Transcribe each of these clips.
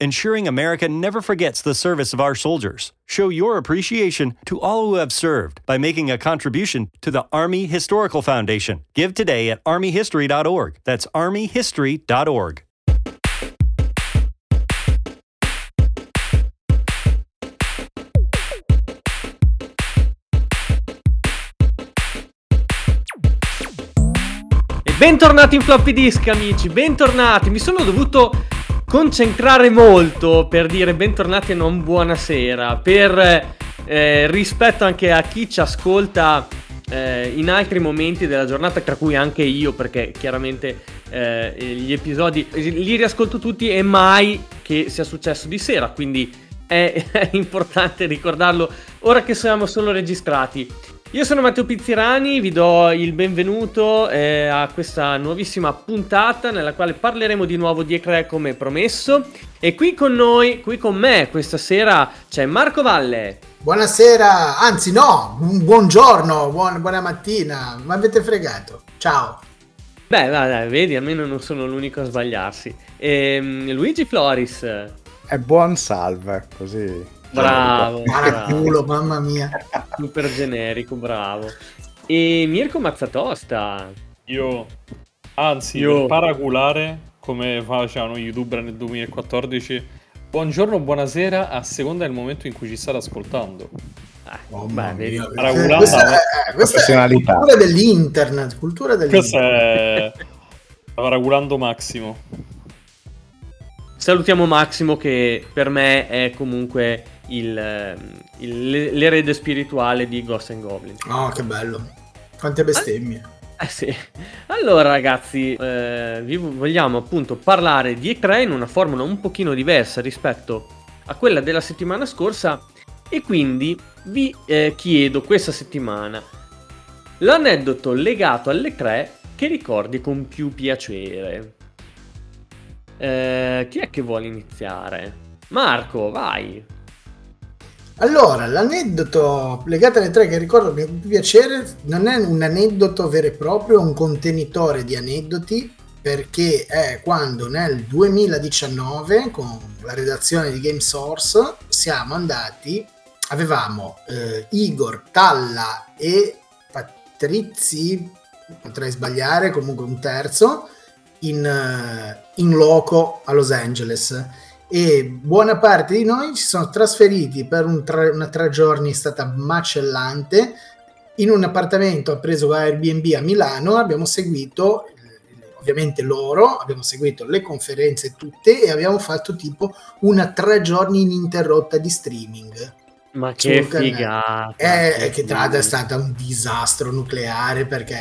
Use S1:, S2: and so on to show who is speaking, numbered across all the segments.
S1: ensuring America never forgets the service of our soldiers. Show your appreciation to all who have served by making a contribution to the Army Historical Foundation. Give today at armyhistory.org. That's armyhistory.org.
S2: E bentornati in floppy disk amici, bentornati, mi sono dovuto concentrare molto per dire bentornati e non buonasera, per eh, rispetto anche a chi ci ascolta eh, in altri momenti della giornata, tra cui anche io, perché chiaramente eh, gli episodi li riascolto tutti e mai che sia successo di sera, quindi è, è importante ricordarlo ora che siamo solo registrati. Io sono Matteo Pizzirani, vi do il benvenuto eh, a questa nuovissima puntata nella quale parleremo di nuovo di Ecre come promesso. E qui con noi, qui con me questa sera c'è Marco Valle.
S3: Buonasera, anzi no, buongiorno, buon, buona mattina, mi avete fregato. Ciao.
S2: Beh, dai, dai, vedi, almeno non sono l'unico a sbagliarsi. E, ehm, Luigi Floris.
S4: E buon salve, così
S2: Bravo.
S3: Paraculo, mamma mia.
S2: Super generico, bravo. E Mirko Mazzatosta.
S5: Io, anzi, Io. paraculare, come facevano gli youtuber nel 2014, buongiorno, buonasera, a seconda del momento in cui ci state ascoltando.
S3: Eh, oh, beh, vedi,
S5: paraculando. Questa,
S3: è, questa è cultura dell'internet, cultura dell'internet.
S5: Questa è paraculando massimo.
S2: Salutiamo Massimo che per me è comunque il, ehm, il, l'erede spirituale di Ghost and Goblin.
S3: Oh, che bello. Quante bestemmie.
S2: Ah, eh sì. Allora ragazzi, eh, vi vogliamo appunto parlare di E3 in una formula un pochino diversa rispetto a quella della settimana scorsa e quindi vi eh, chiedo questa settimana l'aneddoto legato alle 3 che ricordi con più piacere. Eh, chi è che vuole iniziare? Marco, vai.
S3: Allora, l'aneddoto legato alle tre che ricordo mi più piacere non è un aneddoto vero e proprio, è un contenitore di aneddoti perché è quando nel 2019 con la redazione di Game Source siamo andati, avevamo eh, Igor, Talla e Patrizi, potrei sbagliare, comunque un terzo, in, eh, in loco a Los Angeles e buona parte di noi ci sono trasferiti per un tre, una tre giorni è stata macellante. In un appartamento preso da Airbnb a Milano abbiamo seguito ovviamente loro abbiamo seguito le conferenze tutte e abbiamo fatto tipo una tre giorni ininterrotta di streaming.
S2: Ma che figata
S3: è, che tra l'altro è stata un disastro nucleare perché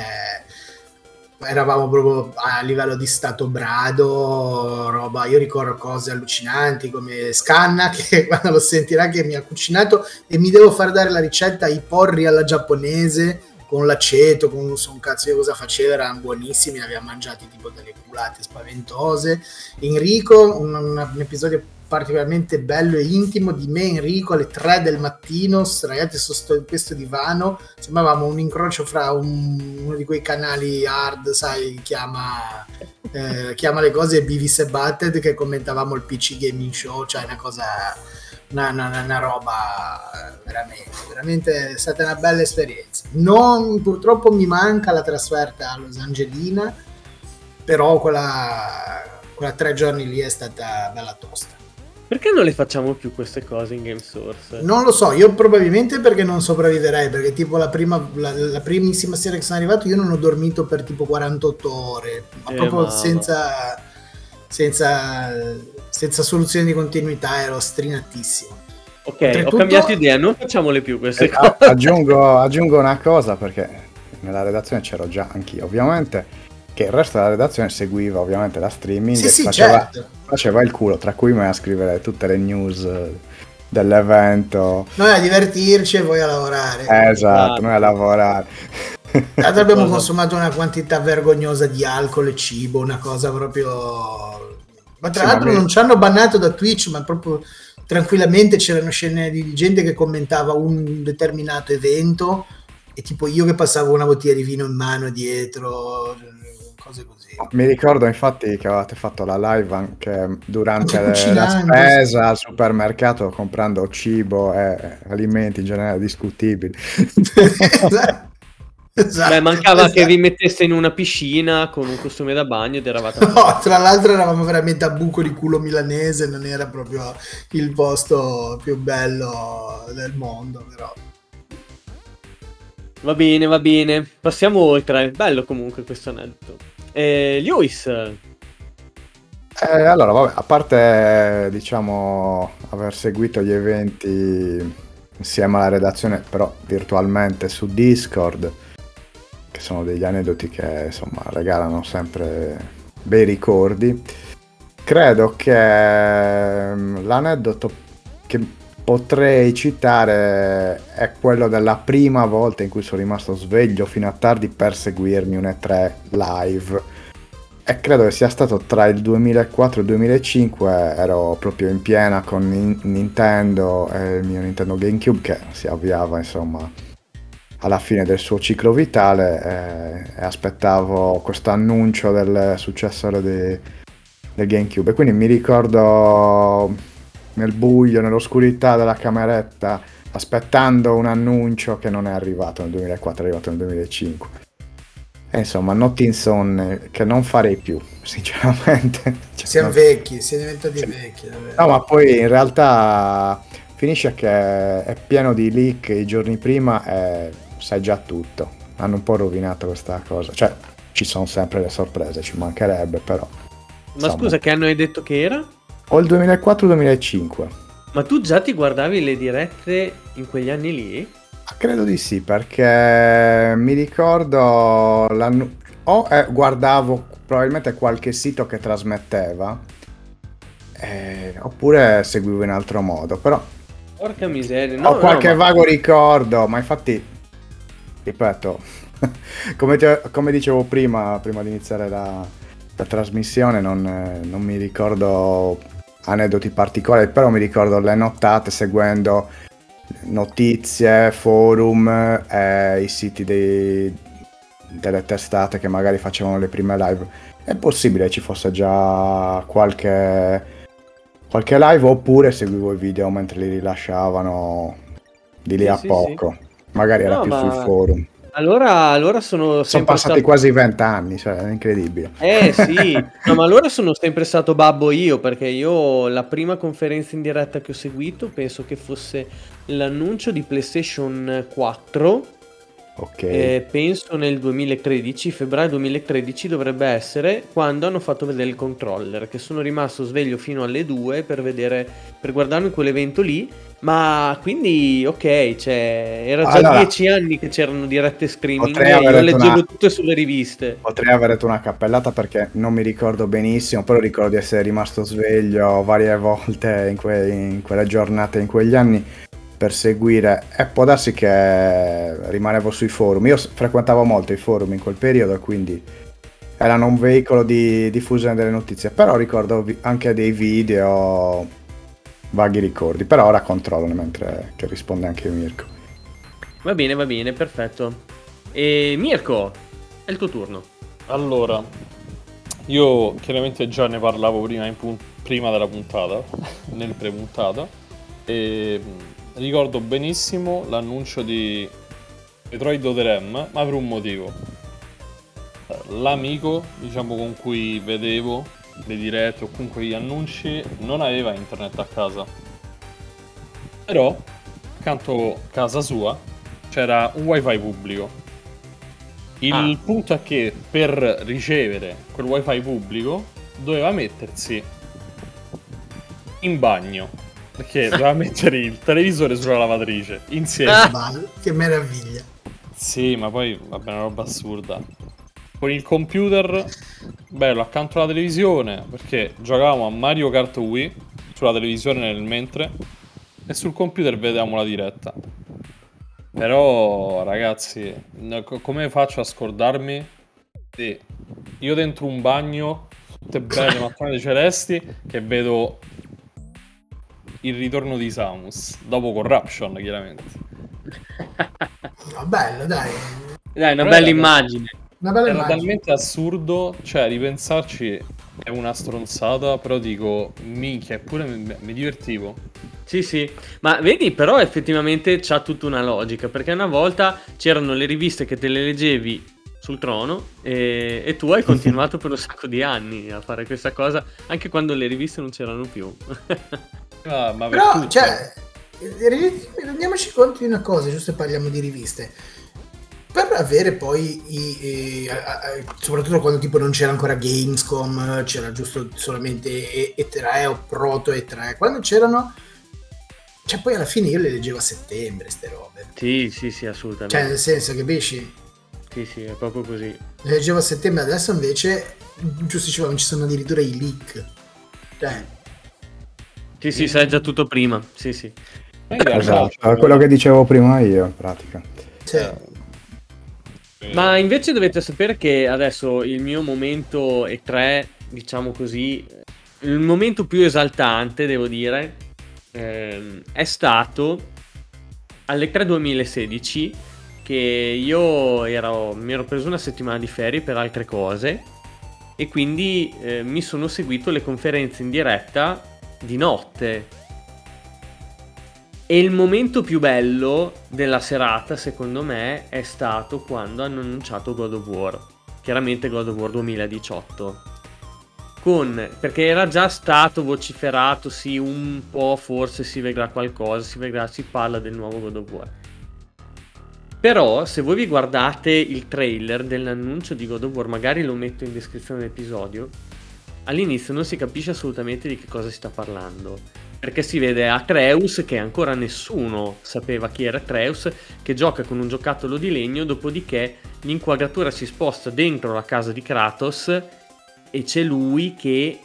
S3: eravamo proprio a livello di stato brado, roba, io ricordo cose allucinanti come Scanna che quando lo sentirà che mi ha cucinato e mi devo far dare la ricetta i porri alla giapponese con l'aceto, con non so un cazzo di cosa faceva, erano buonissimi, ne abbiamo mangiati tipo delle culate spaventose. Enrico, un, un episodio particolarmente bello e intimo di me e Enrico alle 3 del mattino, sdraiati su sto, questo divano, sembravamo un incrocio fra un, uno di quei canali hard, sai, chiama, eh, chiama le cose Beavis e Butted che commentavamo il PC Gaming Show, cioè una cosa, una, una, una roba veramente, veramente è stata una bella esperienza. Non, purtroppo mi manca la trasferta a Los Angelina, però quella, quella tre giorni lì è stata bella tosta.
S2: Perché non le facciamo più queste cose in Game Source?
S3: Non lo so, io probabilmente perché non sopravviverei, perché tipo la, prima, la, la primissima sera che sono arrivato io non ho dormito per tipo 48 ore, ma eh, proprio senza, senza, senza soluzione di continuità, ero strinatissimo.
S2: Ok, Oltretutto... ho cambiato idea, non facciamole più queste eh, cose.
S4: Aggiungo, aggiungo una cosa perché nella redazione c'ero già anch'io, ovviamente che il resto della redazione seguiva ovviamente la streaming
S3: sì,
S4: e
S3: sì,
S4: faceva,
S3: certo.
S4: Faceva, il culo, tra cui me a scrivere tutte le news dell'evento.
S3: Noi a divertirci e voi a lavorare.
S4: Eh, esatto, ah. noi a lavorare.
S3: L'altro abbiamo consumato una quantità vergognosa di alcol e cibo, una cosa proprio Ma tra sì, l'altro non ci hanno bannato da Twitch, ma proprio tranquillamente c'erano scene di gente che commentava un determinato evento e tipo io che passavo una bottiglia di vino in mano dietro, cose così.
S4: Mi ricordo infatti che avevate fatto la live anche durante anche la spesa al supermercato comprando cibo e alimenti in generale discutibili.
S2: esatto. Esatto, Beh, mancava esatto. che vi metteste in una piscina con un costume da bagno ed eravate...
S3: No, tra l'altro eravamo veramente a buco di culo milanese, non era proprio il posto più bello del mondo, però...
S2: Va bene, va bene. Passiamo oltre. Bello comunque questo aneddoto. Eh, Lewis. Eh,
S4: allora, vabbè, a parte, diciamo, aver seguito gli eventi insieme alla redazione, però virtualmente su Discord, che sono degli aneddoti che insomma regalano sempre bei ricordi. Credo che mm, l'aneddoto che potrei citare è quello della prima volta in cui sono rimasto sveglio fino a tardi per seguirmi un E3 live. E credo che sia stato tra il 2004 e il 2005, ero proprio in piena con Nintendo e il mio Nintendo GameCube che si avviava insomma alla fine del suo ciclo vitale eh, e aspettavo questo annuncio del successore di, del GameCube. E quindi mi ricordo nel buio, nell'oscurità della cameretta, aspettando un annuncio che non è arrivato nel 2004, è arrivato nel 2005. E insomma, notti insonne che non farei più, sinceramente.
S3: Cioè, siamo vecchi, siamo diventati sì. vecchi.
S4: Davvero. No, ma poi in realtà finisce che è pieno di leak i giorni prima e sai già tutto. Hanno un po' rovinato questa cosa. Cioè, ci sono sempre le sorprese, ci mancherebbe, però.
S2: Ma insomma. scusa, che anno hai detto che era?
S4: O il 2004-2005.
S2: Ma tu già ti guardavi le dirette in quegli anni lì?
S4: Credo di sì, perché mi ricordo l'anno... o eh, guardavo probabilmente qualche sito che trasmetteva, eh, oppure seguivo in altro modo, però...
S2: Porca miseria, no,
S4: Ho qualche no, ma... vago ricordo, ma infatti, ripeto, come, ti, come dicevo prima, prima di iniziare la, la trasmissione, non, non mi ricordo aneddoti particolari, però mi ricordo le nottate seguendo notizie, forum, eh, i siti dei, delle testate che magari facevano le prime live. È possibile ci fosse già qualche, qualche live oppure seguivo i video mentre li rilasciavano di lì sì, a sì, poco. Sì. Magari era no, più ma... sul forum.
S2: Allora, allora sono,
S4: sono passati stato... quasi vent'anni, cioè è incredibile.
S2: Eh sì, no, ma allora sono sempre stato babbo io, perché io la prima conferenza in diretta che ho seguito penso che fosse l'annuncio di PlayStation 4. Ok. Eh, penso nel 2013, febbraio 2013 dovrebbe essere, quando hanno fatto vedere il controller, che sono rimasto sveglio fino alle 2 per vedere, per guardarmi quell'evento lì ma quindi, ok, cioè, era già allora, dieci anni che c'erano dirette streaming e io leggevo una, tutte sulle riviste.
S4: Potrei aver detto una cappellata perché non mi ricordo benissimo, però ricordo di essere rimasto sveglio varie volte in, que, in quelle giornate, in quegli anni per seguire e può darsi che rimanevo sui forum. Io frequentavo molto i forum in quel periodo e quindi erano un veicolo di diffusione delle notizie, però ricordo anche dei video vaghi ricordi, però ora controllo mentre che risponde anche Mirko.
S2: Va bene, va bene, perfetto. E Mirko, è il tuo turno.
S5: Allora, io chiaramente già ne parlavo prima, pun- prima della puntata, nel pre-puntata, e ricordo benissimo l'annuncio di Metroid Other ma per un motivo. L'amico, diciamo, con cui vedevo le dirette o comunque gli annunci non aveva internet a casa. Però accanto a casa sua c'era un wifi pubblico. Il ah. punto è che per ricevere quel wifi pubblico doveva mettersi in bagno. Perché doveva mettere il televisore sulla lavatrice insieme.
S3: Ah, che meraviglia!
S5: Sì, ma poi vabbè, una roba assurda con il computer bello accanto alla televisione perché giocavamo a Mario Kart Wii sulla televisione nel mentre e sul computer vedevamo la diretta. Però ragazzi, come faccio a scordarmi di io dentro un bagno tutte belle mattonate celesti che vedo il ritorno di Samus dopo Corruption chiaramente
S3: No, bello, dai.
S2: Dai, una
S5: Però
S2: bella
S5: era-
S2: immagine.
S3: Una bella
S5: era
S3: immagine.
S5: talmente assurdo cioè ripensarci è una stronzata però dico minchia eppure mi, mi divertivo
S2: Sì, sì, ma vedi, però effettivamente c'ha tutta una logica, perché una volta c'erano le riviste che te le leggevi sul trono e, e tu hai continuato per un sacco di anni a fare questa cosa, anche quando le riviste non c'erano più.
S5: Ah, ma per
S3: Però, cioè, eh, rendiamoci conto di una cosa, giusto se parliamo di riviste. Per avere poi, i, i- a- a- soprattutto quando tipo non c'era ancora Gamescom, c'era giusto solamente E- E3 o Proto E3, quando c'erano... Cioè poi alla fine io le leggevo a settembre, ste robe.
S2: sì, sì, sì, assolutamente.
S3: Cioè nel senso, capisci?
S2: Sì, sì, è proprio così.
S3: Le leggevo a settembre, adesso invece, giusto dicevamo, ci sono addirittura i leak. Cioè,
S2: Sì, sì, sai già tutto prima. Sì, sì.
S5: Realtà,
S4: Esatto, è quello che dicevo prima io in pratica.
S3: cioè,
S5: eh,
S2: Ma invece dovete sapere che adesso il mio momento E3, diciamo così, il momento più esaltante, devo dire, ehm, è stato all'E3 2016 che io ero, mi ero preso una settimana di ferie per altre cose e quindi eh, mi sono seguito le conferenze in diretta di notte. E il momento più bello della serata, secondo me, è stato quando hanno annunciato God of War. Chiaramente God of War 2018. Con, perché era già stato vociferato, sì, un po', forse si vedrà qualcosa, si vedrà, si parla del nuovo God of War. Però, se voi vi guardate il trailer dell'annuncio di God of War, magari lo metto in descrizione dell'episodio, all'inizio non si capisce assolutamente di che cosa si sta parlando. Perché si vede Atreus che ancora nessuno sapeva chi era Atreus, che gioca con un giocattolo di legno, dopodiché l'inquadratura si sposta dentro la casa di Kratos e c'è lui che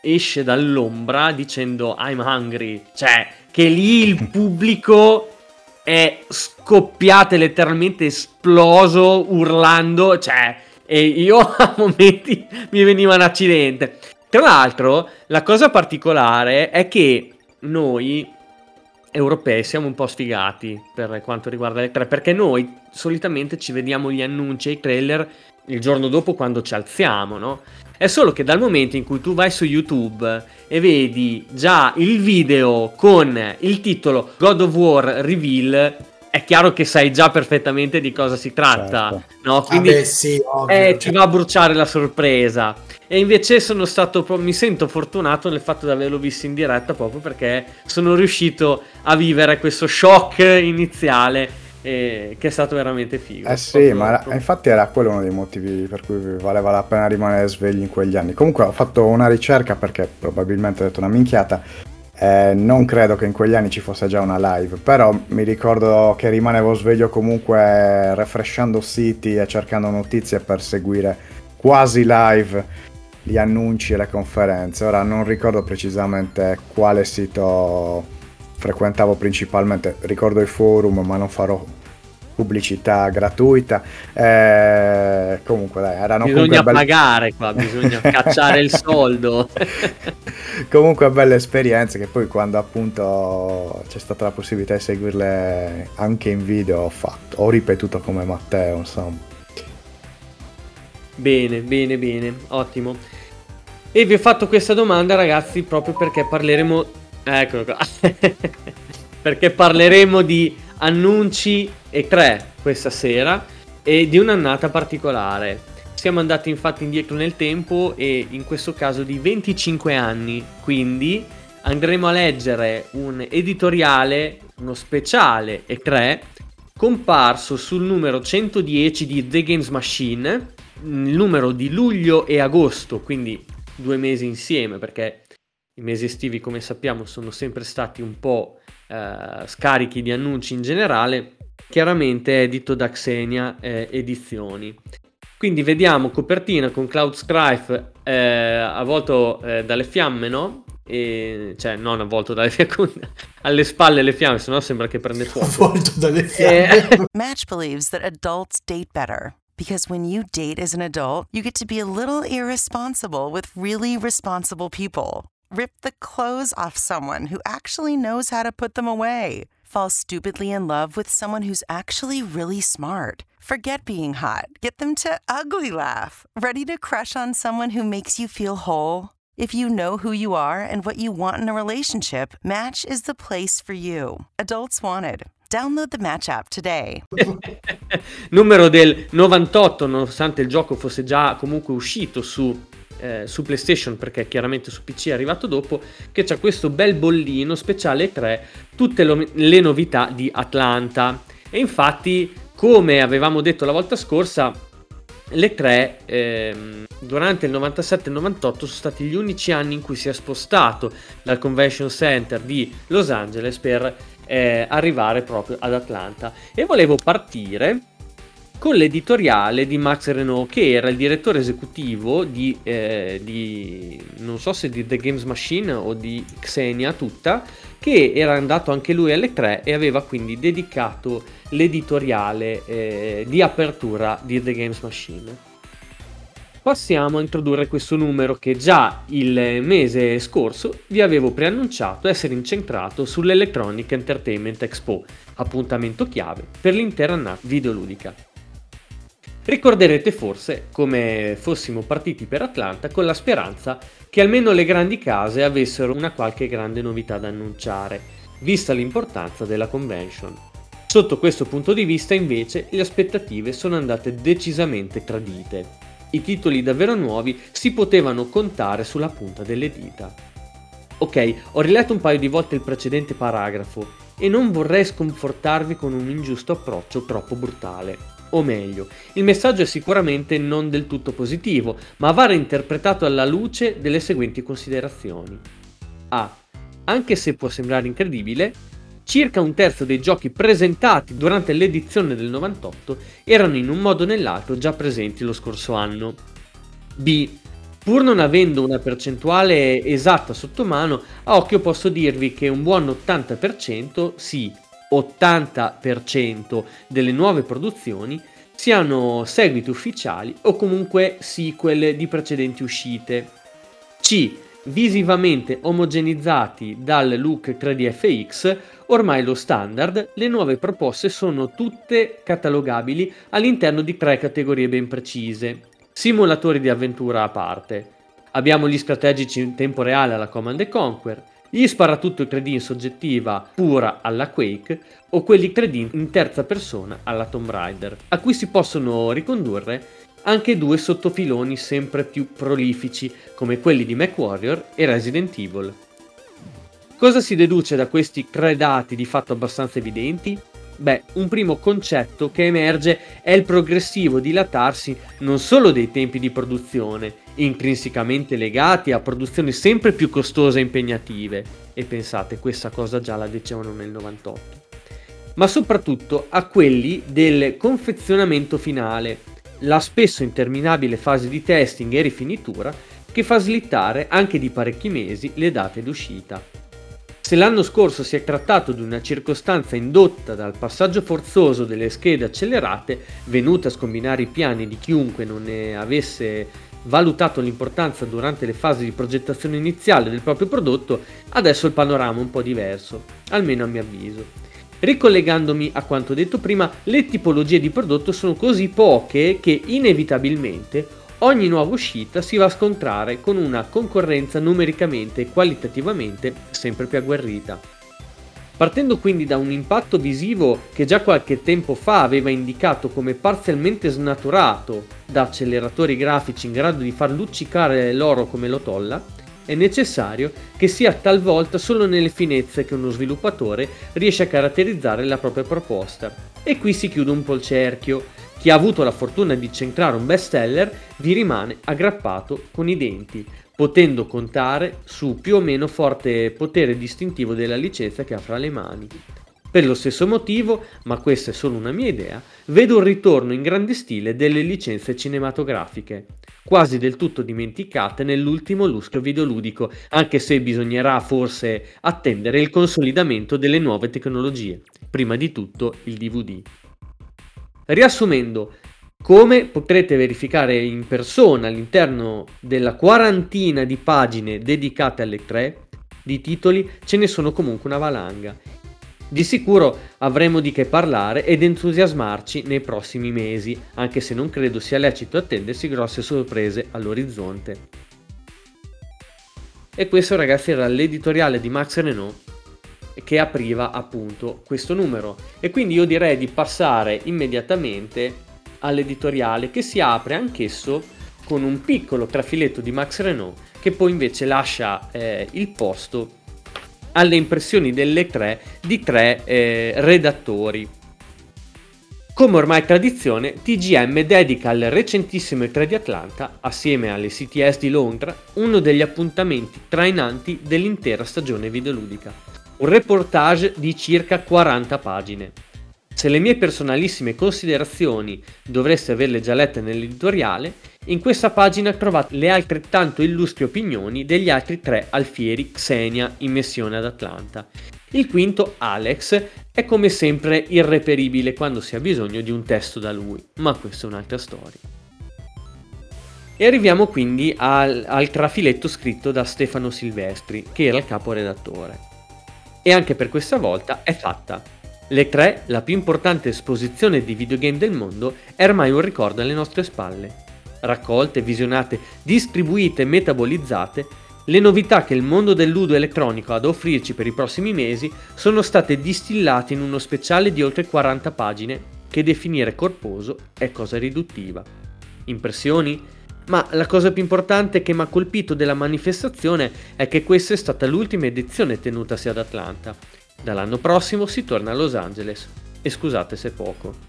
S2: esce dall'ombra dicendo I'm hungry, cioè che lì il pubblico è scoppiato, è letteralmente esploso urlando, cioè e io a momenti mi veniva un accidente. Tra l'altro, la cosa particolare è che noi europei siamo un po' sfigati per quanto riguarda le tre, perché noi solitamente ci vediamo gli annunci e i trailer il giorno dopo quando ci alziamo, no? È solo che dal momento in cui tu vai su YouTube e vedi già il video con il titolo God of War Reveal, è chiaro che sai già perfettamente di cosa si tratta,
S4: Certo.
S2: no? Quindi
S3: vabbè, sì, ovvio.
S2: eh,
S3: cioè,
S2: ti va a bruciare la sorpresa. E invece sono stato, mi sento fortunato nel fatto di averlo visto in diretta proprio perché sono riuscito a vivere questo shock iniziale eh, che è stato veramente figo.
S4: Eh sì, ma era- infatti era quello uno dei motivi per cui valeva la pena rimanere svegli in quegli anni. Comunque ho fatto una ricerca perché probabilmente ho detto una minchiata. eh, non credo che in quegli anni ci fosse già una live, però mi ricordo che rimanevo sveglio comunque refreshando siti e cercando notizie per seguire quasi live gli annunci e le conferenze. Ora non ricordo precisamente quale sito frequentavo principalmente, ricordo i forum, ma non farò pubblicità gratuita. Eh, comunque, dai, erano
S2: Bisogna
S4: belle-
S2: pagare qua, bisogna cacciare il soldo.
S4: comunque belle esperienze che poi quando appunto c'è stata la possibilità di seguirle anche in video ho fatto, ho ripetuto come Matteo, insomma.
S2: Bene, bene, bene, ottimo. E vi ho fatto questa domanda, ragazzi, proprio perché parleremo. Eccolo qua. perché parleremo di annunci e 3 questa sera e di un'annata particolare. Siamo andati infatti indietro nel tempo e in questo caso di 25 anni, quindi andremo a leggere un editoriale, uno speciale e 3 comparso sul numero 110 di The Games Machine, il numero di luglio e agosto, quindi due mesi insieme, perché i mesi estivi, come sappiamo, sono sempre stati un po' eh, scarichi di annunci in generale, chiaramente edito da Xenia eh, Edizioni. Quindi vediamo copertina con Cloud Strife eh, avvolto eh, dalle fiamme, no? E, cioè, non avvolto dalle fiamme, con- alle spalle le fiamme, sennò sembra che prende fuoco.
S3: avvolto dalle fiamme.
S2: Eh,
S6: Match believes that adults date better Because when you date as an adult, you get to be a little irresponsible with really responsible people. Rip the clothes off someone who actually knows how to put them away. Fall stupidly in love with someone who's actually really smart. Forget being hot. Get them to ugly laugh. Ready to crush on someone who makes you feel whole? If you know who you are and what you want in a relationship, Match is the place for you. Adults wanted. Download the Match app today.
S2: Numero del 98, nonostante il gioco fosse già comunque uscito su, eh, su PlayStation, perché chiaramente su PC è arrivato dopo, che c'è questo bel bollino speciale 3, tutte lo- le novità di Atlanta. E infatti, come avevamo detto la volta scorsa, le tre ehm, durante il 97 e il 98 sono stati gli unici anni in cui si è spostato dal convention center di Los Angeles per eh, arrivare proprio ad Atlanta e volevo partire con l'editoriale di Max Renault che era il direttore esecutivo di, eh, di non so se di The Games Machine o di Xenia tutta che era andato anche lui alle 3 e aveva quindi dedicato l'editoriale eh, di apertura di The Games Machine. Passiamo a introdurre questo numero che già il mese scorso vi avevo preannunciato essere incentrato sull'Electronic Entertainment Expo, appuntamento chiave per l'intera annata videoludica. Ricorderete forse come fossimo partiti per Atlanta con la speranza che almeno le grandi case avessero una qualche grande novità da annunciare, vista l'importanza della convention. Sotto questo punto di vista invece le aspettative sono andate decisamente tradite. I titoli davvero nuovi si potevano contare sulla punta delle dita. Ok, ho riletto un paio di volte il precedente paragrafo e non vorrei sconfortarvi con un ingiusto approccio troppo brutale. O meglio, il messaggio è sicuramente non del tutto positivo, ma va reinterpretato alla luce delle seguenti considerazioni. A. Anche se può sembrare incredibile, circa un terzo dei giochi presentati durante l'edizione del 98 erano in un modo o nell'altro già presenti lo scorso anno. B. Pur non avendo una percentuale esatta sotto mano, a occhio posso dirvi che un buon 80%, sì, 80% delle nuove produzioni siano seguiti ufficiali o comunque sequel di precedenti uscite. C. Visivamente omogenizzati dal look 3DFX, ormai lo standard, le nuove proposte sono tutte catalogabili all'interno di tre categorie ben precise. Simulatori di avventura a parte. Abbiamo gli strategici in tempo reale alla Command Conquer, gli sparatutto 3D in soggettiva pura alla Quake o quelli 3D in terza persona alla Tomb Raider, a cui si possono ricondurre anche due sottofiloni sempre più prolifici come quelli di MacWarrior e Resident Evil. Cosa si deduce da questi tre dati di fatto abbastanza evidenti? Beh, un primo concetto che emerge è il progressivo dilatarsi non solo dei tempi di produzione, intrinsecamente legati a produzioni sempre più costose e impegnative, e pensate, questa cosa già la dicevano nel 98, ma soprattutto a quelli del confezionamento finale, la spesso interminabile fase di testing e rifinitura che fa slittare anche di parecchi mesi le date d'uscita. Se l'anno scorso si è trattato di una circostanza indotta dal passaggio forzoso delle schede accelerate, venuta a scombinare i piani di chiunque non ne avesse valutato l'importanza durante le fasi di progettazione iniziale del proprio prodotto, adesso il panorama è un po' diverso, almeno a mio avviso. Ricollegandomi a quanto detto prima, le tipologie di prodotto sono così poche che inevitabilmente ogni nuova uscita si va a scontrare con una concorrenza numericamente e qualitativamente sempre più agguerrita. Partendo quindi da un impatto visivo che già qualche tempo fa aveva indicato come parzialmente snaturato da acceleratori grafici in grado di far luccicare l'oro come lotolla, è necessario che sia talvolta solo nelle finezze che uno sviluppatore riesce a caratterizzare la propria proposta. E qui si chiude un po' il cerchio, chi ha avuto la fortuna di centrare un bestseller vi rimane aggrappato con i denti, potendo contare su più o meno forte potere distintivo della licenza che ha fra le mani. Per lo stesso motivo, ma questa è solo una mia idea, vedo un ritorno in grande stile delle licenze cinematografiche, quasi del tutto dimenticate nell'ultimo lustro videoludico, anche se bisognerà forse attendere il consolidamento delle nuove tecnologie, prima di tutto il DVD. Riassumendo, come potrete verificare in persona all'interno della quarantina di pagine dedicate alle tre di titoli, ce ne sono comunque una valanga. Di sicuro avremo di che parlare ed entusiasmarci nei prossimi mesi, anche se non credo sia lecito attendersi grosse sorprese all'orizzonte. E questo ragazzi era l'editoriale di Max Renault che apriva appunto questo numero e quindi io direi di passare immediatamente all'editoriale che si apre anch'esso con un piccolo trafiletto di Max Renault che poi invece lascia eh, il posto alle impressioni delle tre di tre eh, redattori. Come ormai tradizione, TGM dedica al recentissimo E3 di Atlanta, assieme alle CTS di Londra, uno degli appuntamenti trainanti dell'intera stagione videoludica. Un reportage di circa 40 pagine. Se le mie personalissime considerazioni dovreste averle già lette nell'editoriale, in questa pagina trovate le altrettanto illustri opinioni degli altri tre alfieri Xenia in missione ad Atlanta. Il quinto, Alex, è come sempre irreperibile quando si ha bisogno di un testo da lui, ma questa è un'altra storia. E arriviamo quindi al, al trafiletto scritto da Stefano Silvestri, che era il caporedattore. E anche per questa volta è fatta. Le 3, la più importante esposizione di videogame del mondo, è ormai un ricordo alle nostre spalle raccolte, visionate, distribuite e metabolizzate, le novità che il mondo del ludo elettronico ha da offrirci per i prossimi mesi sono state distillate in uno speciale di oltre 40 pagine che definire corposo è cosa riduttiva. Impressioni? Ma la cosa più importante che mi ha colpito della manifestazione è che questa è stata l'ultima edizione tenutasi ad Atlanta. Dall'anno prossimo si torna a Los Angeles. E scusate se poco.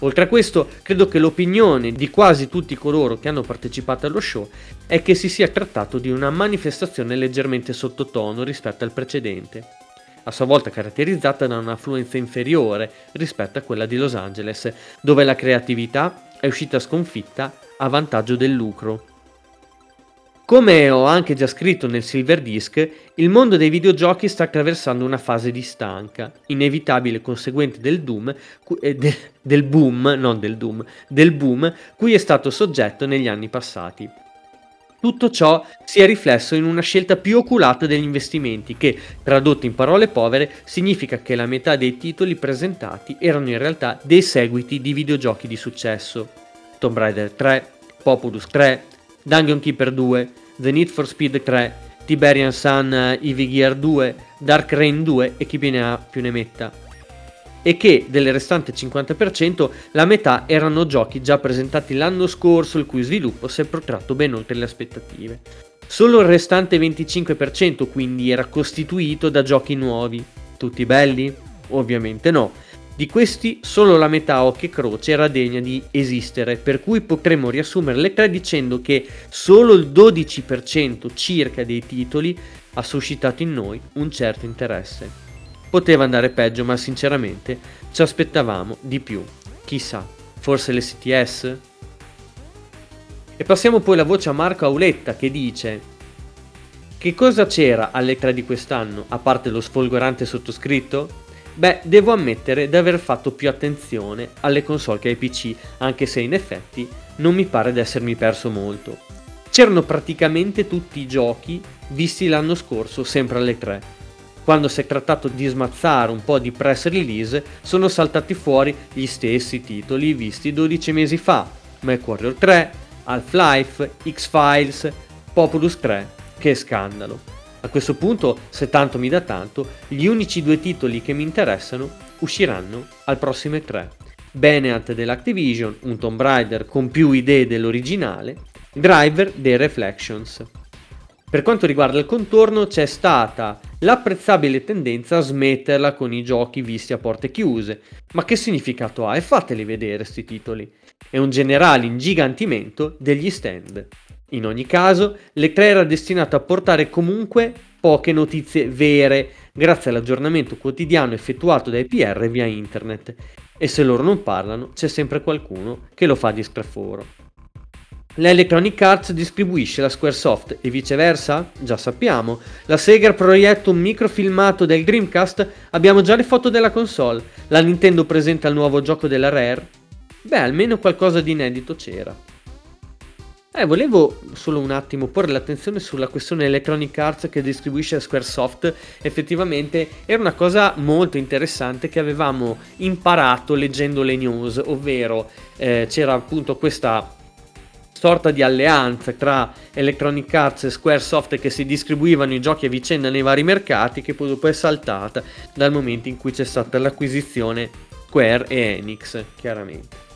S2: Oltre a questo, credo che l'opinione di quasi tutti coloro che hanno partecipato allo show è che si sia trattato di una manifestazione leggermente sottotono rispetto al precedente, a sua volta caratterizzata da un'affluenza inferiore rispetto a quella di Los Angeles, dove la creatività è uscita sconfitta a vantaggio del lucro. Come ho anche già scritto nel Silver Disc, il mondo dei videogiochi sta attraversando una fase di stanca, inevitabile conseguente del, doom, eh, de, del boom, non del doom, del boom cui è stato soggetto negli anni passati. Tutto ciò si è riflesso in una scelta più oculata degli investimenti che, tradotto in parole povere, significa che la metà dei titoli presentati erano in realtà dei seguiti di videogiochi di successo. Tomb Raider 3, Populus 3, Dungeon Keeper 2, The Need for Speed 3, Tiberian Sun EV Gear 2, Dark Rain 2 e chi più ne ha più ne metta. E che del restante 50% la metà erano giochi già presentati l'anno scorso il cui sviluppo si è protratto ben oltre le aspettative. Solo il restante 25% quindi era costituito da giochi nuovi. Tutti belli? Ovviamente no di questi solo la metà a occhio e croce era degna di esistere, per cui potremmo riassumere le tre dicendo che solo il 12% circa dei titoli ha suscitato in noi un certo interesse. Poteva andare peggio, ma sinceramente ci aspettavamo di più. Chissà, forse le CTS? E passiamo poi la voce a Marco Auletta che dice Che cosa c'era alle 3 di quest'anno, a parte lo sfolgorante sottoscritto? Beh, devo ammettere di aver fatto più attenzione alle console che ai PC, anche se in effetti non mi pare di essermi perso molto. C'erano praticamente tutti i giochi visti l'anno scorso, sempre alle 3. Quando si è trattato di smazzare un po' di press release, sono saltati fuori gli stessi titoli visti 12 mesi fa: MechWarrior 3, Half-Life, X-Files, Populus 3. Che scandalo! A questo punto, se tanto mi dà tanto, gli unici due titoli che mi interessano usciranno al prossimo E3. Beneat dell'Activision, un Tomb Raider con più idee dell'originale, Driver dei Reflections. Per quanto riguarda il contorno c'è stata l'apprezzabile tendenza a smetterla con i giochi visti a porte chiuse. Ma che significato ha? E fateli vedere sti titoli. È un generale ingigantimento degli stand. In ogni caso, l'E3 era destinato a portare comunque poche notizie vere grazie all'aggiornamento quotidiano effettuato dai PR via internet e se loro non parlano c'è sempre qualcuno che lo fa di straforo. L'Electronic Arts distribuisce la Squaresoft e viceversa? Già sappiamo. La Sega proietta un microfilmato del Dreamcast? Abbiamo già le foto della console. La Nintendo presenta il nuovo gioco della Rare? beh, almeno qualcosa di inedito c'era. Eh, volevo solo un attimo porre l'attenzione sulla questione Electronic Arts che distribuisce Squaresoft. Effettivamente era una cosa molto interessante che avevamo imparato leggendo le news, ovvero eh, c'era appunto questa sorta di alleanza tra Electronic Arts e Squaresoft che si distribuivano i giochi a vicenda nei vari mercati che poi dopo è saltata dal momento in cui c'è stata l'acquisizione Square e Enix, chiaramente.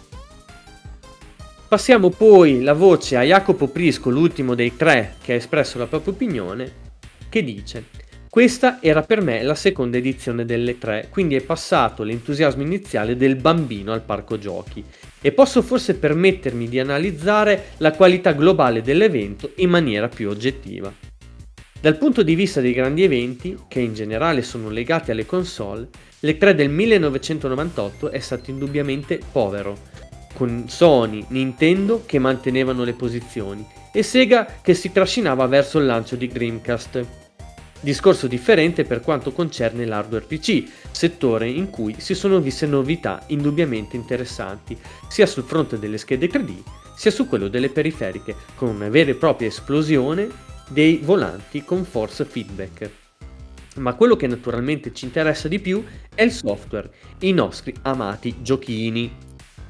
S2: Passiamo poi la voce a Jacopo Prisco, l'ultimo dei tre che ha espresso la propria opinione, che dice questa era per me la seconda edizione delle tre, quindi è passato l'entusiasmo iniziale del bambino al parco giochi e posso forse permettermi di analizzare la qualità globale dell'evento in maniera più oggettiva. Dal punto di vista dei grandi eventi, che in generale sono legati alle console, le 3 del 1998 è stato indubbiamente povero, con Sony, Nintendo che mantenevano le posizioni e Sega che si trascinava verso il lancio di Dreamcast. Discorso differente per quanto concerne l'hardware PC, settore in cui si sono viste novità indubbiamente interessanti, sia sul fronte delle schede 3D, sia su quello delle periferiche, con una vera e propria esplosione dei volanti con force feedback. Ma quello che naturalmente ci interessa di più è il software, i nostri amati giochini.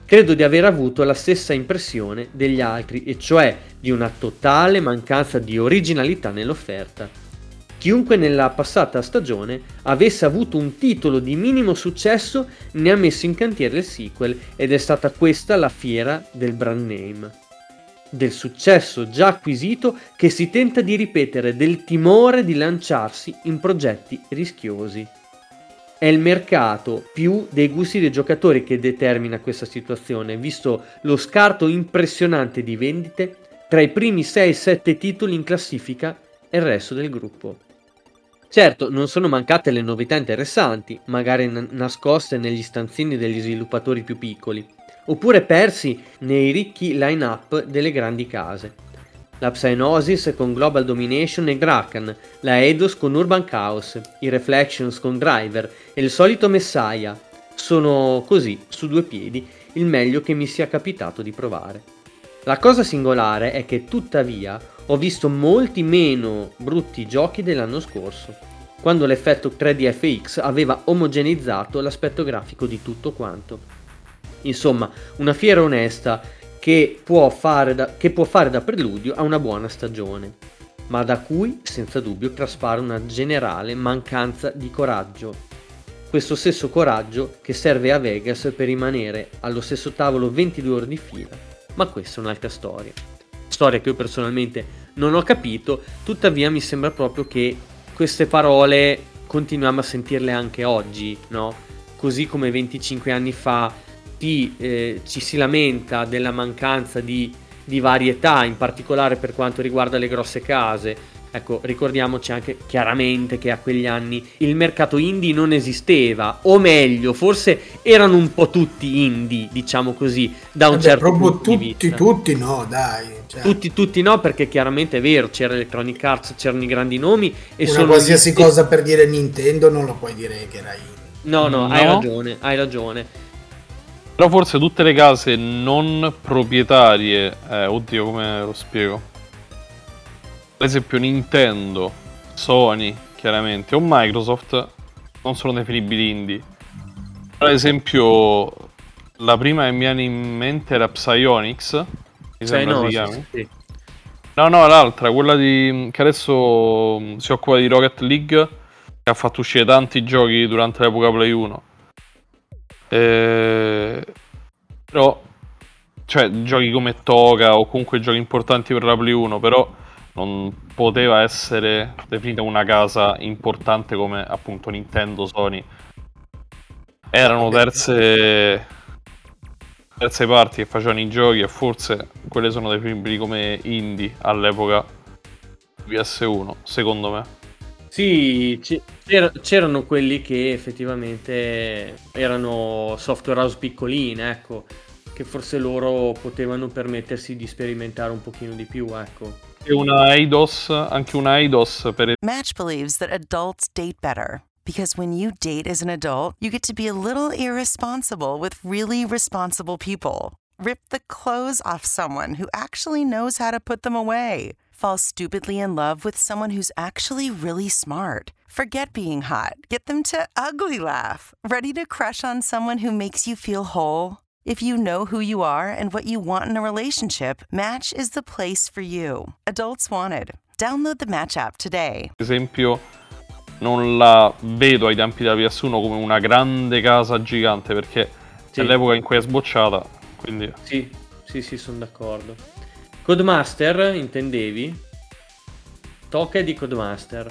S2: Credo di aver avuto la stessa impressione degli altri, e cioè di una totale mancanza di originalità nell'offerta. Chiunque nella passata stagione avesse avuto un titolo di minimo successo ne ha messo in cantiere il sequel ed è stata questa la fiera del brand name. Del successo già acquisito che si tenta di ripetere, del timore di lanciarsi in progetti rischiosi è il mercato più dei gusti dei giocatori che determina questa situazione, visto lo scarto impressionante di vendite tra i primi 6-7 titoli in classifica e il resto del gruppo. Certo, non sono mancate le novità interessanti, magari n- nascoste negli stanzini degli sviluppatori più piccoli, oppure persi nei ricchi line-up delle grandi case la Psygnosis con Global Domination e Draken, la Eidos con Urban Chaos, i Reflections con Driver e il solito Messiah. Sono così, su due piedi, il meglio che mi sia capitato di provare. La cosa singolare è che tuttavia ho visto molti meno brutti giochi dell'anno scorso, quando l'effetto 3D FX aveva omogeneizzato l'aspetto grafico di tutto quanto. Insomma, una fiera onesta che può, da, che può fare da preludio a una buona stagione, ma da cui senza dubbio traspare una generale mancanza di coraggio. Questo stesso coraggio che serve a Vegas per rimanere allo stesso tavolo 22 ore di fila, ma questa è un'altra storia. Storia che io personalmente non ho capito, tuttavia mi sembra proprio che queste parole continuiamo a sentirle anche oggi, no? Così come 25 anni fa ti, eh, ci si lamenta della mancanza di, di varietà, in particolare per quanto riguarda le grosse case. Ecco, ricordiamoci anche chiaramente che a quegli anni il mercato indie non esisteva, o meglio, forse erano un po' tutti indie, diciamo così, da un Vabbè, certo
S3: punto tutti, di vista. Tutti no, dai.
S2: Cioè. Tutti, tutti no, perché chiaramente è vero, c'era Electronic Arts, c'erano i grandi nomi. E
S3: Una
S2: sono
S3: qualsiasi cosa per dire Nintendo non lo puoi dire che era indie.
S2: No, no, no, hai ragione, hai ragione.
S5: Però forse tutte le case non proprietarie, eh, oddio come lo spiego. Per esempio Nintendo, Sony, chiaramente, o Microsoft non sono definibili indie. Per esempio la prima che mi viene in mente era Psyonix, mi sembra no, si chiami. Sì. No, no, l'altra, quella di, che adesso mm, si occupa di Rocket League, che ha fatto uscire tanti giochi durante l'epoca Play 1. Eh, però, cioè, giochi come Toga o comunque giochi importanti per la Play 1, però non poteva essere definita una casa importante come appunto Nintendo, Sony. Erano terze, terze parti che facevano i giochi e forse quelle sono definibili come indie all'epoca PS1, secondo me.
S2: Sì, c'erano quelli che effettivamente erano software house piccoline, ecco, che forse loro potevano permettersi di sperimentare un pochino di più, ecco.
S5: E una Eidos, anche una Eidos per
S6: Match believes that adults date better. Because when you date as an adult, you get to be a little irresponsible with really responsible people. Rip the clothes off someone who actually knows how to put them away. Fall stupidly in love with someone who's actually really smart. Forget being hot. Get them to ugly laugh. Ready to crush on someone who makes you feel whole? If you know who you are and what you want in a relationship, Match is the place for you. Adults wanted. Download the Match app today.
S5: Esempio, non la vedo ai tempi della PS1 come una grande casa gigante perché
S2: Sì.
S5: è l'epoca in cui è sbocciata. Quindi
S2: Sì, sì, sì, sono d'accordo. Codemaster, intendevi? Tocca di Codemaster.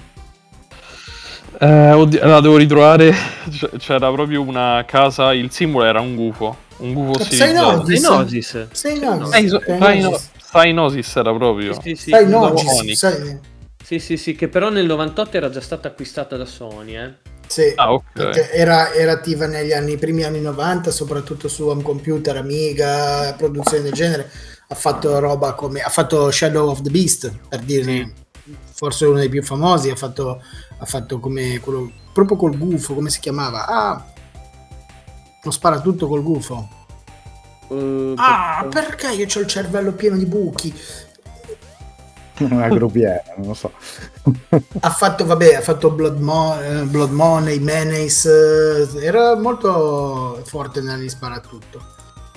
S5: Eh, oddio, la devo ritrovare. C- C'era proprio una casa. Il simbolo era un gufo. Un gufo stilizzato.
S3: Nosis.
S2: Synosis.
S3: Sei Nosis.
S5: Sai-
S3: Sei
S5: sai-
S3: Nosis.
S5: Cyanosis era proprio.
S2: Sì, sì, sì.
S3: Nosis.
S5: Sonic.
S3: Sai-
S2: Sì, sì, sì, che però nel 98 era già stata acquistata da Sony, eh.
S3: Sì,
S5: Ah, ok.
S3: perché era, era attiva negli anni, primi anni 90, soprattutto su home computer, Amiga, produzioni del genere. Ha fatto roba come ha fatto Shadow of the Beast, per dirne, forse uno dei più famosi. Ha fatto, ha fatto come quello proprio col gufo, come si chiamava? Ah, non spara tutto col gufo.
S2: Uh,
S3: Ah,
S2: per-
S3: perché io ho il cervello pieno di buchi?
S4: Una gruppiera, non lo so.
S3: Ha fatto, vabbè, ha fatto Blood, Mo- eh, Blood Money, Menace, eh, era molto forte nel sparatutto.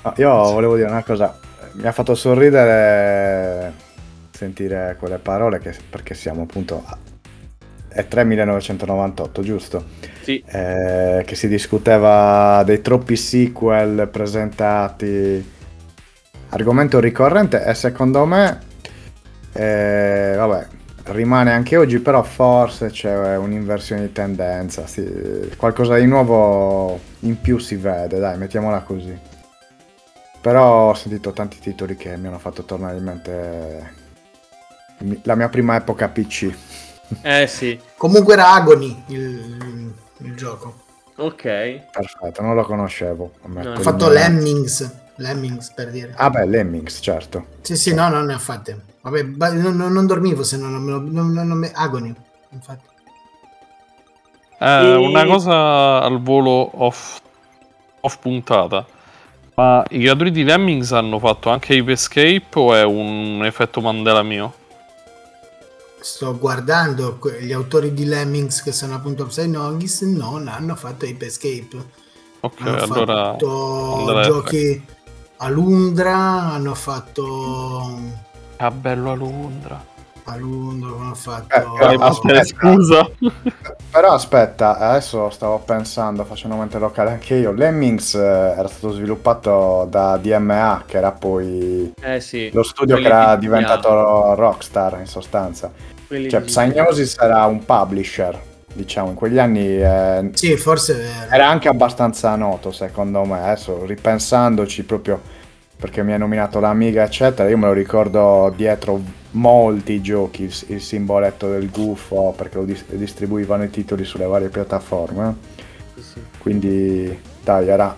S4: No, io volevo dire una cosa, mi ha fatto sorridere sentire quelle parole che- perché siamo appunto a è 3 1998, giusto?
S2: Sì,
S4: Eh, che si discuteva dei troppi sequel presentati. Argomento ricorrente e secondo me, eh, vabbè, rimane anche oggi, però forse c'è un'inversione di tendenza, sì, qualcosa di nuovo in più si vede, dai, mettiamola così. Però ho sentito tanti titoli che mi hanno fatto tornare in mente la mia prima epoca PC.
S2: eh sì,
S3: Comunque era Agony il, il gioco.
S2: ok.
S4: Perfetto, non lo conoscevo.
S2: No,
S4: di
S3: fatto
S4: no.
S3: Lemmings, Lemmings per dire.
S4: Ah beh, Lemmings, certo.
S3: Sì, sì, no, non ne ha fatte. Vabbè, ba- non, non- dormivo se non, non, me lo- non, non- non me- Agony, infatti.
S5: Eh,
S2: E-
S5: Una cosa al volo off, off puntata. Ma i creatori di Lemmings hanno fatto anche Ape Escape o è un effetto Mandela mio?
S3: Sto guardando gli autori di Lemmings che sono appunto Psynogis, non hanno fatto Ape Escape.
S5: Ok,
S3: Hanno
S5: allora...
S3: fatto giochi a Lundra, hanno fatto
S5: Ah, bello a Londra.
S3: A Lundra, hanno fatto
S4: Eh,
S5: Master,
S4: aspetta.
S5: scusa.
S4: Però aspetta, adesso stavo pensando, facendo mente locale anche io. Lemmings eh, era stato sviluppato da DMA, che era poi
S2: Eh sì.
S4: lo studio
S2: Quelli
S4: che era
S2: di-
S4: diventato Rockstar in sostanza.
S2: quelli
S4: Cioè,
S2: di-
S4: Psygnosis era un publisher, diciamo, in quegli anni eh,
S3: Sì, forse è vero.
S4: era anche abbastanza noto secondo me. Adesso ripensandoci proprio perché mi hai nominato l'Amiga, eccetera, io me lo ricordo dietro molti giochi, il, il simboletto del gufo, perché lo dis- distribuivano i titoli sulle varie piattaforme.
S2: sì, sì.
S4: Quindi, dai, era,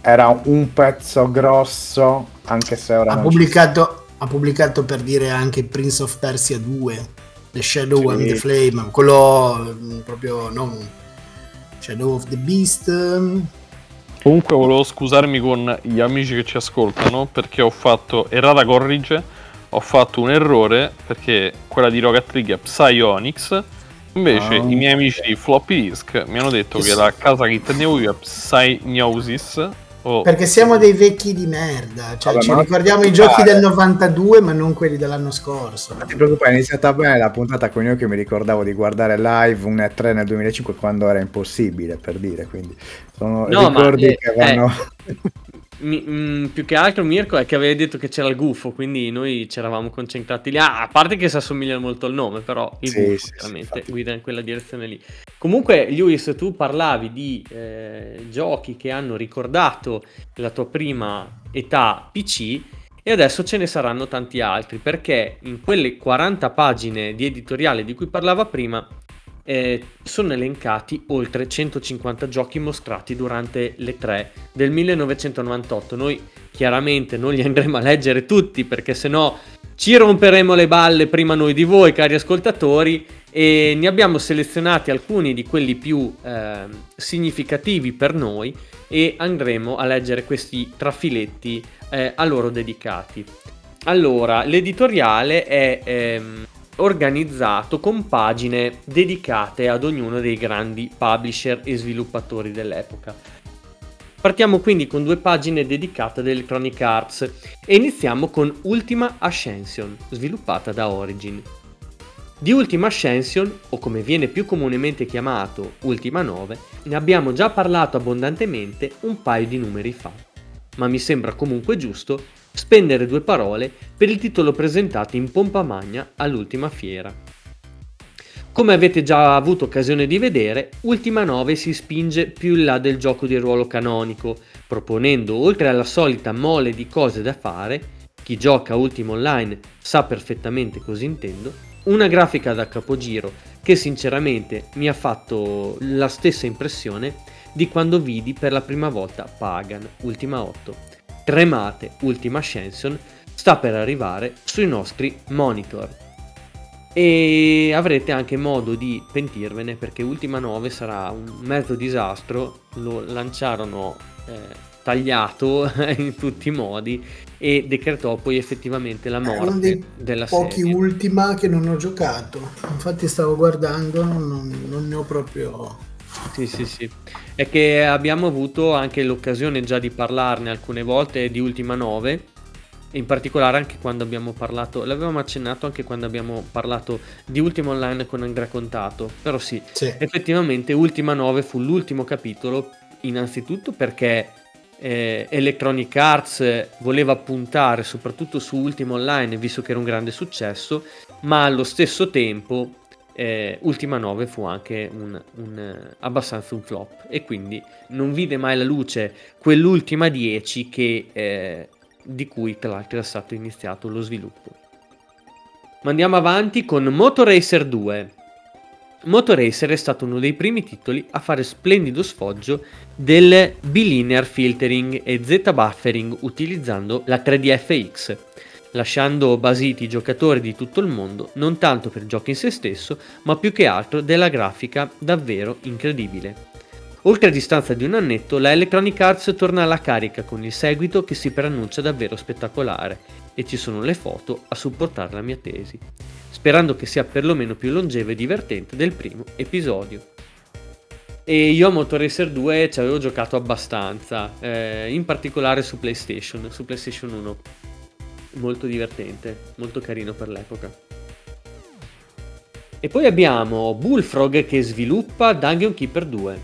S4: era un pezzo grosso, anche se ora
S3: ha
S4: non ci-
S3: pubblicato, ha pubblicato per dire anche Prince of Persia 2, The Shadow
S4: Sì.
S3: and the Flame, quello mm, proprio non Shadow of the Beast.
S5: Comunque volevo scusarmi con gli amici che ci ascoltano perché ho fatto errata corrige, ho fatto un errore perché quella di Rocket League è Psyonix, invece
S4: Ah.
S5: i miei amici di Floppy Disk mi hanno detto che la casa che intendevo io è Psygnosis o
S3: Perché siamo dei vecchi di merda, cioè
S4: Vabbè,
S3: ci
S4: ma
S3: ricordiamo i giochi del 92 ma non quelli dell'anno scorso.
S4: Non ti preoccupare, è iniziata bene la puntata con io che mi ricordavo di guardare live un E3 nel 2005 quando era impossibile, per dire, quindi sono
S2: No, ma,
S4: ricordi
S2: eh,
S4: che vanno...
S2: Mi- mm, più che altro Mirko è che avevi detto che c'era il gufo, quindi noi ci eravamo concentrati lì. Ah, a parte che si assomiglia molto al nome, però il
S4: Sì,
S2: gufo
S4: sì, sì,
S2: chiaramente
S4: infatti.
S2: guida in quella direzione lì. Comunque, Lewis, tu parlavi di eh, giochi che hanno ricordato la tua prima età PC e adesso ce ne saranno tanti altri, perché in quelle 40 pagine di editoriale di cui parlava prima eh, sono elencati oltre 150 giochi mostrati durante le 3 del 1998. Noi chiaramente non li andremo a leggere tutti perché sennò ci romperemo le balle prima noi di voi, cari ascoltatori, e ne abbiamo selezionati alcuni di quelli più eh, significativi per noi e andremo a leggere questi trafiletti eh, a loro dedicati. Allora, l'editoriale è ehm, organizzato con pagine dedicate ad ognuno dei grandi publisher e sviluppatori dell'epoca. Partiamo quindi con due pagine dedicate ad Electronic Arts e iniziamo con Ultima Ascension, sviluppata da Origin. Di Ultima Ascension, o come viene più comunemente chiamato Ultima 9, ne abbiamo già parlato abbondantemente un paio di numeri fa, ma mi sembra comunque giusto spendere due parole per il titolo presentato in pompa magna all'ultima fiera. Come avete già avuto occasione di vedere, Ultima 9 si spinge più in là del gioco di ruolo canonico, proponendo oltre alla solita mole di cose da fare, chi gioca Ultima Online sa perfettamente cosa intendo, una grafica da capogiro che sinceramente mi ha fatto la stessa impressione di quando vidi per la prima volta Pagan Ultima 8 Tremate Ultima Ascension sta per arrivare sui nostri monitor. E avrete anche modo di pentirvene perché Ultima 9 sarà un mezzo disastro, lo lanciarono eh, tagliato in tutti i modi e decretò poi effettivamente la morte dei della
S3: pochi
S2: serie.
S3: Ultima che non ho giocato, infatti stavo guardando, non, non ne ho proprio
S2: sì, sì, sì. È che abbiamo avuto anche l'occasione già di parlarne alcune volte di Ultima 9, in particolare anche quando abbiamo parlato, l'avevamo accennato anche quando abbiamo parlato di Ultima Online con Andrea Contato, però sì,
S3: sì.
S2: effettivamente Ultima 9 fu l'ultimo capitolo, innanzitutto perché eh, Electronic Arts voleva puntare soprattutto su Ultima Online, visto che era un grande successo, ma allo stesso tempo eh, Ultima 9 fu anche un, un, eh, abbastanza un flop e quindi non vide mai la luce quell'ultima 10 che, eh, di cui tra l'altro era stato iniziato lo sviluppo. Ma andiamo avanti con Motoracer 2. Motoracer è stato uno dei primi titoli a fare splendido sfoggio del bilinear filtering e z-buffering utilizzando la 3DFX lasciando basiti i giocatori di tutto il mondo non tanto per il gioco in se stesso, ma più che altro della grafica davvero incredibile. Oltre a distanza di un annetto, la Electronic Arts torna alla carica con il seguito che si preannuncia davvero spettacolare e ci sono le foto a supportare la mia tesi, sperando che sia perlomeno più longevo e divertente del primo episodio. E io a Motor Racer 2 ci avevo giocato abbastanza, eh, in particolare su PlayStation, su PlayStation 1 molto divertente, molto carino per l'epoca. E poi abbiamo Bullfrog che sviluppa Dungeon Keeper 2.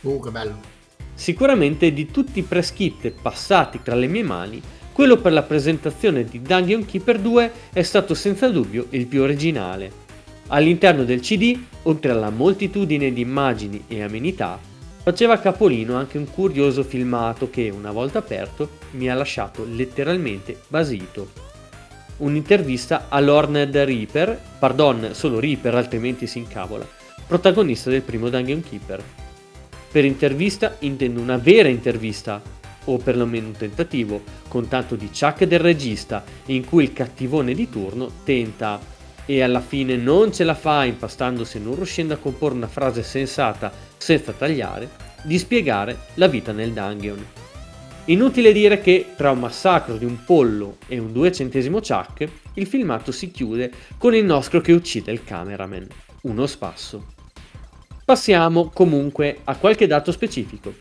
S3: Uh, che bello.
S2: Sicuramente di tutti i press kit passati tra le mie mani, quello per la presentazione di Dungeon Keeper 2 è stato senza dubbio il più originale. All'interno del CD, oltre alla moltitudine di immagini e amenità, Faceva capolino anche un curioso filmato che, una volta aperto, mi ha lasciato letteralmente basito. Un'intervista a Lorned Reaper, pardon, solo Reaper altrimenti si incavola, protagonista del primo Dungeon Keeper. Per intervista intendo una vera intervista, o perlomeno un tentativo, con tanto di Chuck del regista, in cui il cattivone di turno tenta e alla fine non ce la fa impastandosi e non riuscendo a comporre una frase sensata senza tagliare, di spiegare la vita nel dungeon. Inutile dire che tra un massacro di un pollo e un due centesimo Chuck, il filmato si chiude con il nostro che uccide il cameraman, uno spasso. Passiamo comunque a qualche dato specifico.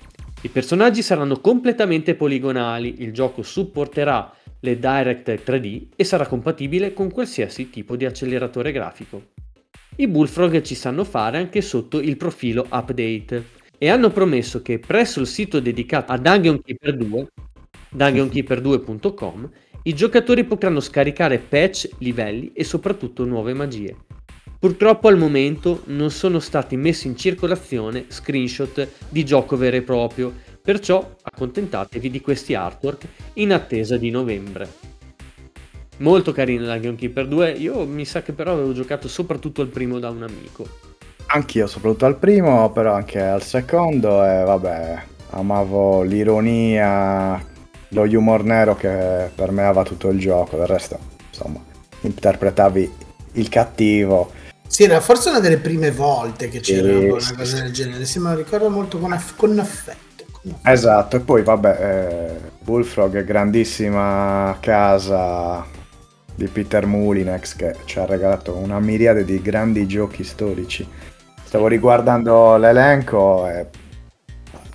S2: I personaggi saranno completamente poligonali, il gioco supporterà le Direct 3D e sarà compatibile con qualsiasi tipo di acceleratore grafico. I Bullfrog ci sanno fare anche sotto il profilo update e hanno promesso che presso il sito dedicato a Dungeon Keeper 2, dungeonkeeper2.com, i giocatori potranno scaricare patch, livelli e soprattutto nuove magie. Purtroppo al momento non sono stati messi in circolazione screenshot di gioco vero e proprio, perciò accontentatevi di questi artwork in attesa di novembre. Molto carino la Keeper 2, io mi sa che però avevo giocato soprattutto al primo da un amico.
S4: Anch'io, soprattutto al primo, però anche al secondo e vabbè, amavo l'ironia, lo humor nero che permeava tutto il gioco, del resto, insomma, interpretavi il cattivo.
S3: Sì, era forse una delle prime volte che c'era
S4: Sì,
S3: una cosa
S4: sì.
S3: del genere. Sì, me lo ricordo molto con, aff- con affetto.
S4: Esatto, e poi vabbè, eh, Bullfrog, grandissima casa di Peter Mulinex che ci ha regalato una miriade di grandi giochi storici. Stavo riguardando l'elenco e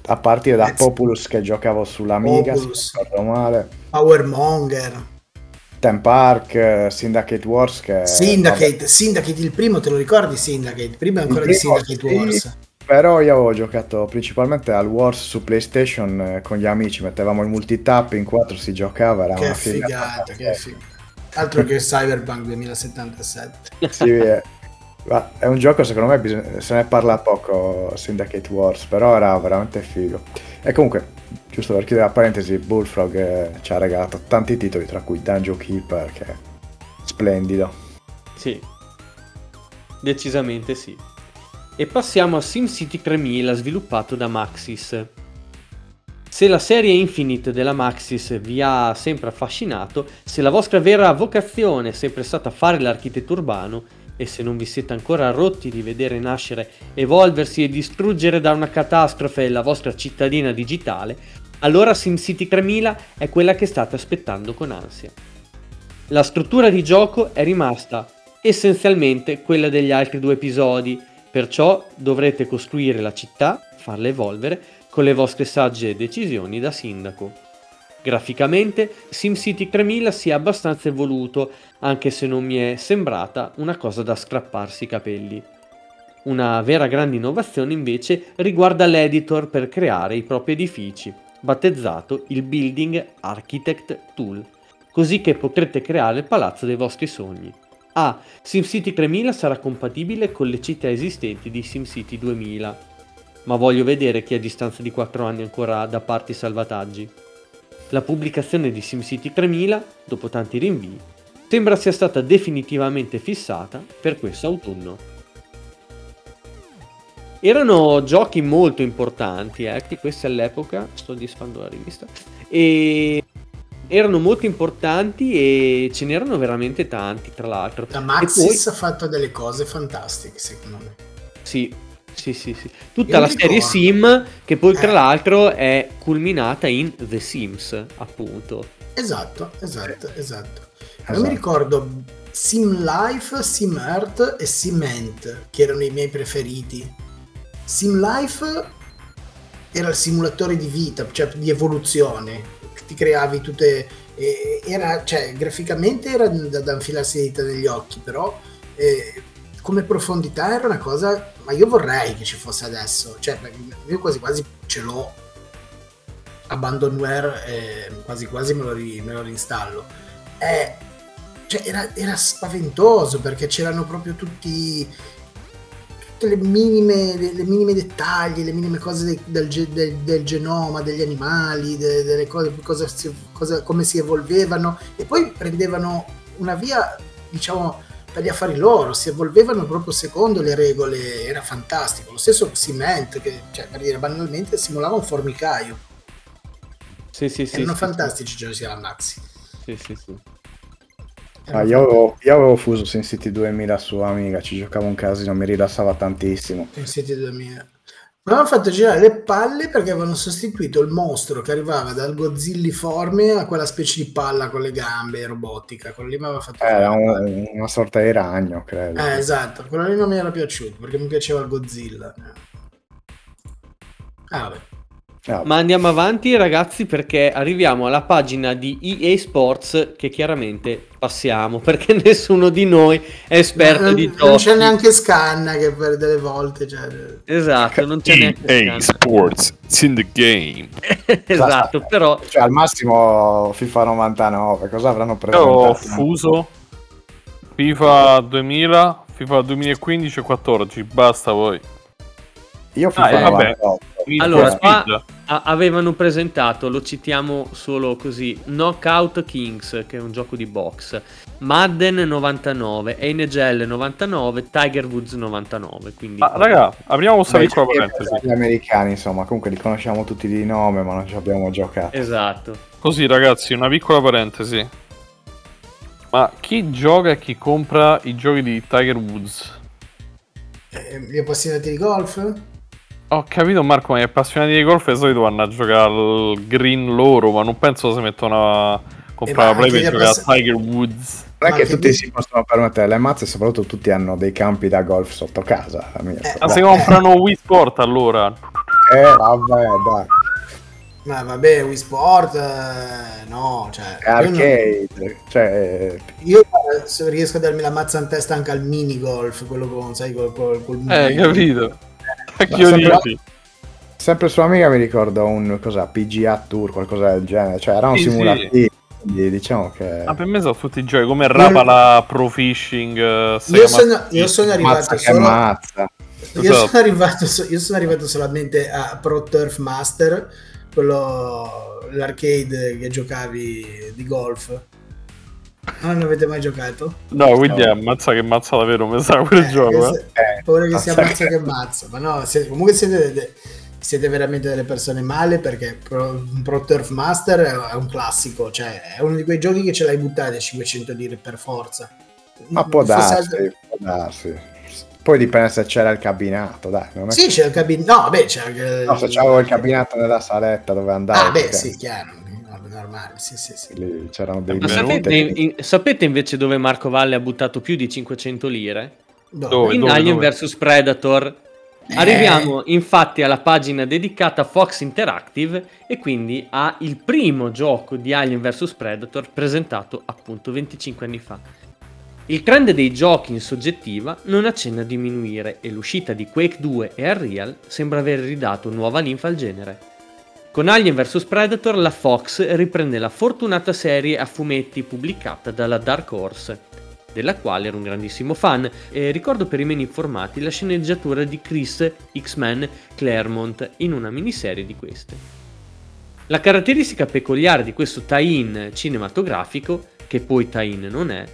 S4: a partire da
S3: Eh,
S4: Populus che giocavo sull'Amiga, se non male,
S3: Powermonger,
S4: Theme Park, eh, Syndicate Wars che...
S3: Syndicate, Syndicate, il primo te lo ricordi Syndicate? Prima ancora di
S4: primo
S3: Syndicate
S4: sì.
S3: Wars.
S4: Però io avevo giocato principalmente al Wars su PlayStation eh, con gli amici, mettevamo il multitap in quattro, si giocava, era
S3: Che
S4: una
S3: figata, che figata. Altro che Cyberpunk 2077.
S4: Sì, è, ma è un gioco secondo me bisogna- se ne parla poco Syndicate Wars, però era veramente figo. E comunque, giusto per chiudere la parentesi, Bullfrog eh, ci ha regalato tanti titoli, tra cui Dungeon Keeper, che è splendido.
S2: Sì, decisamente sì. E passiamo a SimCity 3000 sviluppato da Maxis. Se la serie Infinite della Maxis vi ha sempre affascinato, se la vostra vera vocazione è sempre stata fare l'architetto urbano, e se non vi siete ancora rotti di vedere nascere, evolversi e distruggere da una catastrofe la vostra cittadina digitale, allora SimCity 3000 è quella che state aspettando con ansia. La struttura di gioco è rimasta essenzialmente quella degli altri due episodi, perciò dovrete costruire la città, farla evolvere con le vostre sagge decisioni da sindaco. Graficamente SimCity 3000 si è abbastanza evoluto, anche se non mi è sembrata una cosa da scrapparsi i capelli. Una vera grande innovazione invece riguarda l'editor per creare i propri edifici, battezzato il Building Architect Tool, così che potrete creare il palazzo dei vostri sogni. Ah, SimCity 3000 sarà compatibile con le città esistenti di SimCity 2000, ma voglio vedere chi a distanza di 4 anni ancora da parte i salvataggi. La pubblicazione di SimCity 3000, dopo tanti rinvii, sembra sia stata definitivamente fissata per questo autunno. Erano giochi molto importanti, eh, questi all'epoca, sto disfando la rivista, e erano molto importanti e ce n'erano veramente tanti, tra l'altro.
S3: La Maxis
S2: poi-
S3: ha fatto delle cose fantastiche, secondo me.
S2: Sì, sì, sì, sì. Tutta
S3: Io
S2: la serie. Sim, che poi tra
S3: Eh.
S2: l'altro è culminata in The Sims, appunto.
S3: Esatto, esatto, esatto. Io
S4: Esatto.
S3: mi ricordo Sim Life, Sim Earth e Cement, che erano i miei preferiti. Sim Life era il simulatore di vita, cioè di evoluzione. Ti creavi tutte... e- Era, cioè, graficamente era da, da infilarsi le dita negli occhi, però eh, come profondità era una cosa... Ma io vorrei che ci fosse adesso. Cioè, io quasi quasi ce l'ho Abandonware eh, quasi quasi me lo, ri- me lo reinstallo. Eh, cioè, era, era spaventoso perché c'erano proprio tutti tutte le minime, le, le minime dettagli, le minime cose dei- del, ge- del- genoma, degli animali, de- delle cose, cosa si- cosa- come si evolvevano e poi prendevano una via, diciamo, per gli affari loro, si evolvevano proprio secondo le regole, era fantastico. Lo stesso Cement, che cioè, per dire banalmente simulava un formicaio.
S2: Sì, sì, sì.
S3: Erano
S2: sì,
S3: fantastici i giochi alla Maxi.
S2: Sì, sì, sì.
S4: Ah, io, avevo, io avevo fuso SimCity 2000 su Amiga, ci giocavo un casino, mi rilassava tantissimo.
S3: In City 2000. Mi avevano fatto girare le palle perché avevano sostituito il mostro che arrivava dal Godzilliforme a quella specie di palla con le gambe robotica. Quello lì mi aveva fatto.
S4: Era un- una sorta di ragno, credo.
S3: Eh, esatto, quello lì non mi era piaciuto perché mi piaceva il Godzilla. Ah, vabbè.
S4: Ah,
S2: Ma andiamo avanti ragazzi perché arriviamo alla pagina di EA Sports che chiaramente passiamo perché nessuno di noi è esperto
S3: non,
S2: di
S3: non
S2: giochi.
S3: c'è neanche Scanna che per delle volte. Cioè...
S2: Esatto, non c'è neanche
S5: EA
S2: scanno.
S5: Sports, it's in the game.
S2: Esatto, però
S4: Cioè, al massimo FIFA 99, cosa avranno
S5: Io ho
S4: presentato?
S5: fuso FIFA 2000, FIFA 2015 e 14, basta voi.
S4: Io FIFA
S5: Ah, eh, vabbè.
S4: 98.
S2: Allora, qua- avevano presentato, lo citiamo solo così, Knockout Kings, che è un gioco di box, Madden 99, NHL 99, Tiger Woods 99, quindi
S5: Ma raga, apriamo questa piccola parentesi.
S4: Gli americani, insomma, comunque li conosciamo tutti di nome, ma non ci abbiamo giocato.
S2: esatto.
S5: Così ragazzi, una piccola parentesi. Ma chi gioca e chi compra i giochi di Tiger Woods?
S3: Eh, gli appassionati di golf?
S5: Ho capito Marco, ma gli appassionati di golf di solito vanno a giocare al green loro, ma non penso si mettono a comprare
S3: Eh,
S5: la play per giocare
S3: appass-
S5: a Tiger Woods.
S4: Non è
S3: Ma
S4: che tutti si possono permettere le mazze, soprattutto tutti hanno dei campi da golf sotto casa. la mia.
S3: Eh,
S5: Ma si comprano Wii Sport allora.
S4: Eh, vabbè, dai.
S3: Ma vabbè, Wii Sport, eh, no, cioè...
S4: È
S3: io non-
S4: arcade. Cioè,
S3: Io eh, se riesco a darmi la mazza in testa anche al mini golf, quello con, sai, col, col, col
S5: Eh, capito. Cacchio
S4: sempre- su Amiga mi ricordo un cosa, PGA Tour, qualcosa del genere. Cioè, era un
S5: Sì, sì.
S4: simulativo. Quindi diciamo che.
S5: Ah, per me sono tutti i giochi come Rapala Pro Fishing. eh,
S3: Io sono, io sono arrivato solo...
S4: mazza.
S3: Io sono, arrivato, io sono arrivato solamente a Pro Turf Master, quello l'arcade che giocavi di golf. Non ne avete mai giocato?
S5: No, quindi è ammazza che mazza davvero, mi sa quel
S3: Eh,
S5: gioco.
S3: che
S5: Eh.
S3: se-
S4: Eh,
S3: paura che sia
S4: mazza
S3: mazza che mazza, ma no, se- comunque siete, de- siete veramente delle persone male perché Pro, Pro Turf Master è, un classico, cioè è uno di quei giochi che ce l'hai buttati a 500 lire per forza.
S4: Ma può darsi,
S3: altro-
S4: può darsi. Poi dipende se c'era il cabinato, dai. Non è
S3: Sì, c'è il cabinato. No, beh, c'è anche.
S4: No, se c'avevo il cabinato nella saletta dove andare.
S3: Ah, beh,
S4: perché
S3: sì, chiaro. No, Normale, sì, sì, sì.
S4: Lì c'erano dei
S2: Ma sapete, in- sapete invece dove Marco Valle ha buttato più di 500 lire?
S5: Dove?
S2: in Alien vs Predator.
S3: Eh.
S2: Arriviamo infatti alla pagina dedicata a Fox Interactive e quindi a il primo gioco di Alien vs Predator presentato appunto 25 anni fa. Il trend dei giochi in soggettiva non accenna a diminuire e l'uscita di Quake 2 e Unreal sembra aver ridato nuova linfa al genere. Con Alien vs Predator la Fox riprende la fortunata serie a fumetti pubblicata dalla Dark Horse, della quale ero un grandissimo fan e ricordo per i meno informati la sceneggiatura di Chris X-Men Claremont in una miniserie di queste. La caratteristica peculiare di questo tie-in cinematografico, che poi tie-in non è,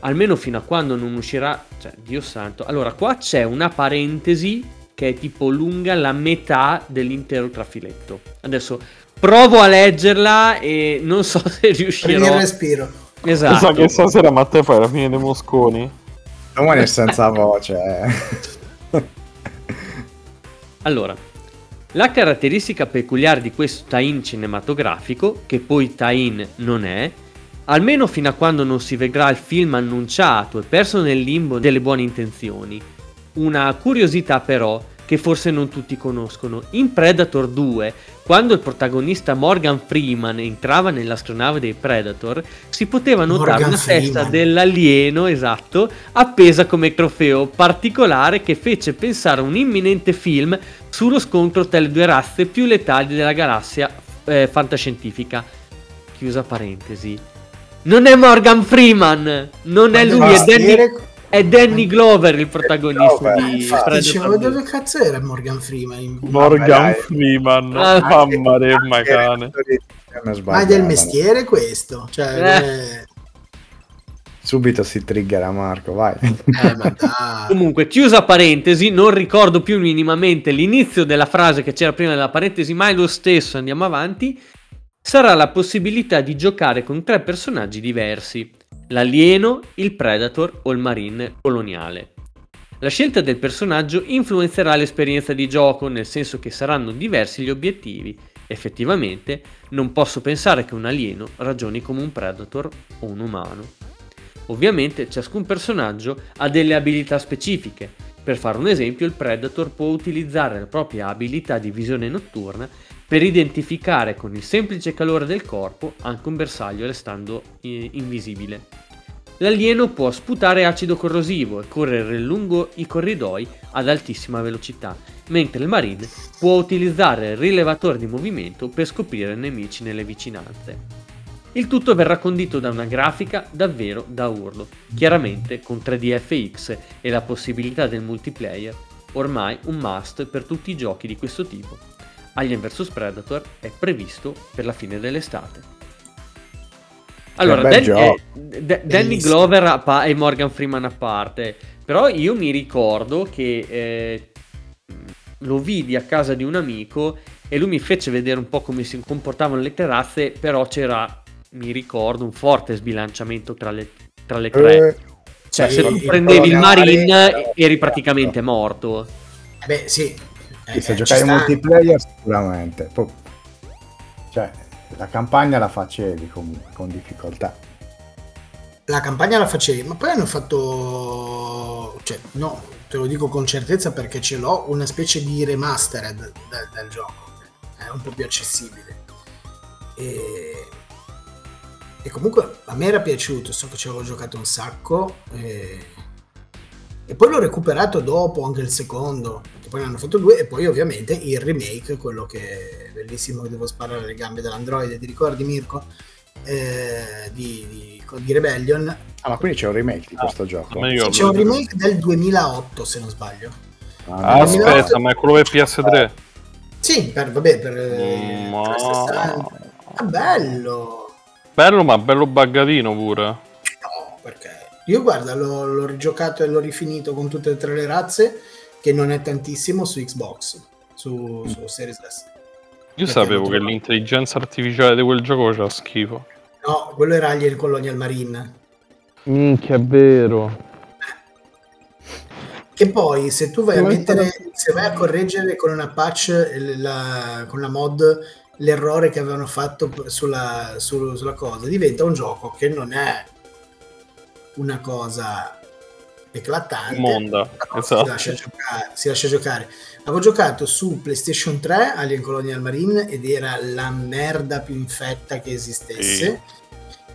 S2: almeno fino a quando non uscirà, cioè Dio santo, allora qua c'è una parentesi che è tipo lunga la metà dell'intero trafiletto. Adesso provo a leggerla e non so se
S3: Prendi il
S2: riuscirò.
S3: respiro.
S2: Esatto.
S5: che stasera Matteo fai la fine dei mosconi.
S4: Domani è senza voce. eh.
S2: Allora, la caratteristica peculiare di questo tie-in cinematografico, che poi tie-in non è, almeno fino a quando non si vedrà il film annunciato e perso nel limbo delle buone intenzioni, una curiosità però che forse non tutti conoscono. In Predator 2, quando il protagonista Morgan Freeman entrava nell'astronave dei Predator, si poteva notare
S3: Morgan
S2: una testa
S3: Freeman.
S2: dell'alieno, esatto, appesa come trofeo particolare che fece pensare a un imminente film sullo scontro tra le due razze più letali della galassia eh, fantascientifica. Chiusa parentesi. Non è Morgan Freeman, non è
S3: Ma
S2: lui,
S3: deve
S2: è Danny, è Danny Glover il protagonista
S4: Glover,
S2: di
S3: Dicevo
S2: 2.
S3: dove cazzo era Morgan Freeman?
S5: Morgan. Freeman.
S2: Ah,
S5: Mamma remma cane.
S3: Ma è del mestiere questo? Cioè,
S2: Eh.
S4: Subito si triggera Marco, vai.
S3: eh, ma.
S2: Comunque, chiusa parentesi, non ricordo più minimamente l'inizio della frase che c'era prima della parentesi, ma è lo stesso, andiamo avanti. Sarà la possibilità di giocare con tre personaggi diversi, l'alieno, il predator o il marine coloniale. La scelta del personaggio influenzerà l'esperienza di gioco, nel senso che saranno diversi gli obiettivi. Effettivamente, non posso pensare che un alieno ragioni come un predator o un umano. Ovviamente ciascun personaggio ha delle abilità specifiche. Per fare un esempio, il Predator può utilizzare la propria abilità di visione notturna per identificare con il semplice calore del corpo anche un bersaglio restando eh, invisibile. L'alieno può sputare acido corrosivo e correre lungo i corridoi ad altissima velocità, mentre il marine può utilizzare il rilevatore di movimento per scoprire nemici nelle vicinanze. Il tutto verrà condito da una grafica davvero da urlo, chiaramente con 3D FX e la possibilità del multiplayer, ormai un must per tutti i giochi di questo tipo. Alien vs Predator è previsto per la fine dell'estate. Allora, Dan- eh, D- Danny. Glover a pa- e Morgan Freeman a parte, però io mi ricordo che eh, lo vidi a casa di un amico e lui mi fece vedere un po' come si comportavano le terrazze, però c'era, mi ricordo, un forte sbilanciamento tra le, tra le tre.
S4: Eh,
S2: Cioè, se tu prendevi il Marine eri praticamente morto.
S3: Eh Beh, sì. Eh,
S4: se giocavi
S3: ci
S4: in multiplayer sicuramente. Poi, cioè, la campagna la facevi comunque con difficoltà.
S3: La campagna la facevi, ma poi hanno fatto... Cioè, no, te lo dico con certezza perché ce l'ho, una specie di remastered del, del gioco. È un po' più accessibile. E... e comunque a me era piaciuto, so che ci avevo giocato un sacco. E, e poi l'ho recuperato dopo, anche il secondo. che Poi ne hanno fatto due e poi ovviamente il remake, quello che è bellissimo che devo sparare le gambe dell'androide, ti ricordi Mirko? Eh, di, di, di Rebellion.
S4: Ah, ma quindi c'è un remake di questo gioco.
S5: mi ricordo.
S3: C'è un remake del 2008 se non sbaglio.
S4: Ah,
S5: Ah,
S4: no.
S5: aspetta, ma è quello per PS3.
S3: Sì, per, vabbè, per eh,
S5: Mm, ma-
S3: 360. Ah, bello!
S5: Bello, ma bello buggatino pure.
S3: No, perché io guarda, l'ho, l'ho rigiocato e l'ho rifinito con tutte e tre le razze, che non è tantissimo su Xbox, su, su Series S.
S5: Io
S3: Perché
S5: sapevo che l'intelligenza artificiale di quel gioco c'ha schifo.
S3: No, quello era Alien Colonial Marine.
S5: Minchia, è vero.
S3: Che poi se tu vai a mettere, se vai a correggere con una patch, la- con una mod, l'errore che avevano fatto sulla, su- sulla cosa, diventa un gioco che non è una cosa eclatante.
S5: Monda, esatto.
S3: si, lascia giocare, si lascia giocare. Avevo giocato su PlayStation 3 Alien Colonial Marine ed era la merda più infetta che esistesse.
S5: Sì.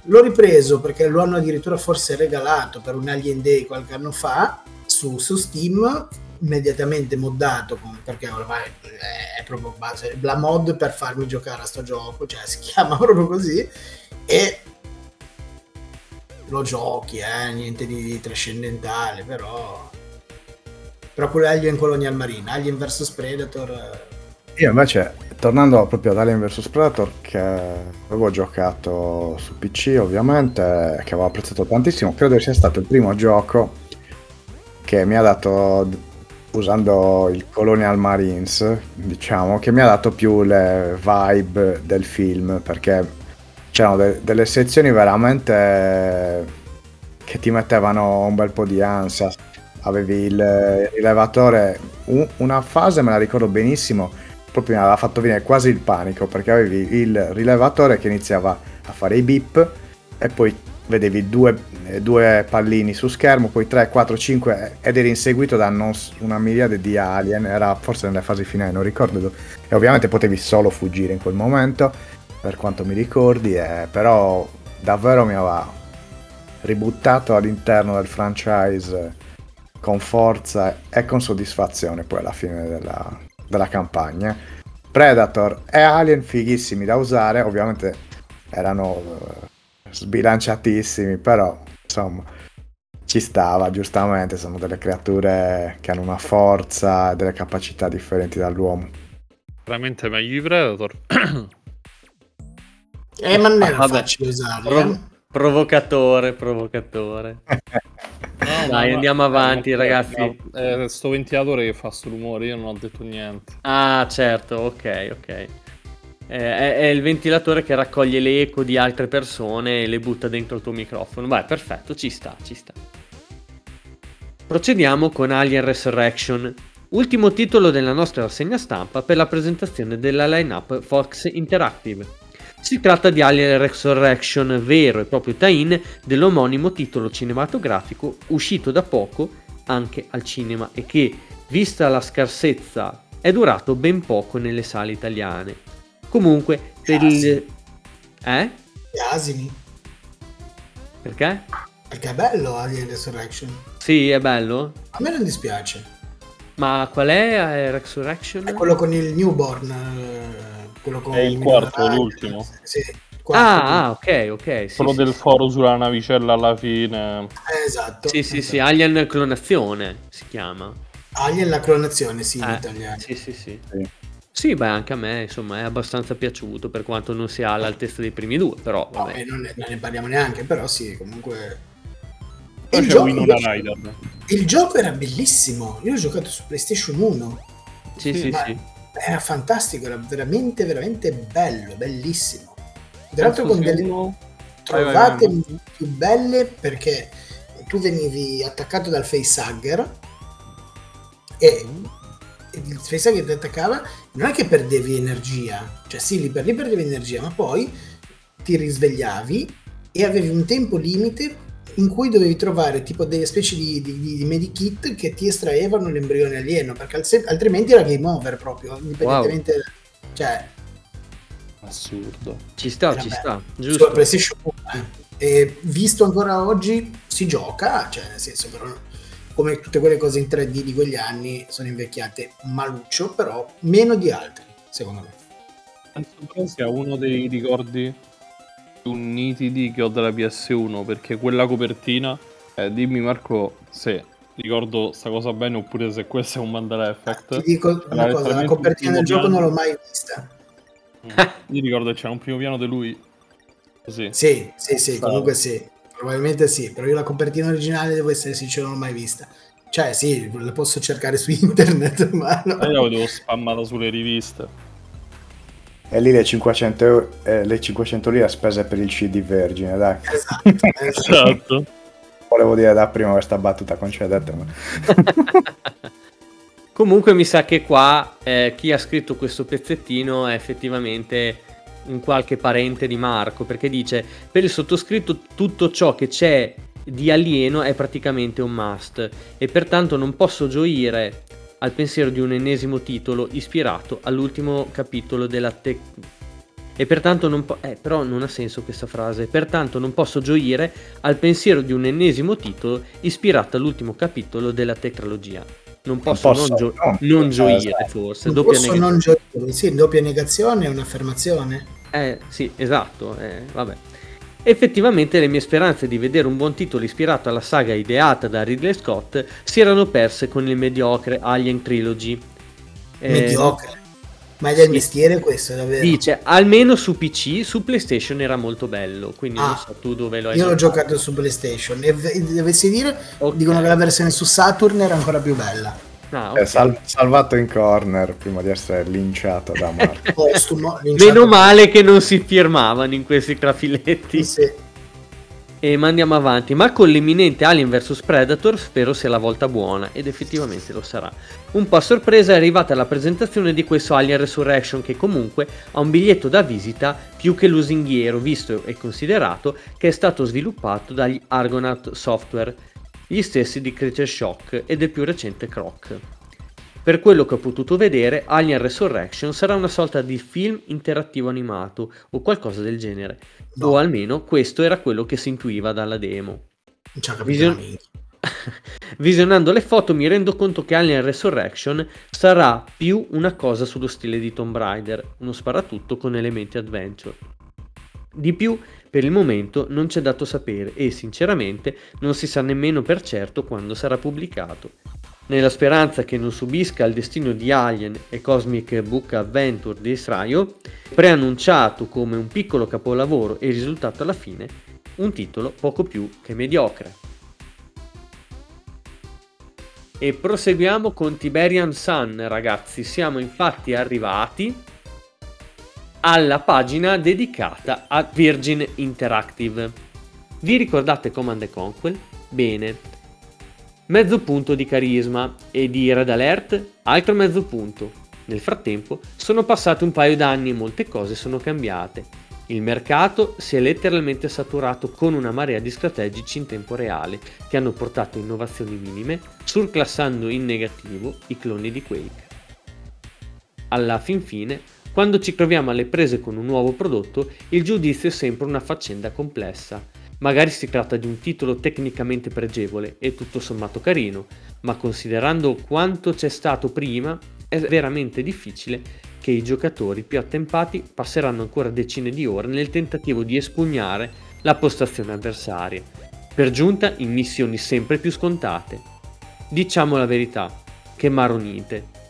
S3: L'ho ripreso perché lo hanno addirittura forse regalato per un Alien Day qualche anno fa su, su Steam, immediatamente moddato perché ormai è proprio base, la mod per farmi giocare a sto gioco, cioè si chiama proprio così e lo giochi, eh, niente di trascendentale, però però è Alien Colonial Marine, Alien vs Predator eh,
S4: Io invece, tornando proprio ad Alien vs Predator, che avevo giocato su PC ovviamente, che avevo apprezzato tantissimo, credo sia stato il primo gioco che mi ha dato, usando il Colonial Marines, diciamo, che mi ha dato più le vibe del film, perché c'erano de- delle sezioni veramente che ti mettevano un bel po' di ansia. Avevi il rilevatore, un- una fase me la ricordo benissimo, proprio mi aveva fatto venire quasi il panico perché avevi il rilevatore che iniziava a fare i beep e poi vedevi due, due pallini su schermo, poi 3, 4, 5 ed eri inseguito da non una miriade di alien, era forse nelle fasi finali, non ricordo, do- e ovviamente potevi solo fuggire in quel momento, per quanto mi ricordi, eh, però davvero mi aveva ributtato all'interno del franchise con forza e con soddisfazione poi alla fine della, della campagna. Predator e Alien fighissimi da usare, ovviamente erano eh, sbilanciatissimi, però insomma ci stava giustamente, sono delle creature che hanno una forza e delle capacità differenti dall'uomo.
S5: Veramente meglio di Predator.
S3: eh, ma non era
S2: vabbè.
S3: facile usarli
S2: Pro-
S3: eh.
S2: provocatore, provocatore.
S5: No,
S2: Dai,
S5: ma-
S2: andiamo avanti,
S5: eh,
S2: ragazzi.
S5: no, È sto ventilatore che fa sto rumore, io non ho detto niente.
S2: Ah, certo, ok, ok. Eh, è, è il ventilatore che raccoglie l'eco di altre persone e le butta dentro il tuo microfono. Vai, perfetto, ci sta, ci sta. Procediamo con Alien Resurrection, ultimo titolo della nostra rassegna stampa per la presentazione della lineup Fox Interactive. Si tratta di Alien Resurrection, vero e proprio tie-in dell'omonimo titolo cinematografico uscito da poco anche al cinema e che, vista la scarsezza, è durato ben poco nelle sale italiane. Comunque, per il... Eh?
S3: Gli asini
S2: Perché?
S3: perché è bello Alien Resurrection
S2: Sì, è bello.
S3: a me non dispiace
S2: Ma qual è eh, Resurrection?
S3: è quello con il newborn quello con
S5: È il quarto, l'ultimo.
S3: sì, il quarto.
S2: Ah, ah, ok, ok. Sì,
S5: Quello
S2: sì,
S5: del
S2: sì.
S5: foro sulla navicella alla fine.
S3: Eh, esatto
S2: Sì, sì, sì,
S3: esatto.
S2: Alien Clonazione si chiama.
S3: Alien la clonazione sì in
S2: Eh,
S3: italiano
S2: Sì, sì, sì.
S4: Sì.
S2: Beh, anche a me, insomma, è abbastanza piaciuto per quanto non sia all'altezza dei primi due, però
S3: No,
S2: vabbè.
S3: e non, ne, non ne parliamo neanche però sì comunque il gioco,
S5: Winona
S3: invece- il gioco era bellissimo io l'ho giocato su PlayStation 1
S2: Sì, sì,
S3: ma
S2: sì.
S3: Era fantastico era veramente veramente bello bellissimo tra l'altro con delle
S5: Vai, vai,
S3: trovate
S5: vai.
S3: più belle perché tu venivi attaccato dal facehugger e il facehugger ti attaccava, non è che perdevi energia, cioè sì, lì per lì perdevi energia, ma poi ti risvegliavi e avevi un tempo limite in cui dovevi trovare tipo delle specie di, di, di medikit che ti estraevano l'embrione alieno, perché altrimenti era game over proprio, indipendentemente... Wow. Cioè,
S5: Assurdo.
S2: Ci sta, ci bello. sta. Giusto.
S3: PlayStation 1, eh. E visto ancora oggi si gioca, cioè nel senso però come tutte quelle cose in 3D di quegli anni sono invecchiate maluccio, però meno di altri, secondo me.
S5: Penso che sia uno dei ricordi più nitidi che ho della PS1, perché quella copertina, eh, dimmi Marco se ricordo sta cosa bene oppure se questo è un Mandela Effect.
S3: Ti dico una cosa, la copertina del gioco non l'ho mai vista.
S5: Io ricordo che c'era un primo piano di lui.
S3: Così. Sì, sì, sì, comunque sì. Probabilmente sì, però io la copertina originale devo essere sincero, non l'ho mai vista. Cioè, sì, la posso cercare su internet, ma no.
S5: Io l'avevo spammata sulle riviste.
S4: E lì le 500, eh, le 500 lire spese per il CD Vergine, dai.
S3: Esatto. esatto.
S4: Volevo dire da prima questa battuta, concedetemi.
S2: Comunque mi sa che qua eh, chi ha scritto questo pezzettino è effettivamente un qualche parente di Marco, perché dice per il sottoscritto tutto ciò che c'è di alieno è praticamente un must e pertanto non posso gioire al pensiero di un ennesimo titolo ispirato all'ultimo capitolo della tec... E pertanto non po- eh, però non ha senso questa frase. Pertanto non posso gioire al pensiero di un ennesimo titolo ispirato all'ultimo capitolo della tetralogia. Non posso non, posso, non, gio- no, non gioire, esatto. forse.
S3: Non doppia posso negazione. non gioire, sì, doppia negazione è un'affermazione.
S2: Eh, sì, esatto, eh, vabbè. Effettivamente le mie speranze di vedere un buon titolo ispirato alla saga ideata da Ridley Scott si erano perse con il mediocre Alien Trilogy.
S3: Eh, mediocre? Ma è del sì. mestiere questo, davvero?
S2: Dice, almeno su PC, su PlayStation era molto bello, quindi ah, non so tu dove lo hai
S3: Io l'ho giocato su PlayStation e dovessi dire, okay. dicono che la versione su Saturn era ancora più bella.
S4: Ah, okay. È sal- salvato in corner prima di essere linciato da Marco.
S2: Meno male che non si firmavano in questi trafiletti.
S3: Sì.
S2: E mandiamo avanti, ma con l'imminente Alien vs Predator spero sia la volta buona, ed effettivamente lo sarà. Un po' a sorpresa è arrivata la presentazione di questo Alien Resurrection che comunque ha un biglietto da visita più che lusinghiero, visto e considerato che è stato sviluppato dagli Argonaut Software, gli stessi di Creature Shock e del più recente Croc. Per quello che ho potuto vedere, Alien Resurrection sarà una sorta di film interattivo animato o qualcosa del genere, no. o almeno questo era quello che si intuiva dalla demo.
S3: Vision...
S2: Visionando le foto mi rendo conto che Alien Resurrection sarà più una cosa sullo stile di Tomb Raider, uno sparatutto con elementi adventure. Di più, per il momento non c'è dato sapere e sinceramente non si sa nemmeno per certo quando sarà pubblicato. Nella speranza che non subisca il destino di Alien e Cosmic Book Adventure di Israel, preannunciato come un piccolo capolavoro e risultato alla fine un titolo poco più che mediocre. E proseguiamo con Tiberian Sun, ragazzi. Siamo infatti arrivati alla pagina dedicata a Virgin Interactive. Vi ricordate Command Conquer? Bene. Mezzo punto di carisma e di Red Alert, altro mezzo punto. Nel frattempo sono passati un paio d'anni e molte cose sono cambiate. Il mercato si è letteralmente saturato con una marea di strategici in tempo reale che hanno portato innovazioni minime, surclassando in negativo i cloni di Quake. Alla fin fine quando ci troviamo alle prese con un nuovo prodotto, il giudizio è sempre una faccenda complessa. Magari si tratta di un titolo tecnicamente pregevole e tutto sommato carino, ma considerando quanto c'è stato prima, è veramente difficile che i giocatori più attempati passeranno ancora decine di ore nel tentativo di espugnare la postazione avversaria, per giunta in missioni sempre più scontate. Diciamo la verità, che maronite,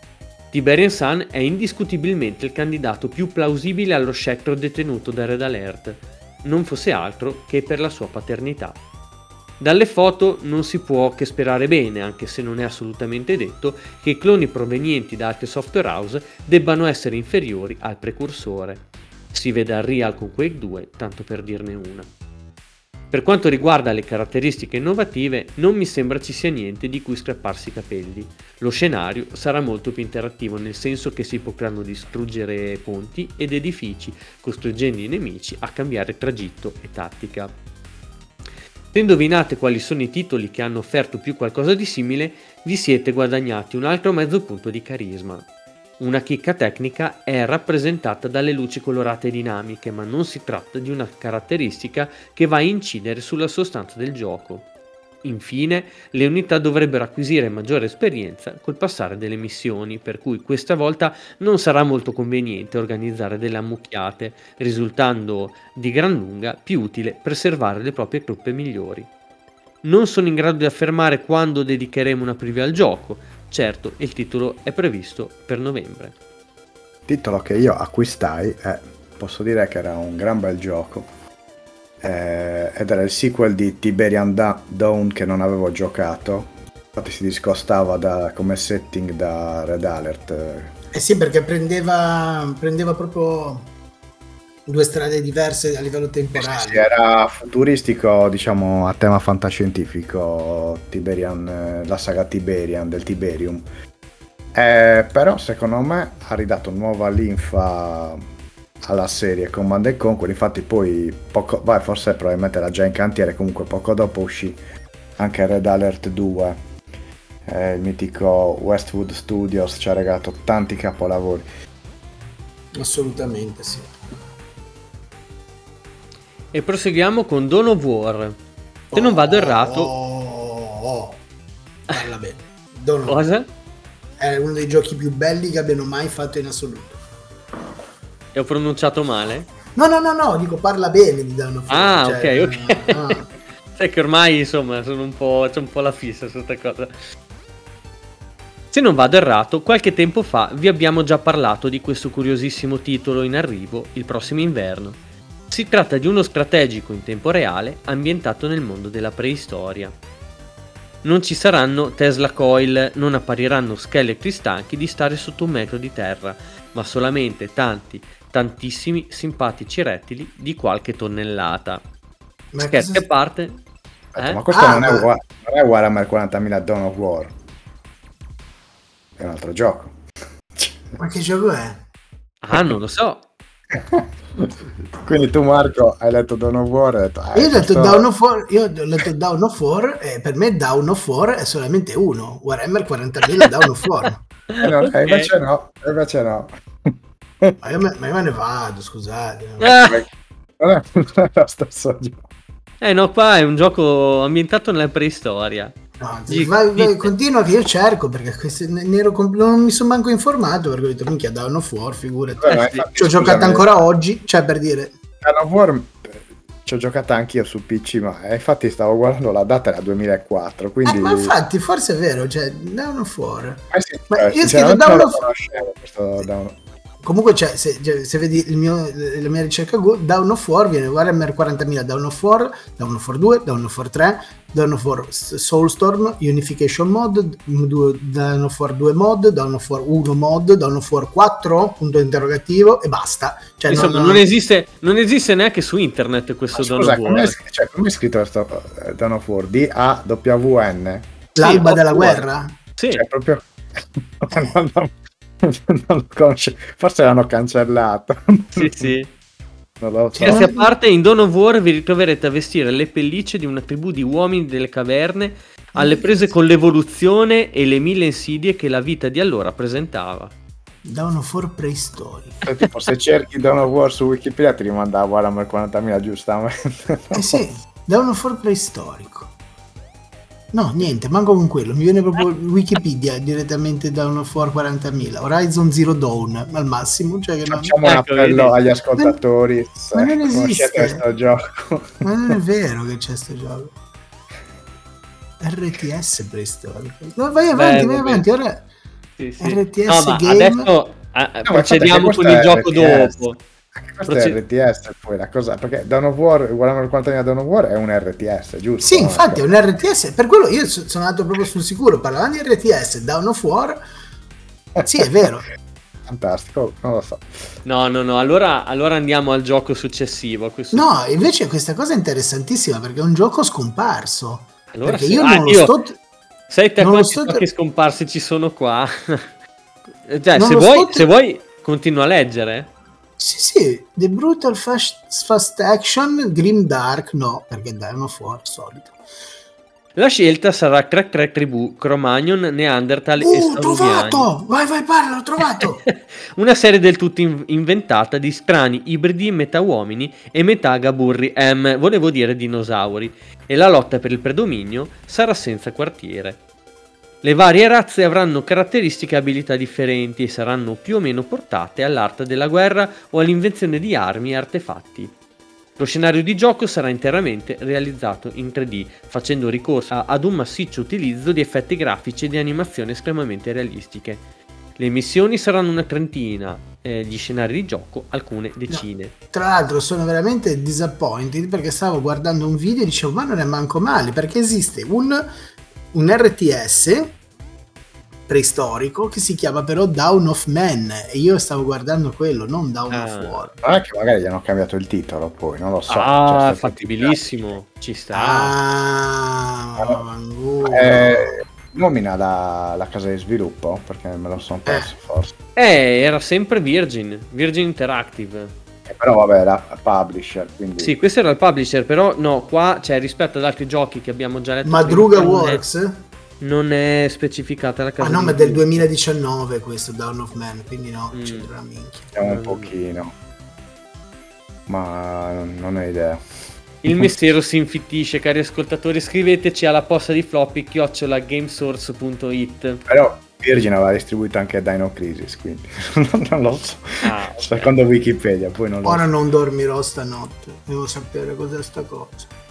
S2: Tiberian Sun è indiscutibilmente il candidato più plausibile allo scettro detenuto da Red Alert, non fosse altro che per la sua paternità. Dalle foto non si può che sperare bene, anche se non è assolutamente detto, che i cloni provenienti da altre software house debbano essere inferiori al precursore. Si vede al Real con Quake 2, tanto per dirne una. Per quanto riguarda le caratteristiche innovative, non mi sembra ci sia niente di cui scrapparsi i capelli. Lo scenario sarà molto più interattivo, nel senso che si potranno distruggere ponti ed edifici, costringendo i nemici a cambiare tragitto e tattica. Se indovinate quali sono i titoli che hanno offerto più qualcosa di simile, vi siete guadagnati un altro mezzo punto di carisma. Una chicca tecnica è rappresentata dalle luci colorate dinamiche, ma non si tratta di una caratteristica che va a incidere sulla sostanza del gioco. Infine, le unità dovrebbero acquisire maggiore esperienza col passare delle missioni, per cui questa volta non sarà molto conveniente organizzare delle ammucchiate, risultando di gran lunga più utile preservare le proprie truppe migliori. Non sono in grado di affermare quando dedicheremo una preview al gioco, Certo, il titolo è previsto per novembre.
S4: Titolo che io acquistai e posso dire che era un gran bel gioco. Eh, ed era il sequel di Tiberian Dawn che non avevo giocato. Infatti si discostava da, come setting da Red Alert.
S3: Eh sì, perché prendeva, prendeva proprio due strade diverse a livello temporale.
S4: Era futuristico, diciamo, a tema fantascientifico, Tiberian, eh, la saga Tiberian del Tiberium. Eh, però secondo me ha ridato nuova linfa alla serie Command Conquer, infatti poi poco, beh, forse probabilmente era già in cantiere, comunque poco dopo uscì anche Red Alert 2. Eh, il mitico Westwood Studios ci ha regalato tanti capolavori.
S3: Assolutamente sì.
S2: E proseguiamo con Dawn of War. Se non vado errato...
S3: Oh, oh, parla bene. Dawn of
S2: Cosa?
S3: È uno dei giochi più belli che abbiano mai fatto in assoluto.
S2: E ho pronunciato male?
S3: No, no, no, no, dico parla bene di Dawn of
S2: War. Ah, cioè, ok, ok. Ah. Sai che ormai, insomma, sono un po', c'è un po' la fissa su questa cosa. Se non vado errato, qualche tempo fa vi abbiamo già parlato di questo curiosissimo titolo in arrivo il prossimo inverno. Si tratta di uno strategico in tempo reale ambientato nel mondo della preistoria. Non ci saranno Tesla Coil, non appariranno scheletri stanchi di stare sotto un metro di terra, ma solamente tanti, tantissimi simpatici rettili di qualche tonnellata. Ma Scherzi cosa... a parte...
S4: Aspetta, eh? Ma questo ah, non, ma... È uguale, non è Warhammer 40.000 Dawn of War. È un altro gioco.
S3: Ma che gioco è?
S2: Ah, non lo so.
S4: Quindi tu Marco hai letto Dawn of War e hai detto,
S3: ah, io, ho letto Dawn of War, io ho letto Dawn of War e per me Dawn of War è solamente uno, Warhammer 40.000 Dawn of War.
S4: eh no, okay. invece no, invece no.
S3: ma, io me, ma io me ne vado, scusate.
S4: Eh. Non è lo stesso gioco.
S2: Eh no, qua è un gioco ambientato nella preistoria.
S3: No, vai, vai, continua che io cerco perché queste, comp- non mi sono manco informato perché ho detto minchia Dawn of War figurati. Beh, eh, ci ho giocato ancora oggi cioè per dire.
S4: Dawn of War ci ho giocato anch'io su PC ma eh, infatti stavo guardando la data era 2004 quindi... Eh,
S3: ma infatti forse è vero cioè Dawn of War.
S4: Eh sì, ma cioè, io scritto Dawn of War
S3: Comunque, cioè, se, cioè, se, vedi mio, la mia ricerca Google, Down of War viene Warhammer 40.000 Down of War, Down of War 2, Down of War 3, Down of War Soulstorm, Unification Mod, Down of War 2 Mod, Down of War 1 Mod, Down of War 4, punto interrogativo e basta.
S2: Cioè, Insomma, non, non, esiste, non, esiste, neanche su internet questo Down of War. Come è,
S4: cioè, come è scritto questo uh, Dawn of War? D-A-W-N?
S3: L'alba sì, della guerra?
S2: Sì.
S4: Cioè, proprio... non lo conosce. Forse l'hanno cancellato.
S2: Sì, sì. Non lo so. Scherzi a parte, in Dawn of War vi ritroverete a vestire le pellicce di una tribù di uomini delle caverne alle prese con l'evoluzione e le mille insidie che la vita di allora presentava.
S3: Dawn of War preistorico.
S4: Cioè, tipo, se cerchi Dawn of War su Wikipedia ti rimanda a Warhammer 40.000 giustamente.
S3: Eh sì, Dawn of War preistorico. No, niente, manco con quello. Mi viene proprio Wikipedia direttamente da uno for 40.000. Horizon Zero Dawn al massimo. Cioè che
S4: non... Facciamo un ecco, appello agli ascoltatori.
S3: Ma, ma non esiste.
S4: questo gioco.
S3: Ma non è vero che c'è questo gioco. RTS preistorico. No, vai avanti, Beh, vai avanti. Ora... Sì, sì. RTS no, game.
S2: Adesso ah, no, procediamo con il gioco RTS. dopo.
S4: Anche questo Proce- è RTS poi la cosa, perché Dawn of War, Warhammer 40 Dawn of War è un RTS, giusto?
S3: Sì, infatti è un RTS, per quello io sono andato proprio sul sicuro, parlavamo di RTS, Dawn of War, sì è vero.
S4: fantastico, non lo so.
S2: No, no, no, allora, allora andiamo al gioco successivo. questo
S3: No, invece questa cosa è interessantissima perché è un gioco scomparso.
S2: Allora
S3: perché
S2: sì.
S3: io
S2: Ah,
S3: non lo
S2: io-
S3: sto...
S2: Sai te
S3: Non lo
S2: quanti
S3: sto-
S2: giochi scomparsi ci sono qua? cioè, se
S3: lo
S2: vuoi,
S3: sto-
S2: se vuoi, continua a leggere.
S3: Sì, sì, The Brutal Fast, Fast Action, Grim Dark, no, perché dai, uno fuori, solito.
S2: La scelta sarà Crack Crack Tribù, Cro-Magnon, Neanderthal e
S3: Uh,
S2: Saurumiani.
S3: trovato! Vai, vai, parla, l'ho trovato!
S2: Una serie del tutto in- inventata di strani ibridi metà uomini e metà gaburri M, volevo dire dinosauri, e la lotta per il predominio sarà senza quartiere. Le varie razze avranno caratteristiche e abilità differenti e saranno più o meno portate all'arte della guerra o all'invenzione di armi e artefatti. Lo scenario di gioco sarà interamente realizzato in 3D, facendo ricorso ad un massiccio utilizzo di effetti grafici e di animazioni estremamente realistiche. Le missioni saranno una trentina, eh, gli scenari di gioco alcune decine.
S3: Tra l'altro sono veramente disappointed perché stavo guardando un video e dicevo ma non è manco male perché esiste un, un RTS preistorico che si chiama però Down of Man e io stavo guardando quello, non Down
S2: Ah.
S3: of War.
S4: Non è che magari gli hanno cambiato il titolo poi, non lo so.
S2: ah,
S4: Cioè,
S2: fattibilissimo, ci sta.
S3: Ah,
S4: Allora. Eh, nomina la, la casa di sviluppo perché me lo sono perso forse.
S2: Eh, era sempre Virgin, Virgin Interactive.
S4: Eh, però vabbè, la publisher, quindi
S2: Sì, questo era il publisher, però no, qua, cioè, rispetto ad altri giochi che abbiamo già letto
S3: Madruga
S2: prima, non è-
S3: Works?
S2: Non è specificata la casa
S3: Ah no, ma è del
S2: sviluppo.
S3: 2019 questo Down of Man, quindi no,
S2: Mm.
S3: c'entra una minchia.
S4: vediamo un pochino. Ma non ho idea.
S2: Il mistero si infittisce, cari ascoltatori. Scriveteci alla posta di floppy chiocciola gamesource.it.
S4: Però Virgin aveva distribuito anche Dino Crisis, quindi non lo so.
S2: Ah, ok.
S4: Secondo Wikipedia, poi non lo
S3: Ora
S4: so.
S3: non dormirò stanotte, devo sapere cos'è sta cosa.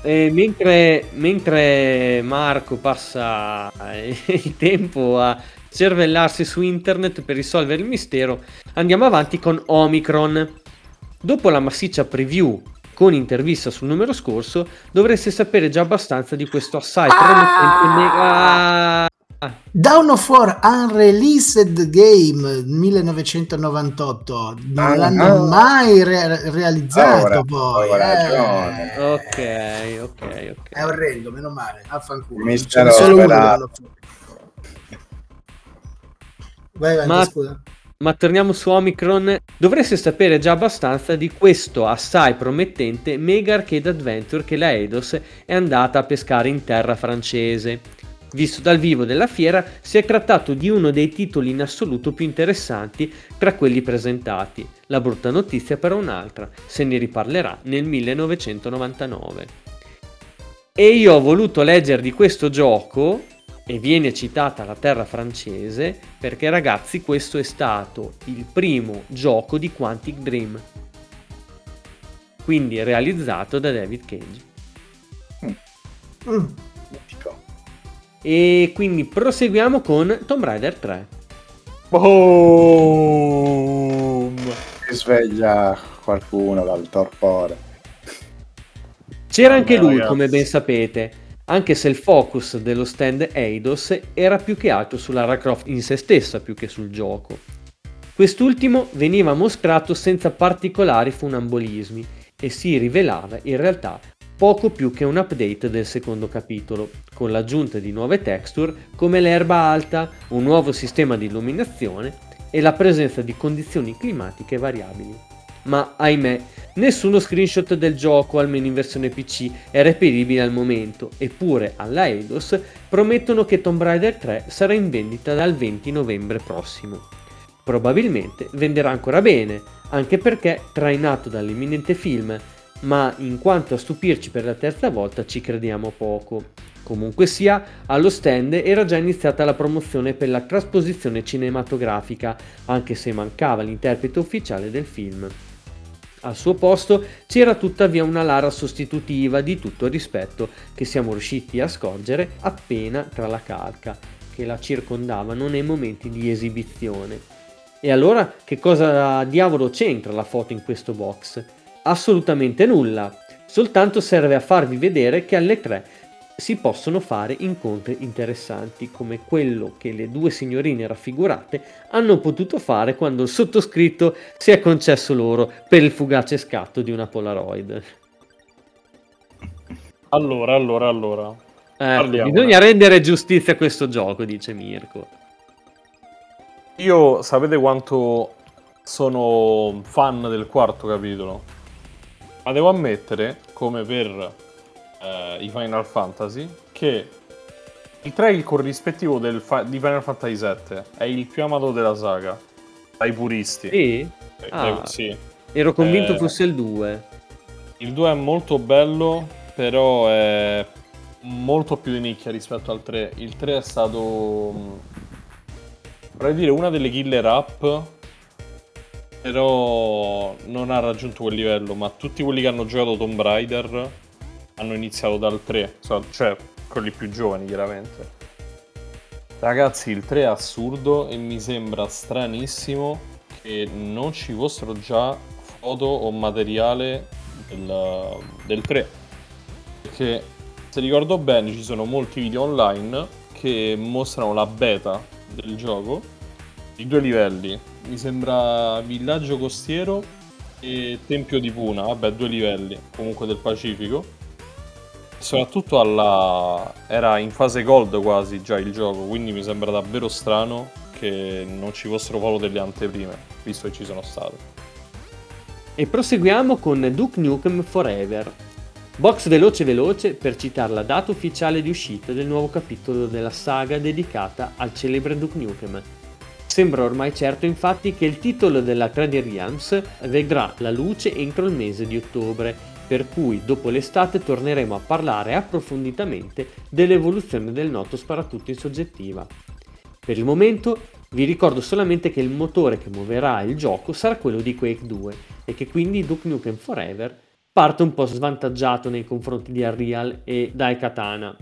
S2: E mentre, mentre Marco passa il tempo a cervellarsi su internet per risolvere il mistero, andiamo avanti con Omicron. Dopo la massiccia preview con intervista sul numero scorso, dovreste sapere già abbastanza di questo assai promettente mega...
S3: Down of War Unreleased Game 1998 non
S4: Ah,
S3: l'hanno
S4: ah.
S3: mai re- realizzato
S4: Ora,
S3: poi
S4: ora
S3: eh.
S2: Ok, ok, ok.
S3: è orrendo meno male affanculo
S4: Mi
S3: n'è
S4: spero
S3: solo uno vai vai
S2: Ma-
S3: scusa
S2: Ma torniamo su Omicron. Dovreste sapere già abbastanza di questo assai promettente Mega Arcade Adventure che la Eidos è andata a pescare in terra francese. Visto dal vivo della fiera, si è trattato di uno dei titoli in assoluto più interessanti tra quelli presentati. La brutta notizia però un'altra, se ne riparlerà nel 1999. E io ho voluto leggere di questo gioco e viene citata la terra francese perché ragazzi questo è stato il primo gioco di Quantic Dream quindi realizzato da David Cage
S3: Mm.
S4: Mitico.
S2: E quindi proseguiamo con Tomb Raider 3
S5: Boom!
S4: Si sveglia qualcuno dal torpore.
S2: c'era anche lui
S5: ragazzi.
S2: come ben sapete anche se il focus dello stand Eidos era più che altro su Lara Croft in se stessa più che sul gioco Quest'ultimo veniva mostrato senza particolari funambolismi e si rivelava in realtà poco più che un update del secondo capitolo, con l'aggiunta di nuove texture come l'erba alta, un nuovo sistema di illuminazione e la presenza di condizioni climatiche variabili. Ma ahimè, nessuno screenshot del gioco, almeno in versione PC, è reperibile al momento, eppure alla Eidos promettono che Tomb Raider 3 sarà in vendita dal 20 novembre prossimo. Probabilmente venderà ancora bene, anche perché trainato dall'imminente film, ma in quanto a stupirci per la terza volta ci crediamo poco. Comunque sia, allo stand era già iniziata la promozione per la trasposizione cinematografica, anche se mancava l'interprete ufficiale del film. Al suo posto c'era tuttavia una Lara sostitutiva di tutto rispetto che siamo riusciti a scorgere appena tra la calca che la circondavano nei momenti di esibizione. E allora che cosa diavolo c'entra la foto in questo box? Assolutamente nulla, soltanto serve a farvi vedere che alle 3 si possono fare incontri interessanti come quello che le due signorine raffigurate hanno potuto fare quando il sottoscritto si è concesso loro per il fugace scatto di una Polaroid.
S5: Allora, allora, allora.
S2: Eh, bisogna rendere giustizia a questo gioco, dice Mirko.
S5: Io sapete quanto sono fan del quarto capitolo? Ma devo ammettere, come per eh, i Final Fantasy, che il 3 è il corrispettivo del fa- di Final Fantasy 7, è il più amato della saga, dai puristi.
S2: Sì?
S5: Eh,
S2: Ah.
S5: sì.
S2: Ero convinto
S5: Eh.
S2: fosse il 2.
S5: Il 2 è molto bello, però è molto più di nicchia rispetto al 3. Il 3 è stato, mh, vorrei dire, una delle killer app, però non ha raggiunto quel livello, ma tutti quelli che hanno giocato Tomb Raider hanno iniziato dal 3, so- cioè quelli più giovani chiaramente. Ragazzi, il 3 è assurdo e mi sembra stranissimo che non ci fossero già foto o materiale del, del 3. Perché se ricordo bene ci sono molti video online che mostrano la beta del gioco di due livelli. Mi sembra villaggio costiero e tempio di Puna, vabbè due livelli comunque del Pacifico. Soprattutto alla... era in fase gold quasi già il gioco, quindi mi sembra davvero strano che non ci fossero foto delle anteprime, visto che ci sono state.
S2: E proseguiamo con Duke Nukem Forever. Box veloce veloce per citare la data ufficiale di uscita del nuovo capitolo della saga dedicata al celebre Duke Nukem. Sembra ormai certo infatti che il titolo della Crady Realms vedrà la luce entro il mese di ottobre, per cui dopo l'estate torneremo a parlare approfonditamente dell'evoluzione del noto sparatutto in soggettiva. Per il momento vi ricordo solamente che il motore che muoverà il gioco sarà quello di Quake 2 e che quindi Duke Nukem Forever parte un po' svantaggiato nei confronti di Unreal e Daikatana.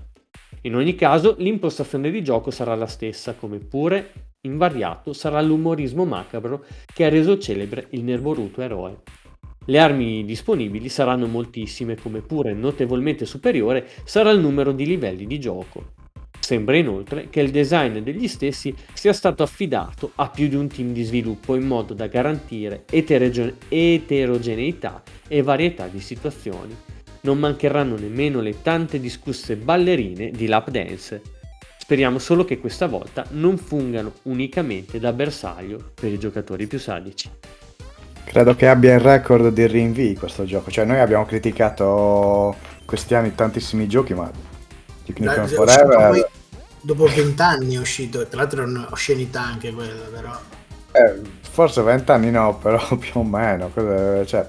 S2: In ogni caso l'impostazione di gioco sarà la stessa, come pure invariato sarà l'umorismo macabro che ha reso celebre il nervoruto eroe. Le armi disponibili saranno moltissime, come pure notevolmente superiore sarà il numero di livelli di gioco. Sembra inoltre che il design degli stessi sia stato affidato a più di un team di sviluppo in modo da garantire eterogene- eterogeneità e varietà di situazioni. Non mancheranno nemmeno le tante discusse ballerine di lap dance. Speriamo solo che questa volta non fungano unicamente da bersaglio per i giocatori più sadici.
S4: Credo che abbia il record di rinvii questo gioco. Cioè, noi abbiamo criticato questi anni tantissimi giochi, ma
S3: uscito
S4: Forever...
S3: poi dopo vent'anni è uscito, tra l'altro è un'oscenità anche quella, però.
S4: eh, forse vent'anni no, però più o meno. Cioè,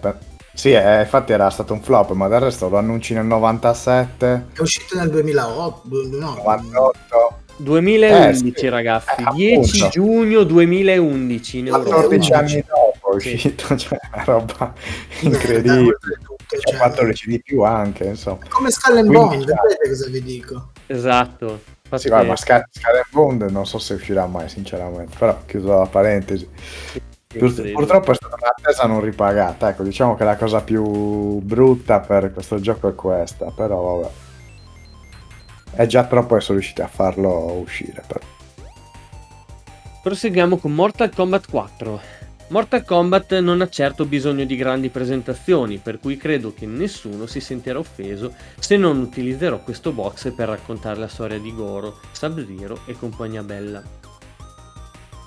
S4: Sì, eh, infatti era stato un flop, ma del resto lo annunci nel 97,
S3: È uscito nel 2008, no,
S4: 98...
S2: 2011
S4: Eh, sì.
S2: ragazzi,
S4: Eh,
S2: 10
S4: appunto.
S2: giugno 2011 in Europa.
S4: 14
S3: 11.
S4: anni dopo è
S2: Sì.
S4: uscito, cioè una roba
S3: merda,
S4: incredibile. ha
S3: cioè,
S4: fatto le CD più anche, insomma.
S3: Come Skull and Bone, vedete cosa vi dico?
S2: Esatto. Infatti-
S4: Sì, guarda, ma Sky and Bond non so se uscirà mai, sinceramente. Però, chiuso la parentesi.
S2: Credo.
S4: Purtroppo è stata un'attesa non ripagata. Ecco, diciamo che la cosa più brutta per questo gioco è questa. Però, vabbè. È già troppo sono riusciti a farlo uscire. Però.
S2: Proseguiamo con Mortal Kombat 4. Mortal Kombat non ha certo bisogno di grandi presentazioni, per cui credo che nessuno si sentirà offeso se non utilizzerò questo box per raccontare la storia di Goro, Sub-Zero e compagnia bella.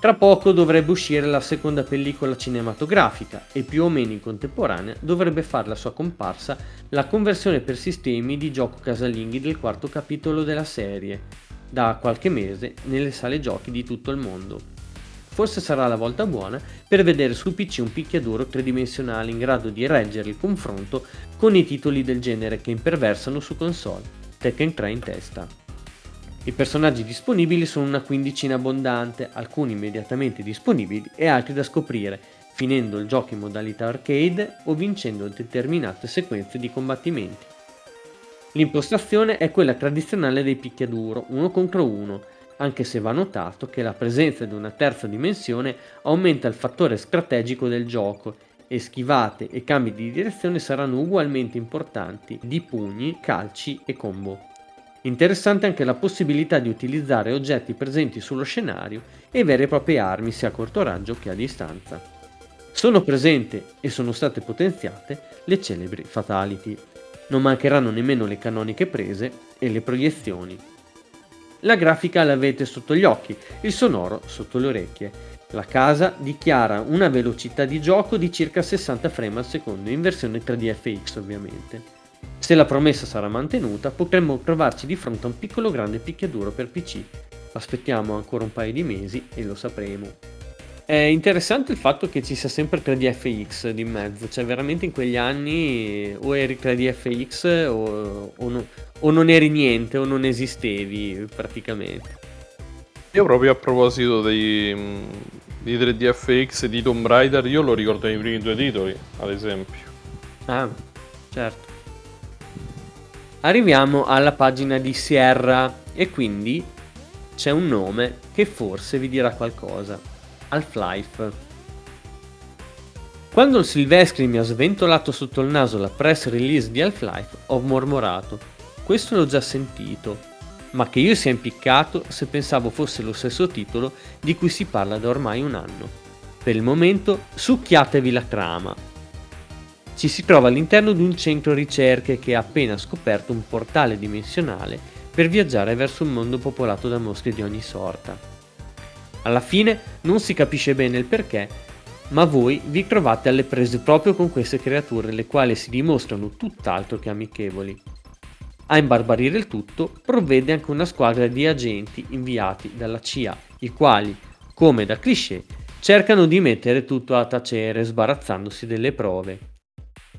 S2: Tra poco dovrebbe uscire la seconda pellicola cinematografica e più o meno in contemporanea dovrebbe fare la sua comparsa la conversione per sistemi di gioco casalinghi del quarto capitolo della serie, da qualche mese nelle sale giochi di tutto il mondo. Forse sarà la volta buona per vedere su PC un picchiaduro tridimensionale in grado di reggere il confronto con i titoli del genere che imperversano su console, Tekken 3 in testa. I personaggi disponibili sono una quindicina abbondante, alcuni immediatamente disponibili e altri da scoprire, finendo il gioco in modalità arcade o vincendo determinate sequenze di combattimenti. L'impostazione è quella tradizionale dei picchiaduro, uno contro uno, anche se va notato che la presenza di una terza dimensione aumenta il fattore strategico del gioco e schivate e cambi di direzione saranno ugualmente importanti di pugni, calci e combo. Interessante anche la possibilità di utilizzare oggetti presenti sullo scenario e vere e proprie armi sia a corto raggio che a distanza. Sono presenti e sono state potenziate le celebri fatality. Non mancheranno nemmeno le canoniche prese e le proiezioni. La grafica l'avete sotto gli occhi, il sonoro sotto le orecchie. La casa dichiara una velocità di gioco di circa 60 frame al secondo, in versione 3DFX ovviamente. Se la promessa sarà mantenuta, potremmo trovarci di fronte a un piccolo grande picchiaduro per PC. Aspettiamo ancora un paio di mesi e lo sapremo. È interessante il fatto che ci sia sempre 3DFX di mezzo, cioè veramente in quegli anni o eri 3DFX o, o, no, o non eri niente o non esistevi praticamente.
S5: Io proprio a proposito dei, di 3DFX e di Tomb Raider, io lo ricordo nei primi due titoli, ad esempio.
S2: Ah, certo. Arriviamo alla pagina di Sierra e quindi c'è un nome che forse vi dirà qualcosa. Half-Life. Quando il Silvestri mi ha sventolato sotto il naso la press release di Half-Life, ho mormorato. Questo l'ho già sentito, ma che io sia impiccato se pensavo fosse lo stesso titolo di cui si parla da ormai un anno. Per il momento, succhiatevi la trama, ci si trova all'interno di un centro ricerche che ha appena scoperto un portale dimensionale per viaggiare verso un mondo popolato da mosche di ogni sorta. Alla fine non si capisce bene il perché, ma voi vi trovate alle prese proprio con queste creature, le quali si dimostrano tutt'altro che amichevoli. A imbarbarire il tutto provvede anche una squadra di agenti inviati dalla CIA, i quali, come da cliché, cercano di mettere tutto a tacere sbarazzandosi delle prove.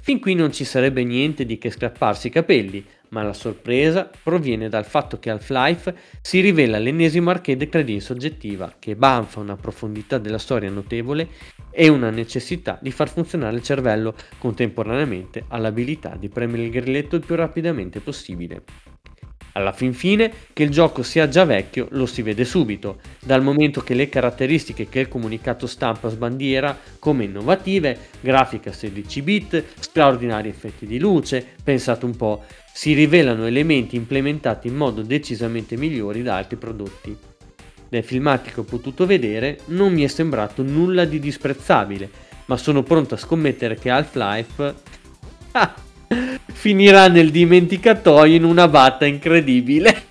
S2: Fin qui non ci sarebbe niente di che scrapparsi i capelli, ma la sorpresa proviene dal fatto che Half-Life si rivela l'ennesimo arcade credence soggettiva che banfa una profondità della storia notevole e una necessità di far funzionare il cervello contemporaneamente all'abilità di premere il grilletto il più rapidamente possibile. Alla fin fine, che il gioco sia già vecchio lo si vede subito, dal momento che le caratteristiche che il comunicato stampa sbandiera come innovative, grafica 16 bit, straordinari effetti di luce, pensate un po', si rivelano elementi implementati in modo decisamente migliori da altri prodotti. Dai filmati che ho potuto vedere non mi è sembrato nulla di disprezzabile, ma sono pronto a scommettere che Half-Life... Ah! Finirà nel dimenticatoio in una batta incredibile.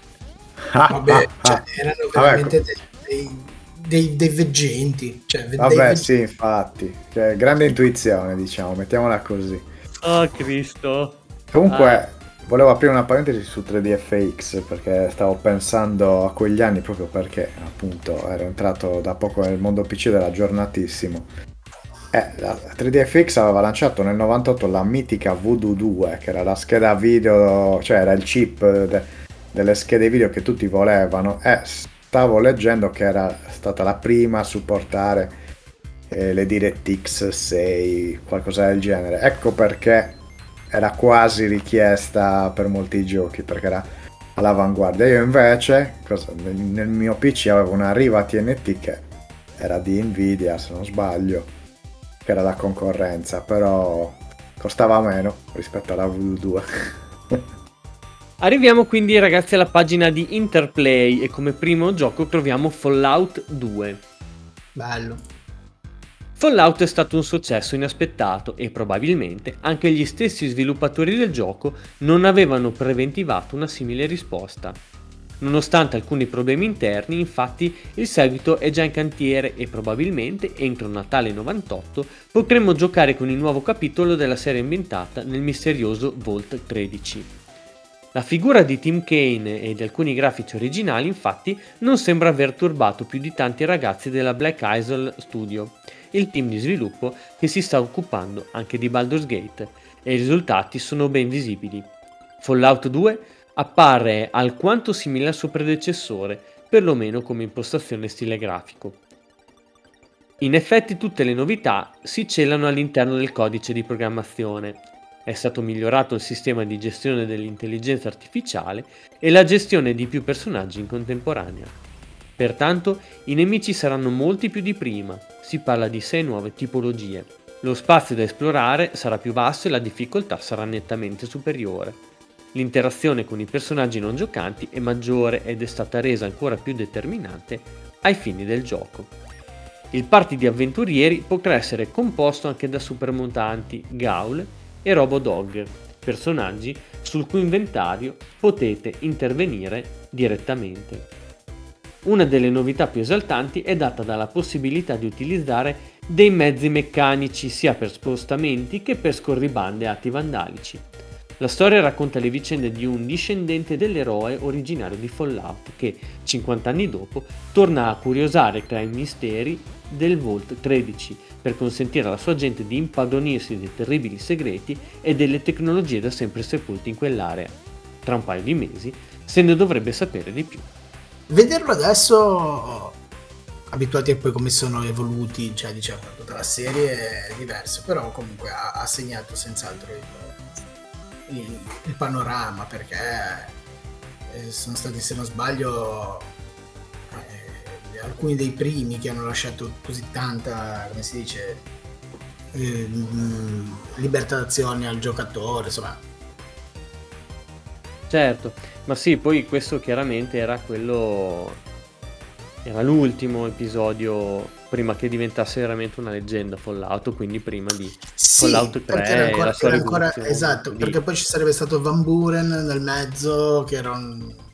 S3: Vabbè, ah, cioè, ah. erano veramente dei, dei, dei, veggenti. Cioè,
S4: Vabbè, dei veggenti. sì, infatti. Cioè, grande intuizione, diciamo, mettiamola così.
S2: Oh, Cristo.
S4: Comunque, ah. volevo aprire una parentesi su 3DFX perché stavo pensando a quegli anni proprio perché, appunto, ero entrato da poco nel mondo PC ed era aggiornatissimo. Eh, la 3DFX aveva lanciato nel 98 la mitica Voodoo 2, che era la scheda video, cioè era il chip de- delle schede video che tutti volevano. E stavo leggendo che era stata la prima a supportare eh, le DirectX 6, qualcosa del genere. Ecco perché era quasi richiesta per molti giochi, perché era all'avanguardia. Io invece, cosa, nel mio PC avevo una Riva TNT che era di Nvidia, se non sbaglio che era la concorrenza, però costava meno rispetto alla Voodoo 2.
S2: Arriviamo quindi ragazzi alla pagina di Interplay e come primo gioco troviamo Fallout 2.
S3: Bello.
S2: Fallout è stato un successo inaspettato e probabilmente anche gli stessi sviluppatori del gioco non avevano preventivato una simile risposta. Nonostante alcuni problemi interni, infatti, il seguito è già in cantiere e probabilmente entro Natale 98 potremmo giocare con il nuovo capitolo della serie ambientata nel misterioso Vault 13. La figura di Tim Kane e di alcuni grafici originali, infatti, non sembra aver turbato più di tanti ragazzi della Black Isle Studio, il team di sviluppo che si sta occupando anche di Baldur's Gate, e i risultati sono ben visibili. Fallout 2 appare alquanto simile al suo predecessore, perlomeno come impostazione stile grafico. In effetti tutte le novità si celano all'interno del codice di programmazione. È stato migliorato il sistema di gestione dell'intelligenza artificiale e la gestione di più personaggi in contemporanea. Pertanto i nemici saranno molti più di prima, si parla di 6 nuove tipologie. Lo spazio da esplorare sarà più vasto e la difficoltà sarà nettamente superiore. L'interazione con i personaggi non giocanti è maggiore ed è stata resa ancora più determinante ai fini del gioco. Il party di avventurieri potrà essere composto anche da supermontanti, Gaul e Robodog, personaggi sul cui inventario potete intervenire direttamente. Una delle novità più esaltanti è data dalla possibilità di utilizzare dei mezzi meccanici sia per spostamenti che per scorribande e atti vandalici. La storia racconta le vicende di un discendente dell'eroe originario di Fallout che, 50 anni dopo, torna a curiosare tra i misteri del Vault 13 per consentire alla sua gente di impadronirsi dei terribili segreti e delle tecnologie da sempre sepolte in quell'area. Tra un paio di mesi se ne dovrebbe sapere di più.
S3: Vederlo adesso, abituati a poi come sono evoluti, cioè diciamo, tutta la serie è diverso, però comunque ha, ha segnato senz'altro il il, il panorama perché eh, sono stati, se non sbaglio, eh, alcuni dei primi che hanno lasciato così tanta, come si dice, eh, libertà d'azione al giocatore, insomma.
S2: Certo, ma sì, poi questo chiaramente era quello era l'ultimo episodio prima che diventasse veramente una leggenda Fallout, quindi prima di
S3: sì, Fallout 3 era ancora, era ancora esatto, di... perché poi ci sarebbe stato Van Buren nel mezzo che era un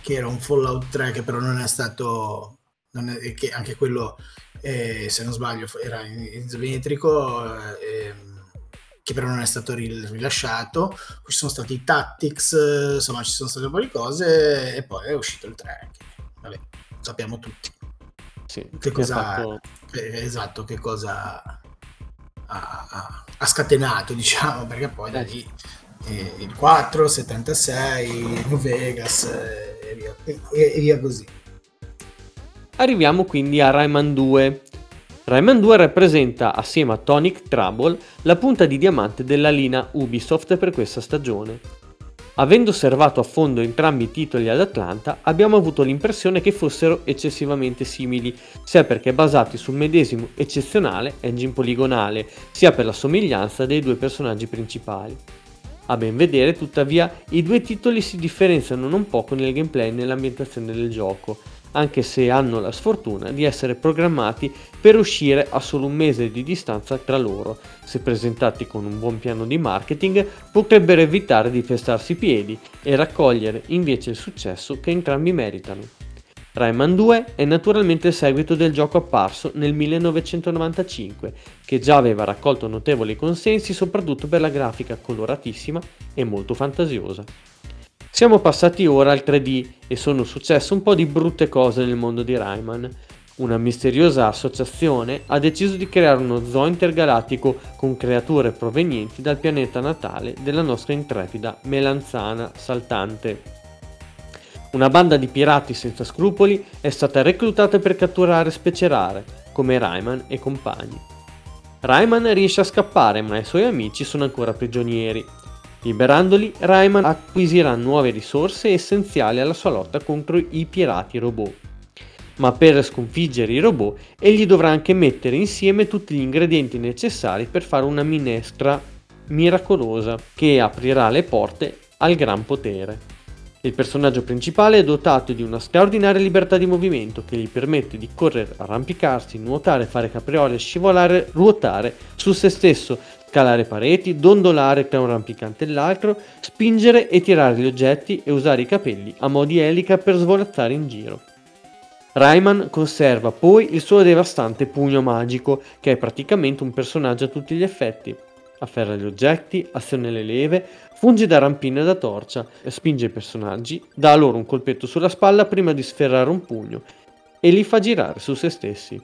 S3: che era un Fallout 3 che però non è stato non è, che anche quello eh, se non sbaglio era isometrico eh, che però non è stato rilasciato. Ci sono stati i Tactics insomma ci sono state un po' di cose e poi è uscito il 3 che, vabbè sappiamo tutti
S2: sì,
S3: che cosa fatto... eh, esatto che cosa ha, ha, ha, scatenato diciamo perché poi da eh. lì eh, il 4 76 New Vegas eh, e via, e, e via così
S2: arriviamo quindi a Rayman 2 Rayman 2 rappresenta, assieme a Tonic Trouble, la punta di diamante della linea Ubisoft per questa stagione. Avendo osservato a fondo entrambi i titoli ad Atlanta, abbiamo avuto l'impressione che fossero eccessivamente simili, sia perché basati sul medesimo eccezionale engine poligonale, sia per la somiglianza dei due personaggi principali. A ben vedere, tuttavia, i due titoli si differenziano non poco nel gameplay e nell'ambientazione del gioco, anche se hanno la sfortuna di essere programmati per uscire a solo un mese di distanza tra loro. Se presentati con un buon piano di marketing, potrebbero evitare di pestarsi i piedi e raccogliere invece il successo che entrambi meritano. Rayman 2 è naturalmente il seguito del gioco apparso nel 1995, che già aveva raccolto notevoli consensi soprattutto per la grafica coloratissima e molto fantasiosa. Siamo passati ora al 3D e sono successe un po' di brutte cose nel mondo di Rayman. Una misteriosa associazione ha deciso di creare uno zoo intergalattico con creature provenienti dal pianeta natale della nostra intrepida melanzana saltante. Una banda di pirati senza scrupoli è stata reclutata per catturare specie rare, come Rayman e compagni. Rayman riesce a scappare, ma i suoi amici sono ancora prigionieri Liberandoli, Rayman acquisirà nuove risorse essenziali alla sua lotta contro i pirati robot. Ma per sconfiggere i robot, egli dovrà anche mettere insieme tutti gli ingredienti necessari per fare una minestra miracolosa che aprirà le porte al gran potere. Il personaggio principale è dotato di una straordinaria libertà di movimento che gli permette di correre, arrampicarsi, nuotare, fare capriole, scivolare, ruotare su se stesso, scalare pareti, dondolare tra un rampicante e l'altro, spingere e tirare gli oggetti e usare i capelli a mo' di elica per svolazzare in giro. Rayman conserva poi il suo devastante pugno magico, che è praticamente un personaggio a tutti gli effetti. Afferra gli oggetti, aziona le leve, funge da rampina e da torcia, spinge i personaggi, dà loro un colpetto sulla spalla prima di sferrare un pugno e li fa girare su se stessi.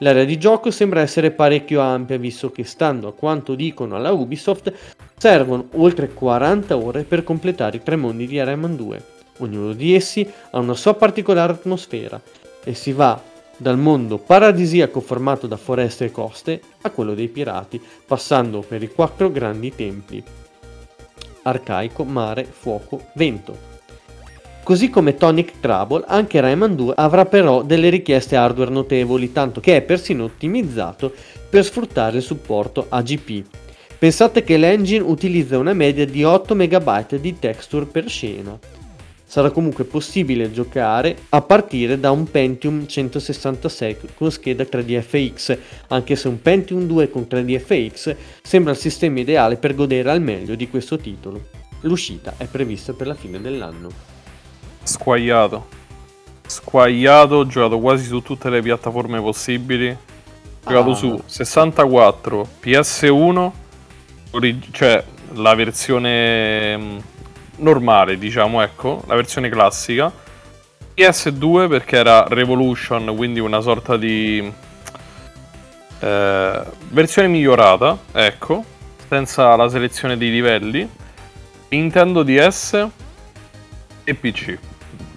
S2: L'area di gioco sembra essere parecchio ampia visto che stando a quanto dicono alla Ubisoft servono oltre 40 ore per completare i tre mondi di Rayman 2. Ognuno di essi ha una sua particolare atmosfera e si va dal mondo paradisiaco formato da foreste e coste a quello dei pirati, passando per i quattro grandi templi. Arcaico, mare, fuoco, vento. Così come Tonic Trouble, anche Rayman 2 avrà però delle richieste hardware notevoli, tanto che è persino ottimizzato per sfruttare il supporto AGP. Pensate che l'engine utilizza una media di 8 MB di texture per scena. Sarà comunque possibile giocare a partire da un Pentium 166 con scheda 3D-FX, anche se un Pentium 2 con 3D-FX sembra il sistema ideale per godere al meglio di questo titolo. L'uscita è prevista per la fine dell'anno.
S5: Squagliato. Squagliato, ho giocato quasi su tutte le piattaforme possibili. Ho giocato
S2: Ah.
S5: su 64, PS1, orig- cioè la versione mm, normale, diciamo, ecco, la versione classica. PS2 perché era Revolution, quindi una sorta di eh, versione migliorata, ecco, senza la selezione dei livelli. Nintendo DS e PC.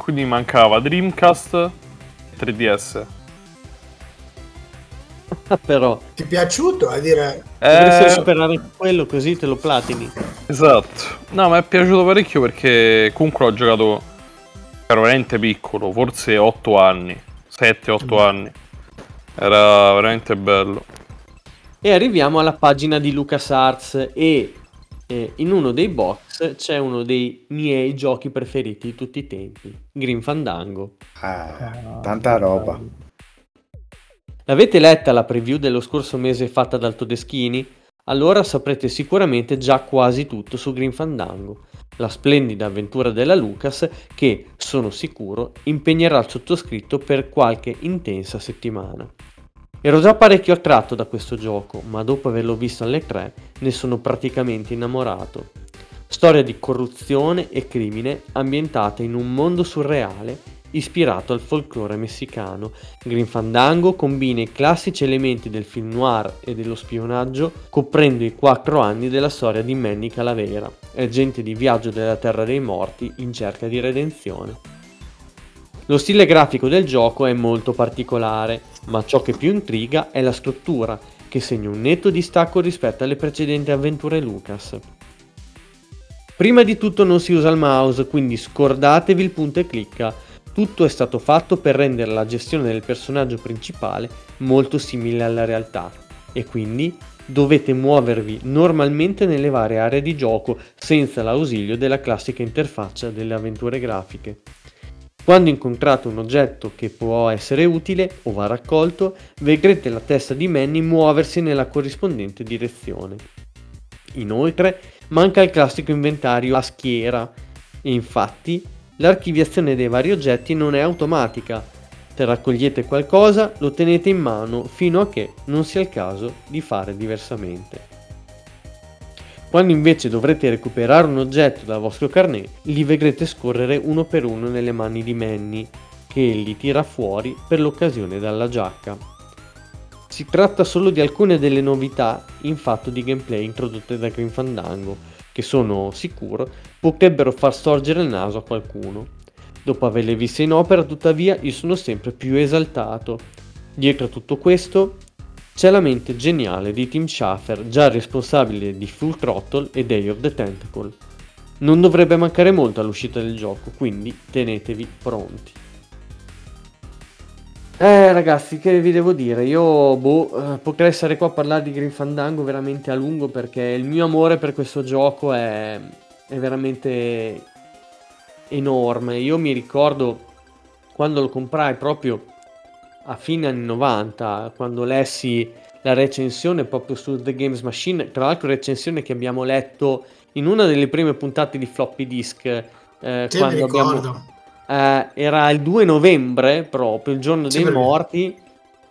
S5: Quindi mancava Dreamcast e 3DS.
S2: Però
S3: Ti è piaciuto a dire
S2: dovresti
S5: Eh,
S2: superare quello così te lo platini.
S5: esatto. No, mi è piaciuto parecchio perché comunque ho giocato ero veramente piccolo, forse 8 anni, 7-8 anni. Era veramente bello.
S2: E arriviamo alla pagina di LucasArts e eh, in uno dei box c'è uno dei miei giochi preferiti di tutti i tempi, Green Fandango.
S4: Eh, tanta roba.
S2: L'avete letta la preview dello scorso mese fatta dal Todeschini? Allora saprete sicuramente già quasi tutto su Green Fandango, la splendida avventura della Lucas che, sono sicuro, impegnerà il sottoscritto per qualche intensa settimana. Ero già parecchio attratto da questo gioco, ma dopo averlo visto alle 3 ne sono praticamente innamorato. Storia di corruzione e crimine ambientata in un mondo surreale ispirato al folklore messicano. Green Fandango combina i classici elementi del film noir e dello spionaggio, coprendo i quattro anni della storia di Manny Calavera, agente di viaggio della Terra dei Morti in cerca di redenzione. Lo stile grafico del gioco è molto particolare, ma ciò che più intriga è la struttura, che segna un netto distacco rispetto alle precedenti avventure Lucas. Prima di tutto non si usa il mouse, quindi scordatevi il punto e clicca. Tutto è stato fatto per rendere la gestione del personaggio principale molto simile alla realtà e quindi dovete muovervi normalmente nelle varie aree di gioco senza l'ausilio della classica interfaccia delle avventure grafiche. Quando incontrate un oggetto che può essere utile o va raccolto, vedrete la testa di Manny muoversi nella corrispondente direzione. Inoltre, manca il classico inventario a schiera e infatti l'archiviazione dei vari oggetti non è automatica. Se raccogliete qualcosa, lo tenete in mano fino a che non sia il caso di fare diversamente. Quando invece dovrete recuperare un oggetto dal vostro carnet, li vedrete scorrere uno per uno nelle mani di Manny, che li tira fuori per l'occasione dalla giacca. Si tratta solo di alcune delle novità in fatto di gameplay introdotte da Green Fandango, che sono sicuro potrebbero far sorgere il naso a qualcuno. Dopo averle viste in opera, tuttavia, io sono sempre più esaltato. Dietro a tutto questo c'è la mente geniale di Tim Schafer, già responsabile di Full Throttle e Day of the Tentacle. Non dovrebbe mancare molto all'uscita del gioco, quindi tenetevi pronti. Eh ragazzi, che vi devo dire? Io boh, eh, potrei stare qua a parlare di Green Fandango veramente a lungo perché il mio amore per questo gioco è, è veramente enorme. Io mi ricordo quando lo comprai proprio a fine anni 90, quando lessi la recensione proprio su The Games Machine, tra l'altro recensione che abbiamo letto in una delle prime puntate di Floppy Disk, eh,
S3: Sì,
S2: quando abbiamo...
S3: ricordo.
S2: Eh, era il 2 novembre proprio, il giorno
S3: Sì,
S2: dei morti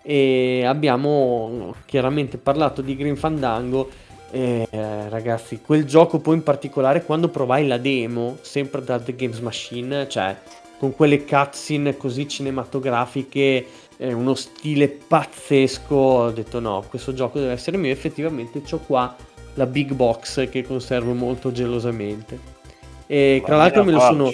S2: e abbiamo chiaramente parlato di Green Fandango eh, ragazzi, quel gioco poi in particolare quando provai la demo, sempre da The Games Machine, cioè con quelle cutscene così cinematografiche, eh, uno stile pazzesco, ho detto no, questo gioco deve essere mio, effettivamente ho qua la big box che conservo molto gelosamente. E tra l'altro me lo sono...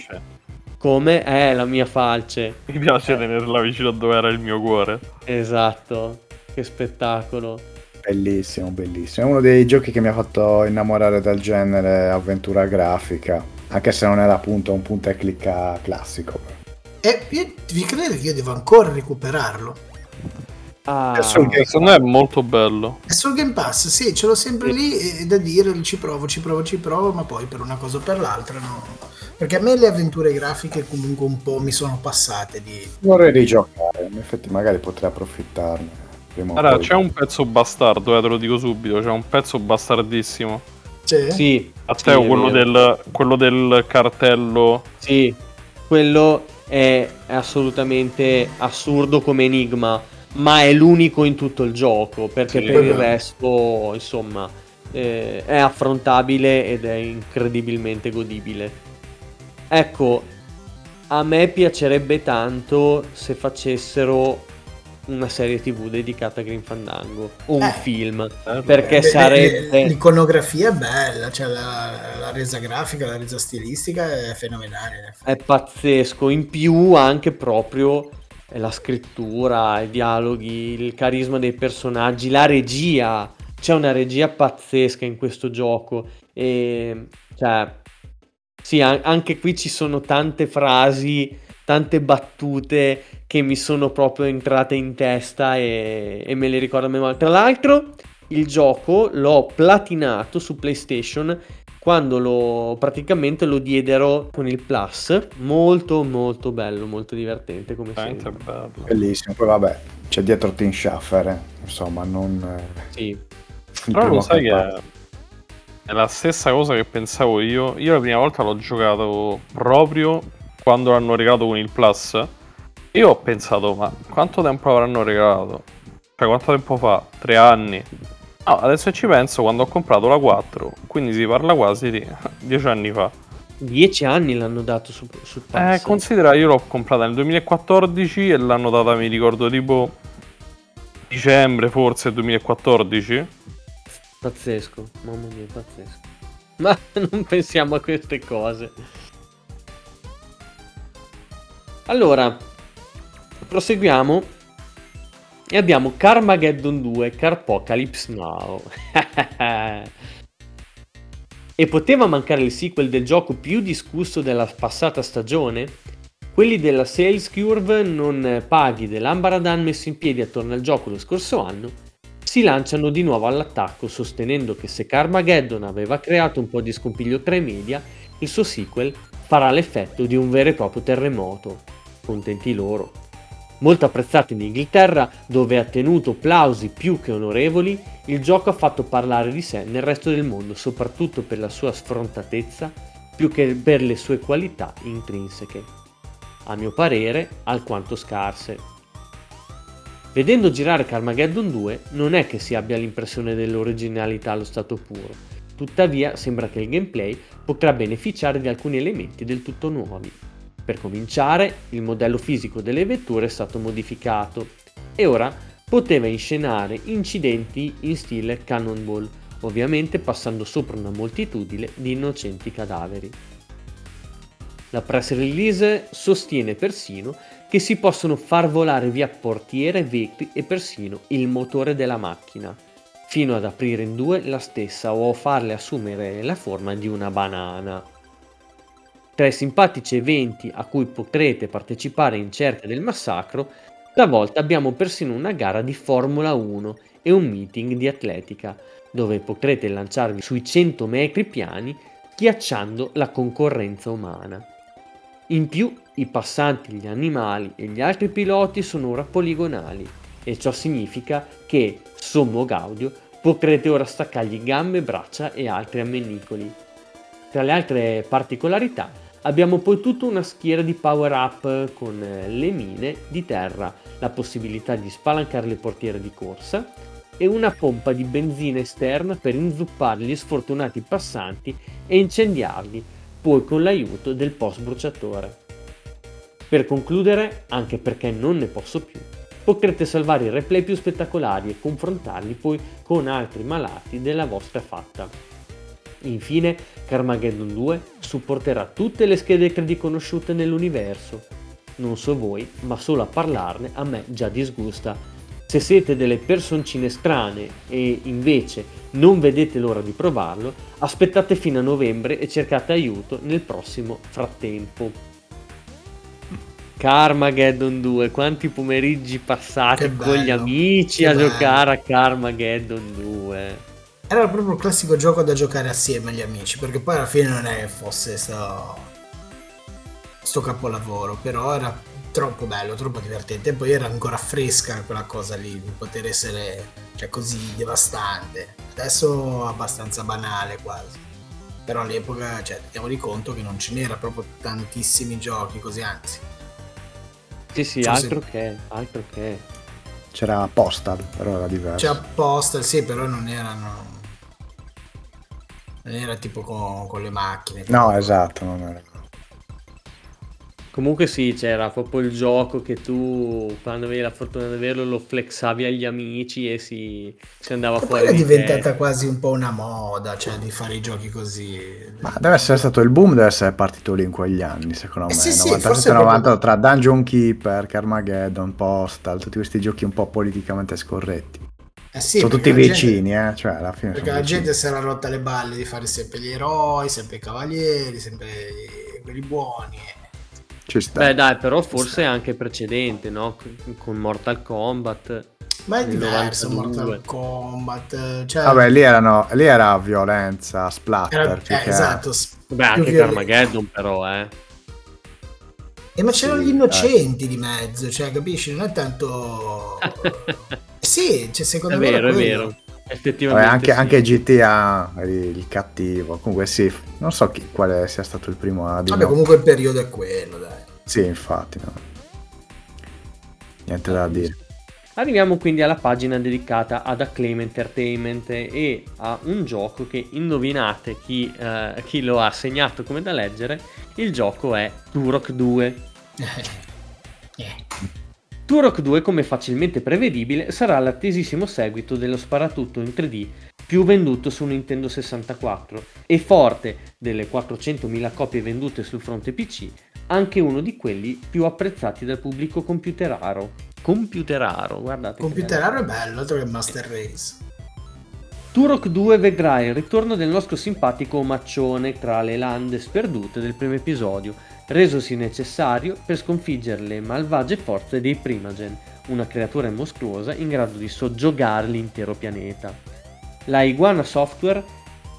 S2: Come? è la mia falce.
S5: Mi piace tenerla vicino a dove era il mio cuore.
S2: Esatto. Che spettacolo.
S4: Bellissimo, bellissimo. È uno dei giochi che mi ha fatto innamorare del genere avventura grafica. Anche se non era appunto un punta e clicca classico.
S3: E io, vi credete che io devo ancora recuperarlo?
S2: Ah,
S5: Secondo me è molto bello.
S3: È sul Game Pass, sì, ce l'ho sempre lì e da dire ci provo, ci provo, ci provo, ma poi per una cosa o per l'altra no. Perché a me le avventure grafiche comunque un po' mi sono passate di...
S4: Vorrei rigiocare, in effetti magari potrei approfittarne.
S5: Allora, c'è un pezzo bastardo, eh, te lo dico subito, c'è un pezzo bastardissimo.
S3: Cioè,
S2: sì,
S5: Matteo,
S2: Sì,
S5: quello, del, quello del cartello.
S2: sì, quello è assolutamente assurdo come enigma, ma è l'unico in tutto il gioco, perché
S5: Sì,
S2: per il
S3: vabbè.
S2: resto, insomma, eh, è affrontabile ed è incredibilmente godibile. Ecco, a me piacerebbe tanto se facessero una serie tv dedicata a Green Fandango o un
S3: Eh.
S2: film,
S5: Eh,
S2: perché
S3: beh,
S2: sarebbe...
S3: L'iconografia è bella, cioè la, la resa grafica, la resa stilistica è fenomenale.
S2: È pazzesco, in più anche proprio la scrittura, i dialoghi, il carisma dei personaggi, la regia. C'è una regia pazzesca in questo gioco e cioè sì, an- anche qui ci sono tante frasi, tante battute che mi sono proprio entrate in testa e, e me le ricordo a memoria. Tra l'altro, il gioco l'ho platinato su PlayStation quando lo praticamente lo diedero con il Plus. Molto, molto bello, molto divertente come
S5: veramente
S2: sempre.
S5: bello.
S4: Bellissimo, poi vabbè, c'è dietro Tim Schafer, eh. insomma, non... eh,
S2: Sì.
S5: Però lo sai che è la stessa cosa che pensavo io. Io la prima volta l'ho giocato proprio quando l'hanno regalato con il Plus. Io ho pensato, ma quanto tempo avranno regalato? Cioè, quanto tempo fa? Tre anni? No, adesso ci penso, quando ho comprato la 4, quindi si parla quasi di dieci anni fa.
S2: Dieci anni l'hanno dato su, sul
S5: Eh,
S2: Plus.
S5: considera, io l'ho comprata nel 2014 e l'hanno data, mi ricordo, tipo dicembre forse 2014.
S2: Pazzesco, mamma mia, pazzesco. Ma non pensiamo a queste cose. Allora, proseguiamo. E abbiamo Carmageddon 2, Carpocalypse Now. e poteva mancare il sequel del gioco più discusso della passata stagione? Quelli della Sales Curve non paghi dell'Ambaradan messo in piedi attorno al gioco lo scorso anno si lanciano di nuovo all'attacco sostenendo che se Carmageddon aveva creato un po' di scompiglio tra i media, il suo sequel farà l'effetto di un vero e proprio terremoto. Contenti loro. Molto apprezzato in Inghilterra, dove ha tenuto plausi più che onorevoli, il gioco ha fatto parlare di sé nel resto del mondo, soprattutto per la sua sfrontatezza, più che per le sue qualità intrinseche. A mio parere, alquanto scarse. Vedendo girare Carmageddon 2 non è che si abbia l'impressione dell'originalità allo stato puro, tuttavia sembra che il gameplay potrà beneficiare di alcuni elementi del tutto nuovi. Per cominciare, il modello fisico delle vetture è stato modificato e ora poteva inscenare incidenti in stile Cannonball, ovviamente passando sopra una moltitudine di innocenti cadaveri. La press release sostiene persino che si possono far volare via portiere, vetri e persino il motore della macchina, fino ad aprire in due la stessa o farle assumere la forma di una banana. Tra i simpatici eventi a cui potrete partecipare in cerca del massacro, stavolta abbiamo persino una gara di Formula 1 e un meeting di atletica, dove potrete lanciarvi sui 100 metri piani schiacciando la concorrenza umana. In più, i passanti, gli animali e gli altri piloti sono ora poligonali e ciò significa che, sommo gaudio, potrete ora staccargli gambe, braccia e altri ammennicoli. Tra le altre particolarità abbiamo poi tutta una schiera di power up con eh, le mine di terra, la possibilità di spalancare le portiere di corsa e una pompa di benzina esterna per inzuppare gli sfortunati passanti e incendiarli, poi con l'aiuto del post bruciatore. Per concludere, anche perché non ne posso più, potrete salvare i replay più spettacolari e confrontarli poi con altri malati della vostra fatta. Infine, Carmageddon 2 supporterà tutte le schede credit conosciute nell'universo. Non so voi, ma solo a parlarne a me già disgusta. Se siete delle personcine strane e invece non vedete l'ora di provarlo, aspettate fino a novembre e cercate aiuto nel prossimo frattempo. Carmageddon 2, quanti pomeriggi passati con gli amici a giocare a Carmageddon 2.
S3: Era proprio il classico gioco da giocare assieme agli amici, perché poi alla fine non è che fosse sto, sto capolavoro, però era troppo bello, troppo divertente. E poi era ancora fresca quella cosa lì, di poter essere cioè, così devastante. Adesso abbastanza banale quasi. Però all'epoca, cioè, diamoli conto che non ce n'era proprio tantissimi giochi così, anzi.
S2: Sì, sì,
S3: Forse-
S2: altro che, altro che.
S4: C'era Postal, però era diverso.
S3: C'è apposta, sì, però non erano... Non era tipo con, con le macchine.
S4: No, esatto, non era.
S2: Comunque sì, c'era proprio il gioco che tu, quando avevi la fortuna di averlo, lo flexavi agli amici e si, si andava
S3: Ma
S2: fuori
S3: poi è
S2: di
S3: diventata
S2: testa.
S3: quasi un po' una moda, cioè di fare i giochi così.
S4: Ma deve essere stato il boom, deve essere partito lì in quegli anni, secondo
S3: Eh
S4: me.
S3: sì, sì, forse
S4: 97-98
S3: proprio-
S4: tra Dungeon Keeper, Carmageddon, Postal, tutti questi giochi un po' politicamente scorretti.
S3: Eh sì,
S4: sono tutti
S3: la gente-
S4: vicini, eh? Cioè, alla fine
S3: Perché la
S4: vicini.
S3: gente si era rotta le balle di fare sempre gli eroi, sempre i cavalieri, sempre quelli buoni.
S4: Ci sta.
S2: Beh dai, però forse è anche precedente, no? Con Mortal Kombat.
S3: Ma è diverso
S2: 92.
S3: Mortal Kombat. Cioè,
S4: Vabbè, lì, erano, lì era violenza, splatter.
S3: era-
S4: più
S3: eh,
S4: che-
S3: esatto.
S2: Beh, anche
S3: violen-
S2: Carmageddon però, eh.
S3: Eh, ma c'erano
S4: Sì,
S3: gli innocenti di mezzo, cioè, capisci? Non è tanto... Sì, cioè, secondo
S2: È
S3: me
S2: vero, è
S3: quello.
S2: vero.
S4: Vabbè,
S2: Effettivamente
S4: anche,
S2: sì.
S4: anche GTA, il, cattivo. Comunque sì, non so chi- quale sia stato il primo.
S3: Vabbè, comunque il periodo è quello, dai.
S4: Sì, infatti. no. Niente da dire.
S2: Arriviamo quindi alla pagina dedicata ad Acclaim Entertainment e a un gioco che indovinate chi, eh, chi lo ha segnato come da leggere. Il gioco è Turok 2.
S3: Eh.
S2: Turok 2, come facilmente prevedibile, sarà l'attesissimo seguito dello sparatutto in 3D più venduto su Nintendo 64 e forte delle 400.000 copie vendute sul fronte PC, anche uno di quelli più apprezzati dal pubblico computeraro. Computeraro, guardate. che
S3: Computeraro è bello, altro che Master Race.
S2: Turok 2 vedrà il ritorno del nostro simpatico omaccione tra le lande sperdute del primo episodio, resosi necessario per sconfiggere le malvagie forze dei Primagen, una creatura mostruosa in grado di soggiogare l'intero pianeta. La Iguana Software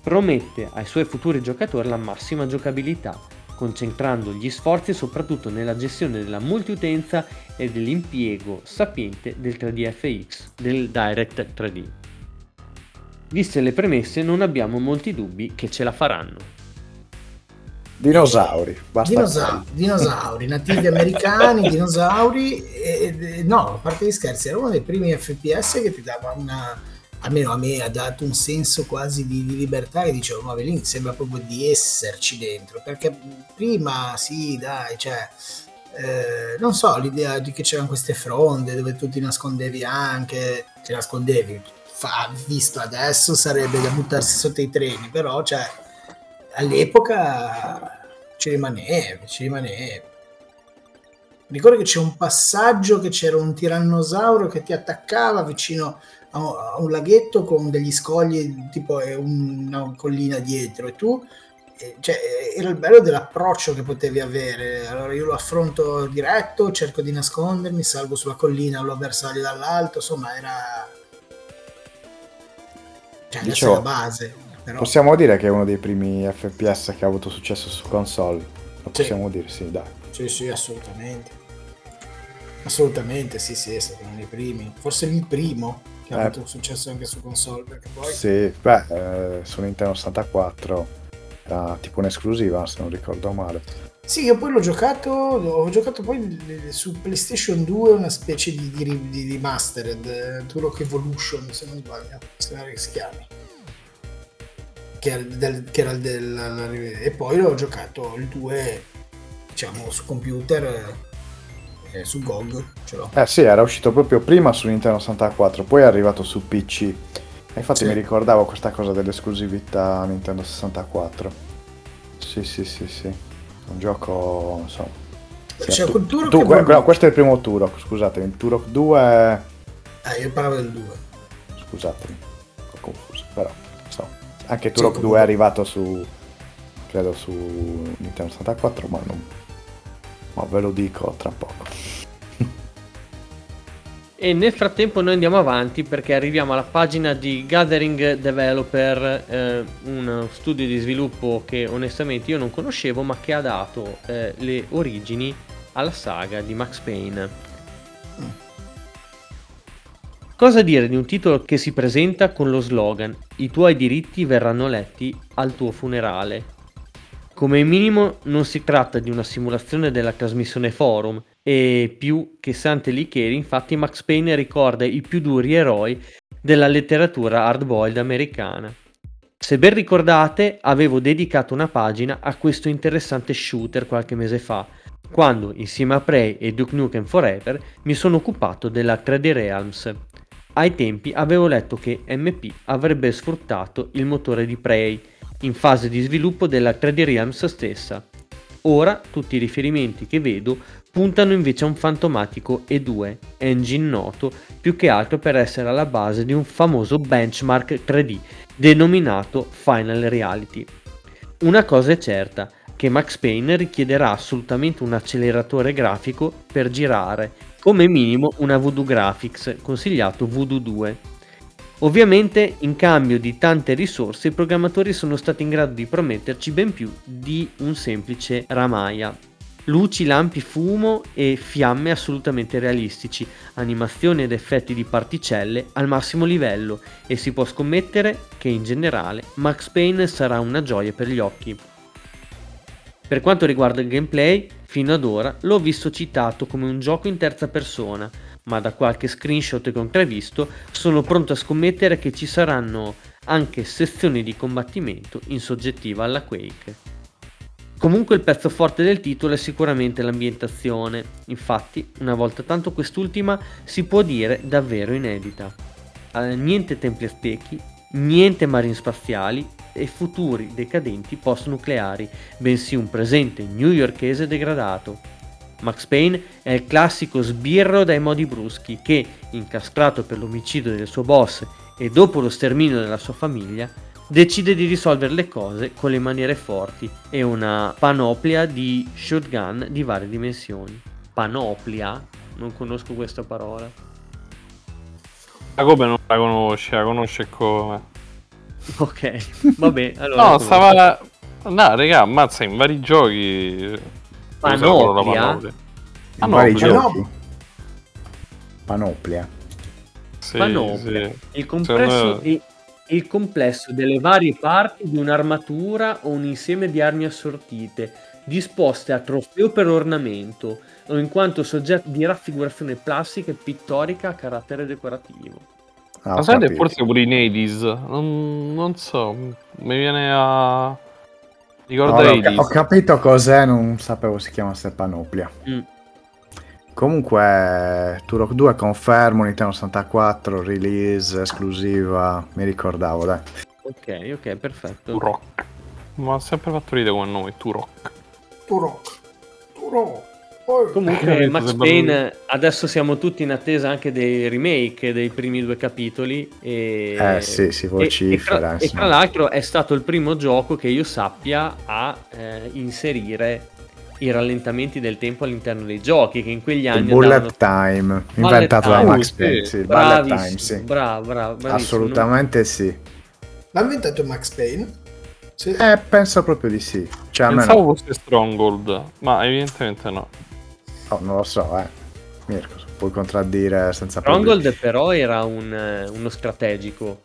S2: promette ai suoi futuri giocatori la massima giocabilità, concentrando gli sforzi soprattutto nella gestione della multiutenza e dell'impiego sapiente del 3DFX, del Direct 3D. Viste le premesse non abbiamo molti dubbi che ce la faranno.
S4: Dinosauri. Basta
S3: Dinosa-
S4: quello.
S3: dinosauri, nativi americani, dinosauri. E, e- no, a parte gli scherzi, era uno dei primi FPS che ti dava una. Almeno a me ha dato un senso quasi di, di libertà che dicevo, ma lì sembra proprio di esserci dentro. Perché prima, sì, dai, cioè. eh, non so, l'idea di che c'erano queste fronde dove tu ti nascondevi anche, ti nascondevi, fa, visto adesso sarebbe da buttarsi sotto i treni, però cioè, all'epoca ci rimanevi, ci rimanevi. Ricordo che c'è un passaggio che c'era un tirannosauro che ti attaccava vicino a un, laghetto con degli scogli, tipo una collina dietro, e tu eh, cioè, era il bello dell'approccio che potevi avere. Allora io lo affronto diretto, cerco di nascondermi, salgo sulla collina, lo bersaglio dall'alto, insomma era cioè,
S4: Dicevo,
S3: la base. Però...
S4: Possiamo dire che è uno dei primi FPS che ha avuto successo su console. Lo
S3: Sì.
S4: possiamo dire, sì, dai.
S3: Sì, sì, assolutamente. Assolutamente, sì, sì, è stato uno dei primi. Forse il primo che ha
S4: Eh.
S3: avuto successo anche su console, perché poi...
S4: Sì, beh, eh, su Nintendo 64 era tipo un'esclusiva, se non ricordo male.
S3: Sì, io poi l'ho giocato, ho giocato poi su PlayStation 2 una specie di, di, di remastered, eh, Turok Evolution, se non sbaglio, se non si chiami. Che era, del, che era il del... E poi l'ho giocato il 2, diciamo, su computer, eh, su GOG, ce l'ho.
S4: Eh sì, era uscito proprio prima su Nintendo 64, poi è arrivato su PC. E infatti
S3: Sì.
S4: mi ricordavo questa cosa dell'esclusività Nintendo 64. Sì, sì, sì, sì. Un gioco, insomma. sì,
S3: Cioè,
S4: tu-
S3: quel Turok
S4: tu-
S3: Evolution-
S4: no, questo è il primo Turok, scusatemi. Il Turok 2...
S3: Eh, io parlavo del 2.
S4: Scusatemi, ho confuso, però anche Turok 2
S3: comunque-
S4: è arrivato su credo su Nintendo 64, ma non Ma ve lo dico tra poco.
S2: E nel frattempo noi andiamo avanti perché arriviamo alla pagina di Gathering Developer, eh, uno studio di sviluppo che onestamente io non conoscevo ma che ha dato eh, le origini alla saga di Max Payne. Cosa dire di un titolo che si presenta con lo slogan I tuoi diritti verranno letti al tuo funerale? Come minimo non si tratta di una simulazione della trasmissione forum, e più che Sante Licheri, infatti Max Payne ricorda i più duri eroi della letteratura hardboiled americana. Se ben ricordate, avevo dedicato una pagina a questo interessante shooter qualche mese fa, quando insieme a Prey e Duke Nukem Forever mi sono occupato della 3D Realms. Ai tempi avevo letto che MP avrebbe sfruttato il motore di Prey in fase di sviluppo della 3D Realms stessa. Ora tutti i riferimenti che vedo puntano invece a un fantomatico E2, engine noto più che altro per essere alla base di un famoso benchmark 3D denominato Final Reality. Una cosa è certa, che Max Payne richiederà assolutamente un acceleratore grafico per girare, come minimo una Voodoo Graphics, consigliato Voodoo 2. Ovviamente in cambio di tante risorse i programmatori sono stati in grado di prometterci ben più di un semplice Ramaya, luci, lampi, fumo e fiamme assolutamente realistici, animazioni ed effetti di particelle al massimo livello e si può scommettere che in generale Max Payne sarà una gioia per gli occhi. Per quanto riguarda il gameplay, fino ad ora l'ho visto citato come un gioco in terza persona, ma da qualche screenshot che ho intravisto sono pronto a scommettere che ci saranno anche sezioni di combattimento in soggettiva alla Quake. Comunque il pezzo forte del titolo è sicuramente l'ambientazione, infatti una volta tanto quest'ultima si può dire davvero inedita. Eh, niente templi aztechi, niente marini spaziali e futuri decadenti post-nucleari, bensì un presente newyorkese degradato. Max Payne è il classico sbirro dai modi bruschi che, incastrato per l'omicidio del suo boss e dopo lo sterminio della sua famiglia, decide di risolvere le cose con le maniere forti e una panoplia di shotgun di varie dimensioni. Panoplia? Non conosco questa parola.
S5: Ma come non la conosce? La conosce come?
S2: Ok, vabbè. Allora
S5: no, stava... No, raga, ammazza, in vari giochi...
S2: Panoplia?
S4: In vari giochi? Panoplia.
S5: Sì,
S2: Panoplia.
S5: Sì.
S2: Il compresso...
S5: Me
S2: il complesso delle varie parti di un'armatura o un insieme di armi assortite, disposte a trofeo per ornamento o in quanto soggetto di raffigurazione plastica e pittorica a carattere decorativo.
S5: Ah, Ma sai forse pure i Nadies? Non, non, so, mi viene a...
S4: Ricorda no, ho, ho capito cos'è, non sapevo si chiamasse Panoplia. Mm. Comunque, Turok 2 confermo, Nintendo 64, release esclusiva, mi ricordavo, dai.
S2: Ok, ok, perfetto.
S5: Turok. Ma ha sempre fatto ridere come nome, Turok.
S3: Turok. Turok.
S2: Comunque Max Payne adesso siamo tutti in attesa anche dei remake dei primi due capitoli e,
S4: eh sì si vocifera
S2: e, e, tra, e tra l'altro è stato il primo gioco che io sappia a eh, inserire i rallentamenti del tempo all'interno dei giochi che in quegli anni
S4: il bullet time inventato da Max Payne sì, bullet time sì.
S2: bravo bravo
S4: assolutamente sì.
S3: L'ha inventato Max Payne?
S4: Sì. Eh, penso proprio di sì.
S5: Cioè, pensavo almeno... fosse Stronghold ma evidentemente no
S4: oh, non lo so eh Mirko puoi contraddire senza
S2: Stronghold problemi. però era un, uno strategico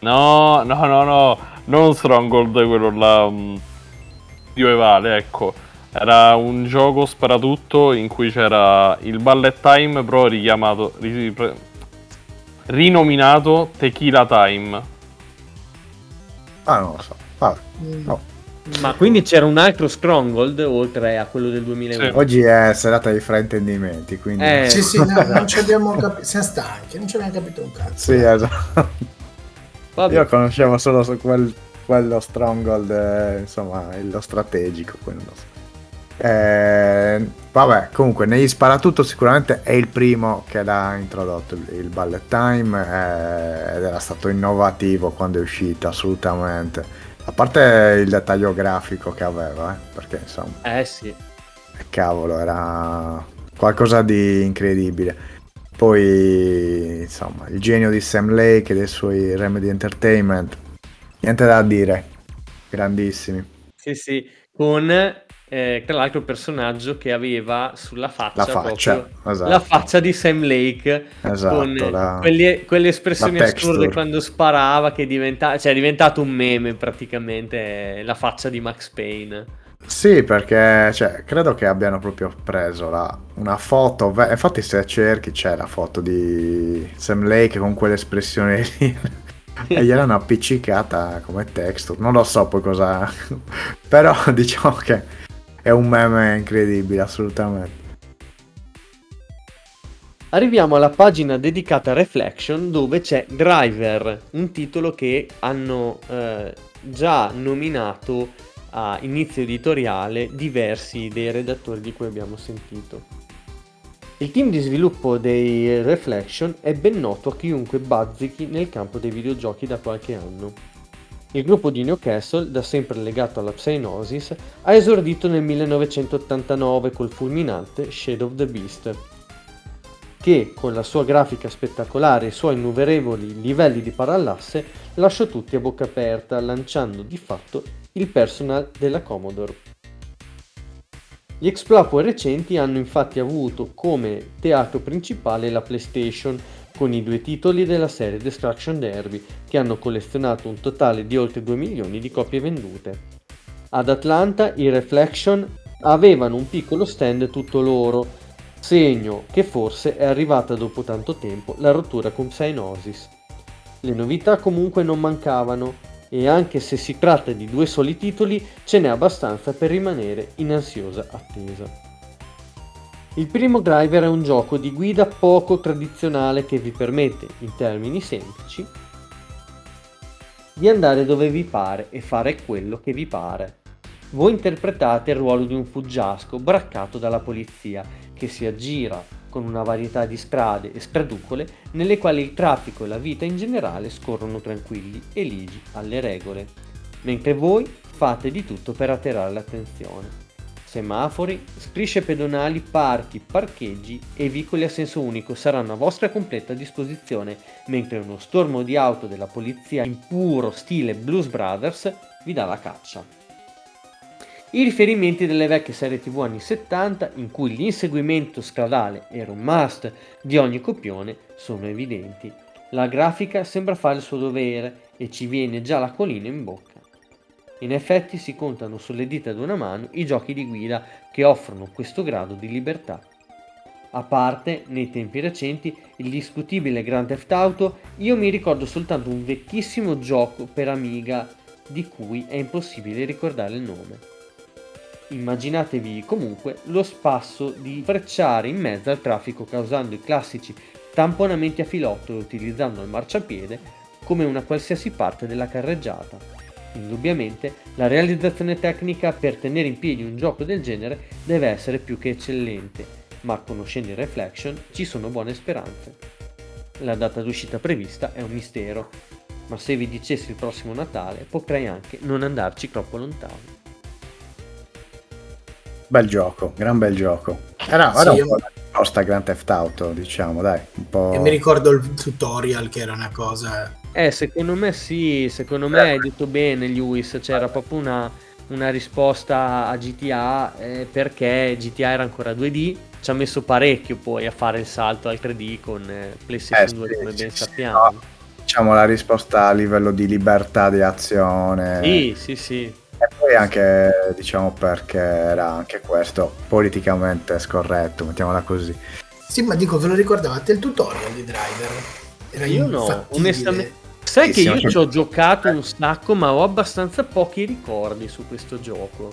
S5: no no no no non Stronghold quello là um medievale, ecco. Era un gioco sparatutto in cui c'era il bullet time, però richiamato, rinominato Tequila Time.
S4: Ah, non lo so. Ah, no.
S2: Ma quindi c'era un altro Stronghold oltre a quello del 2001? Sì.
S4: Oggi è serata di fraintendimenti, quindi...
S3: Eh, sì, sì, no, non ci abbiamo capito, siamo stanchi, non ci abbiamo capito un cazzo.
S4: Sì, esatto. Vabbè. Io conoscevo solo su quel quello Stronghold, eh, insomma, lo strategico, poi non lo so. Eh, vabbè, comunque negli sparatutto sicuramente è il primo che l'ha introdotto il, bullet time eh, ed era stato innovativo quando è uscito, assolutamente. A parte il dettaglio grafico che aveva, eh, perché insomma...
S2: Eh sì.
S4: cavolo, era qualcosa di incredibile. Poi, insomma, il genio di Sam Lake e dei suoi Remedy Entertainment, niente da dire, grandissimi.
S2: Sì, sì, con eh, tra l'altro il personaggio che aveva sulla faccia,
S4: La faccia, esatto.
S2: la faccia di Sam Lake
S4: Esatto,
S2: con
S4: la-
S2: quelle, quelle espressioni assurde quando sparava che diventa, cioè è diventato un meme praticamente eh, la faccia di Max Payne.
S4: Sì, perché cioè, credo che abbiano proprio preso la- una foto. Infatti, se cerchi c'è la foto di Sam Lake con quell'espressione lì. e gliel'hanno appiccicata come texture. Non lo so poi cosa. Però diciamo che è un meme incredibile, assolutamente.
S2: Arriviamo alla pagina dedicata a Reflection dove c'è Driver, un titolo che hanno eh, già nominato a inizio editoriale diversi dei redattori di cui abbiamo sentito. Il team di sviluppo dei Reflection è ben noto a chiunque bazzichi nel campo dei videogiochi da qualche anno. Il gruppo di Newcastle, da sempre legato alla Psygnosis, ha esordito nel 1989 col fulminante Shadow of the Beast, che con la sua grafica spettacolare e i suoi innumerevoli livelli di parallasse lasciò tutti a bocca aperta, lanciando di fatto il personal della Commodore. Gli exploit recenti hanno infatti avuto come teatro principale la PlayStation, con i due titoli della serie Destruction Derby, che hanno collezionato un totale di oltre 2 milioni di copie vendute. Ad Atlanta i Reflection avevano un piccolo stand tutto loro, segno che forse è arrivata dopo tanto tempo la rottura con Psygnosis. Le novità comunque non mancavano e anche se si tratta di due soli titoli ce n'è abbastanza per rimanere in ansiosa attesa. Il primo driver è un gioco di guida poco tradizionale che vi permette, in termini semplici, di andare dove vi pare e fare quello che vi pare. Voi interpretate il ruolo di un fuggiasco braccato dalla polizia che si aggira con una varietà di strade e straducole nelle quali il traffico e la vita in generale scorrono tranquilli e ligi alle regole, mentre voi fate di tutto per attirare l'attenzione. Semafori, strisce pedonali, parchi, parcheggi e vicoli a senso unico saranno a vostra completa disposizione, mentre uno stormo di auto della polizia in puro stile Blues Brothers vi dà la caccia. I riferimenti delle vecchie serie tv anni 70, in cui l'inseguimento stradale era un must di ogni copione, sono evidenti. La grafica sembra fare il suo dovere e ci viene già la colina in bocca. In effetti si contano sulle dita di una mano i giochi di guida che offrono questo grado di libertà. A parte, nei tempi recenti, il discutibile Grand Theft Auto, io mi ricordo soltanto un vecchissimo gioco per Amiga di cui è impossibile ricordare il nome. Immaginatevi comunque lo spasso di frecciare in mezzo al traffico causando i classici tamponamenti a filotto e utilizzando il marciapiede come una qualsiasi parte della carreggiata. Indubbiamente la realizzazione tecnica per tenere in piedi un gioco del genere deve essere più che eccellente, ma conoscendo il Reflection ci sono buone speranze. La data d'uscita prevista è un mistero, ma se vi dicessi il prossimo Natale potrei anche non andarci troppo lontano.
S4: Bel gioco, gran bel gioco. Era,
S3: Sì,
S4: era un
S3: io-
S4: po' la risposta a Grand Theft Auto, diciamo, dai. Un po'...
S3: E mi ricordo il tutorial che era una cosa...
S2: Eh, secondo me sì, secondo me hai detto bene Lewis, c'era proprio una, una risposta a GTA eh, perché GTA era ancora 2D, ci ha messo parecchio poi a fare il salto al 3D con eh, PlayStation
S4: Eh,
S2: 2
S4: sì,
S2: come
S4: sì,
S2: ben
S4: sì,
S2: sappiamo.
S4: no. Diciamo la risposta a livello di libertà di azione.
S2: Sì, sì, sì.
S4: E poi anche, diciamo, perché era anche questo politicamente scorretto, mettiamola così.
S3: Sì, ma dico, ve lo ricordavate il tutorial di Driver? Era
S2: Io no, onestamente. Sai
S4: Sì,
S2: che
S4: sì,
S2: io ci ho giocato un sacco, ma ho abbastanza pochi ricordi su questo gioco.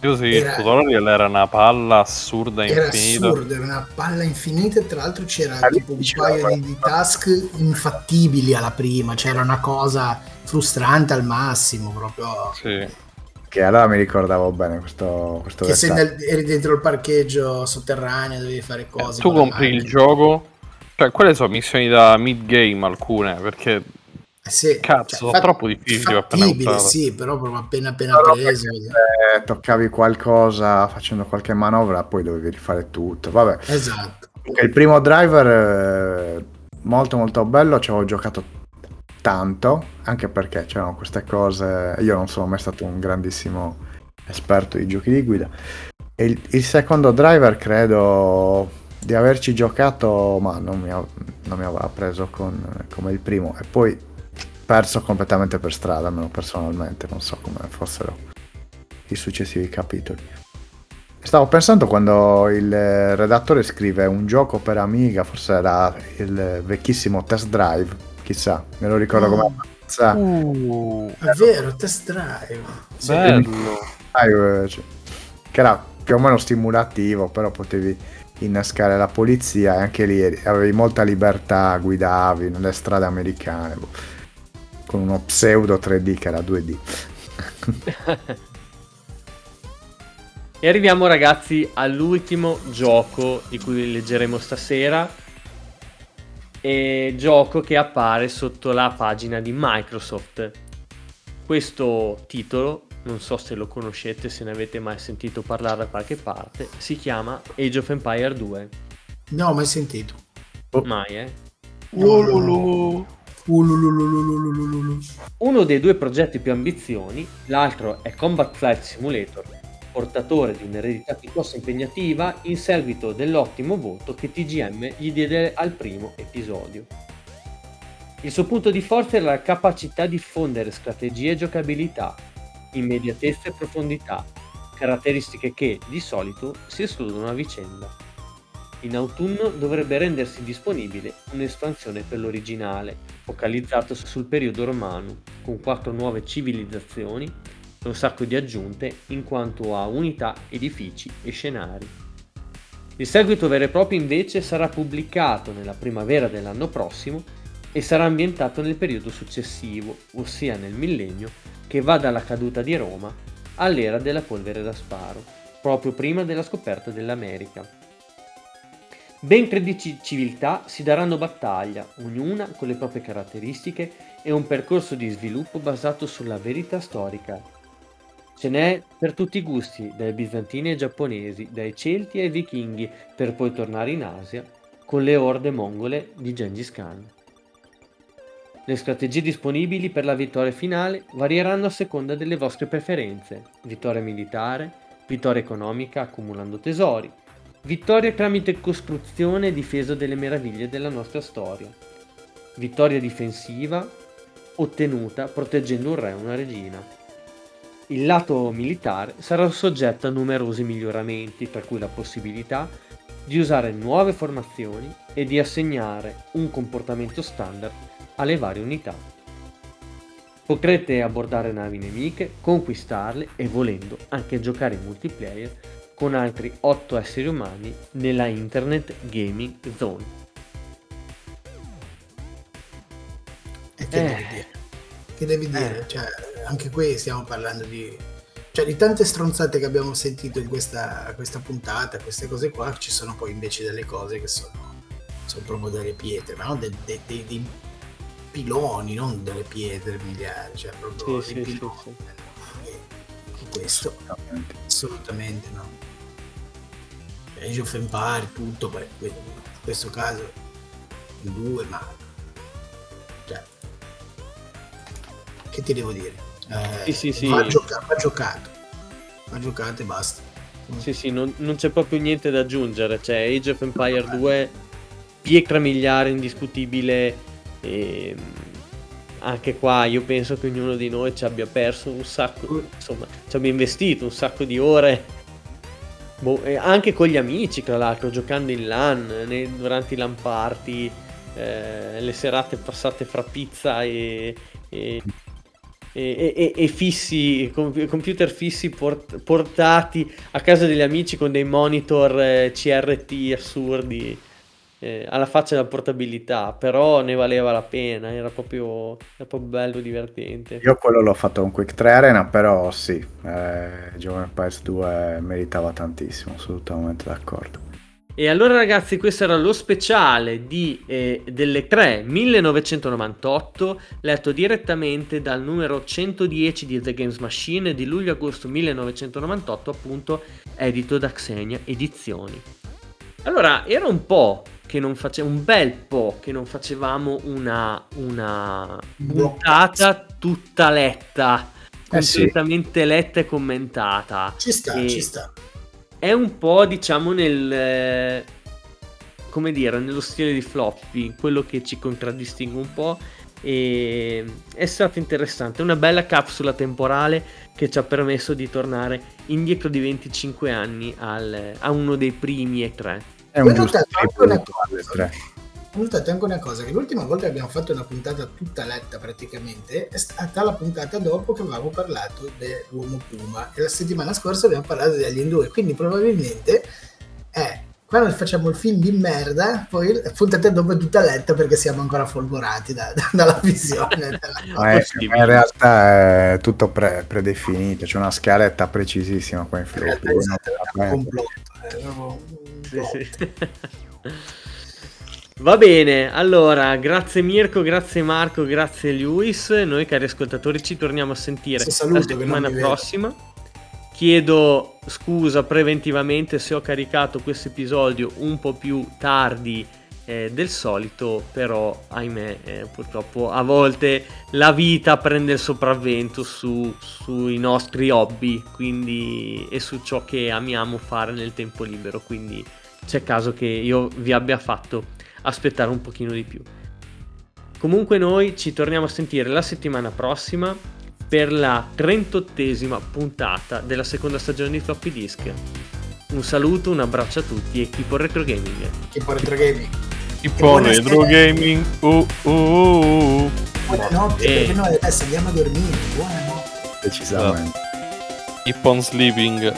S5: Io sì,
S3: Era-
S5: il tutorial era una palla assurda
S3: Era
S5: infinita.
S3: assurdo, era una palla infinita e tra l'altro c'era
S4: Ah,
S3: tipo un paio di, di task infattibili alla prima, c'era una cosa frustrante al massimo proprio.
S5: Sì.
S4: Che allora mi ricordavo bene questo, questo
S3: Che se nel- eri dentro il parcheggio sotterraneo dovevi fare cose.
S5: Eh, tu compri il gioco, cioè quelle sono missioni da mid game alcune, perché
S3: Eh sì,
S5: Cazzo, sono troppo difficili appena
S3: fattibile, sì, però proprio appena appena
S4: Però
S3: preso.
S4: perché se toccavi qualcosa facendo qualche manovra, poi dovevi rifare tutto. Vabbè,
S3: Esatto.
S4: il primo driver eh, molto molto bello, ci avevo giocato tanto, anche perché c'erano queste cose, io non sono mai stato un grandissimo esperto di giochi di guida. E il, il secondo driver credo di averci giocato, ma non mi, non mi aveva preso con- come il primo, e poi perso completamente per strada, almeno personalmente, non so come fossero i successivi capitoli. Stavo pensando quando il redattore scrive un gioco per Amiga, forse era il vecchissimo Test Drive, chissà, me lo ricordo come
S3: Oh.
S4: ammazza.
S5: Uh,
S3: È vero, test drive.
S5: Bello.
S4: Drive, cioè, che era più o meno stimolativo, però potevi innescare la polizia e anche lì avevi molta libertà, guidavi nelle strade americane boh, con uno pseudo 3D che era 2D.
S2: E arriviamo ragazzi all'ultimo gioco di cui leggeremo stasera. E gioco che appare sotto la pagina di Microsoft. Questo titolo, non so se lo conoscete, se ne avete mai sentito parlare da qualche parte, si chiama Age of Empire 2.
S3: No, mai sentito.
S2: Mai, eh?
S3: Ulululululululu. Ulululululululu.
S2: Uno dei due progetti più ambizioni, l'altro è Combat Flight Simulator, portatore di un'eredità piuttosto impegnativa in seguito dell'ottimo voto che TGM gli diede al primo episodio. Il suo punto di forza era la capacità di fondere strategie e giocabilità, immediatezza e profondità, caratteristiche che, di solito, si escludono a vicenda. In autunno dovrebbe rendersi disponibile un'espansione per l'originale, focalizzato sul periodo romano, con quattro nuove civilizzazioni un sacco di aggiunte in quanto a unità, edifici e scenari. Il seguito vero e proprio invece sarà pubblicato nella primavera dell'anno prossimo e sarà ambientato nel periodo successivo, ossia nel millennio che va dalla caduta di Roma all'era della polvere da sparo, proprio prima della scoperta dell'America. Ben 13 civiltà si daranno battaglia, ognuna con le proprie caratteristiche e un percorso di sviluppo basato sulla verità storica. Ce n'è per tutti i gusti, dai bizantini ai giapponesi, dai celti ai vichinghi, per poi tornare in Asia con le orde mongole di Gengis Khan. Le strategie disponibili per la vittoria finale varieranno a seconda delle vostre preferenze, vittoria militare, vittoria economica accumulando tesori, vittoria tramite costruzione e difesa delle meraviglie della nostra storia, vittoria difensiva ottenuta proteggendo un re o una regina. Il lato militare sarà soggetto a numerosi miglioramenti, tra cui la possibilità di usare nuove formazioni e di assegnare un comportamento standard alle varie unità. Potrete abbordare navi nemiche, conquistarle e volendo anche giocare in multiplayer con altri 8 esseri umani nella Internet Gaming Zone.
S3: E che
S2: Eh.
S3: Che devi dire? Cioè, anche qui stiamo parlando di, cioè, di tante stronzate che abbiamo sentito in questa, questa puntata, queste cose qua, ci sono poi invece delle cose che sono, sono proprio delle pietre, ma non de- de- de- dei piloni, non delle pietre miliari, cioè proprio
S2: Sì,
S3: dei
S2: sì, sì,
S3: piloni.
S2: sì.
S3: E questo assolutamente no. Age of Empire, tutto, beh, in questo caso 2, ma che ti devo dire? Eh,
S2: Sì, sì, sì.
S3: Va, gioca- va giocato, va giocato e basta.
S2: Sì, sì, non, non c'è proprio niente da aggiungere. Cioè, Age of Empire 2, pietra miliare indiscutibile. E anche qua io penso che ognuno di noi ci abbia perso un sacco, insomma, ci abbia investito un sacco di ore. Boh, anche con gli amici, tra l'altro, giocando in LAN, nei- durante i LAN party, eh, le serate passate fra pizza e, e- e- e- e fissi, com- computer fissi port- portati a casa degli amici con dei monitor eh, CRT assurdi eh, alla faccia della portabilità, però ne valeva la pena, era proprio, era proprio bello, divertente.
S4: Io quello l'ho fatto con Quick 3 Arena, però sì, eh, Giovane Empires 2 meritava tantissimo, assolutamente d'accordo.
S2: E allora ragazzi, questo era lo speciale di, eh, delle 3 1998, letto direttamente dal numero 110 di The Games Machine di luglio-agosto 1998, appunto edito da Xenia Edizioni. Allora, era un po' che non facevamo, un bel po' che non facevamo una, una puntata tutta letta,
S4: Eh sì.
S2: completamente letta e commentata.
S3: Ci sta,
S2: E-
S3: ci sta.
S2: È un po' diciamo nel eh, come dire nello stile di floppy quello che ci contraddistingue un po' e è stato interessante una bella capsula temporale che ci ha permesso di tornare indietro di 25 anni al- a uno dei primi e tre
S4: È un giusto
S3: una cosa. Notato anche una cosa, che l'ultima volta che abbiamo fatto una puntata tutta letta praticamente è stata la puntata dopo che avevamo parlato dell'uomo Puma e la settimana scorsa abbiamo parlato di Alien 2, quindi probabilmente è quando facciamo il film di merda, poi la puntata dopo è tutta letta perché siamo ancora folgorati da- da- dalla visione. della-
S4: è- in realtà è tutto pre- predefinito, c'è una scaletta precisissima qua in
S3: realtà
S4: floppy.
S3: è un complotto. è proprio un
S2: Sì, sì. Va bene, allora, grazie Mirko, grazie Marco, grazie Luis. Noi cari ascoltatori ci torniamo a sentire
S3: saluto,
S2: la settimana prossima. Chiedo scusa preventivamente se ho caricato questo episodio un po' più tardi eh, del solito, però ahimè eh, purtroppo a volte la vita prende il sopravvento su- sui nostri hobby quindi, e su ciò che amiamo fare nel tempo libero, quindi c'è caso che io vi abbia fatto aspettare un pochino di più. Comunque noi ci torniamo a sentire la settimana prossima per la 38esima puntata della seconda stagione di Floppy Disk. Un saluto, un abbraccio a tutti e keep on retro gaming.
S3: Poi retro gaming.
S5: Tipo
S3: buona
S5: retro gaming. Uh, uh, uh.
S3: Buonanotte,
S2: Eh.
S3: perché noi adesso andiamo a dormire. Buonanotte.
S4: Decisamente.
S5: Keep on sleeping.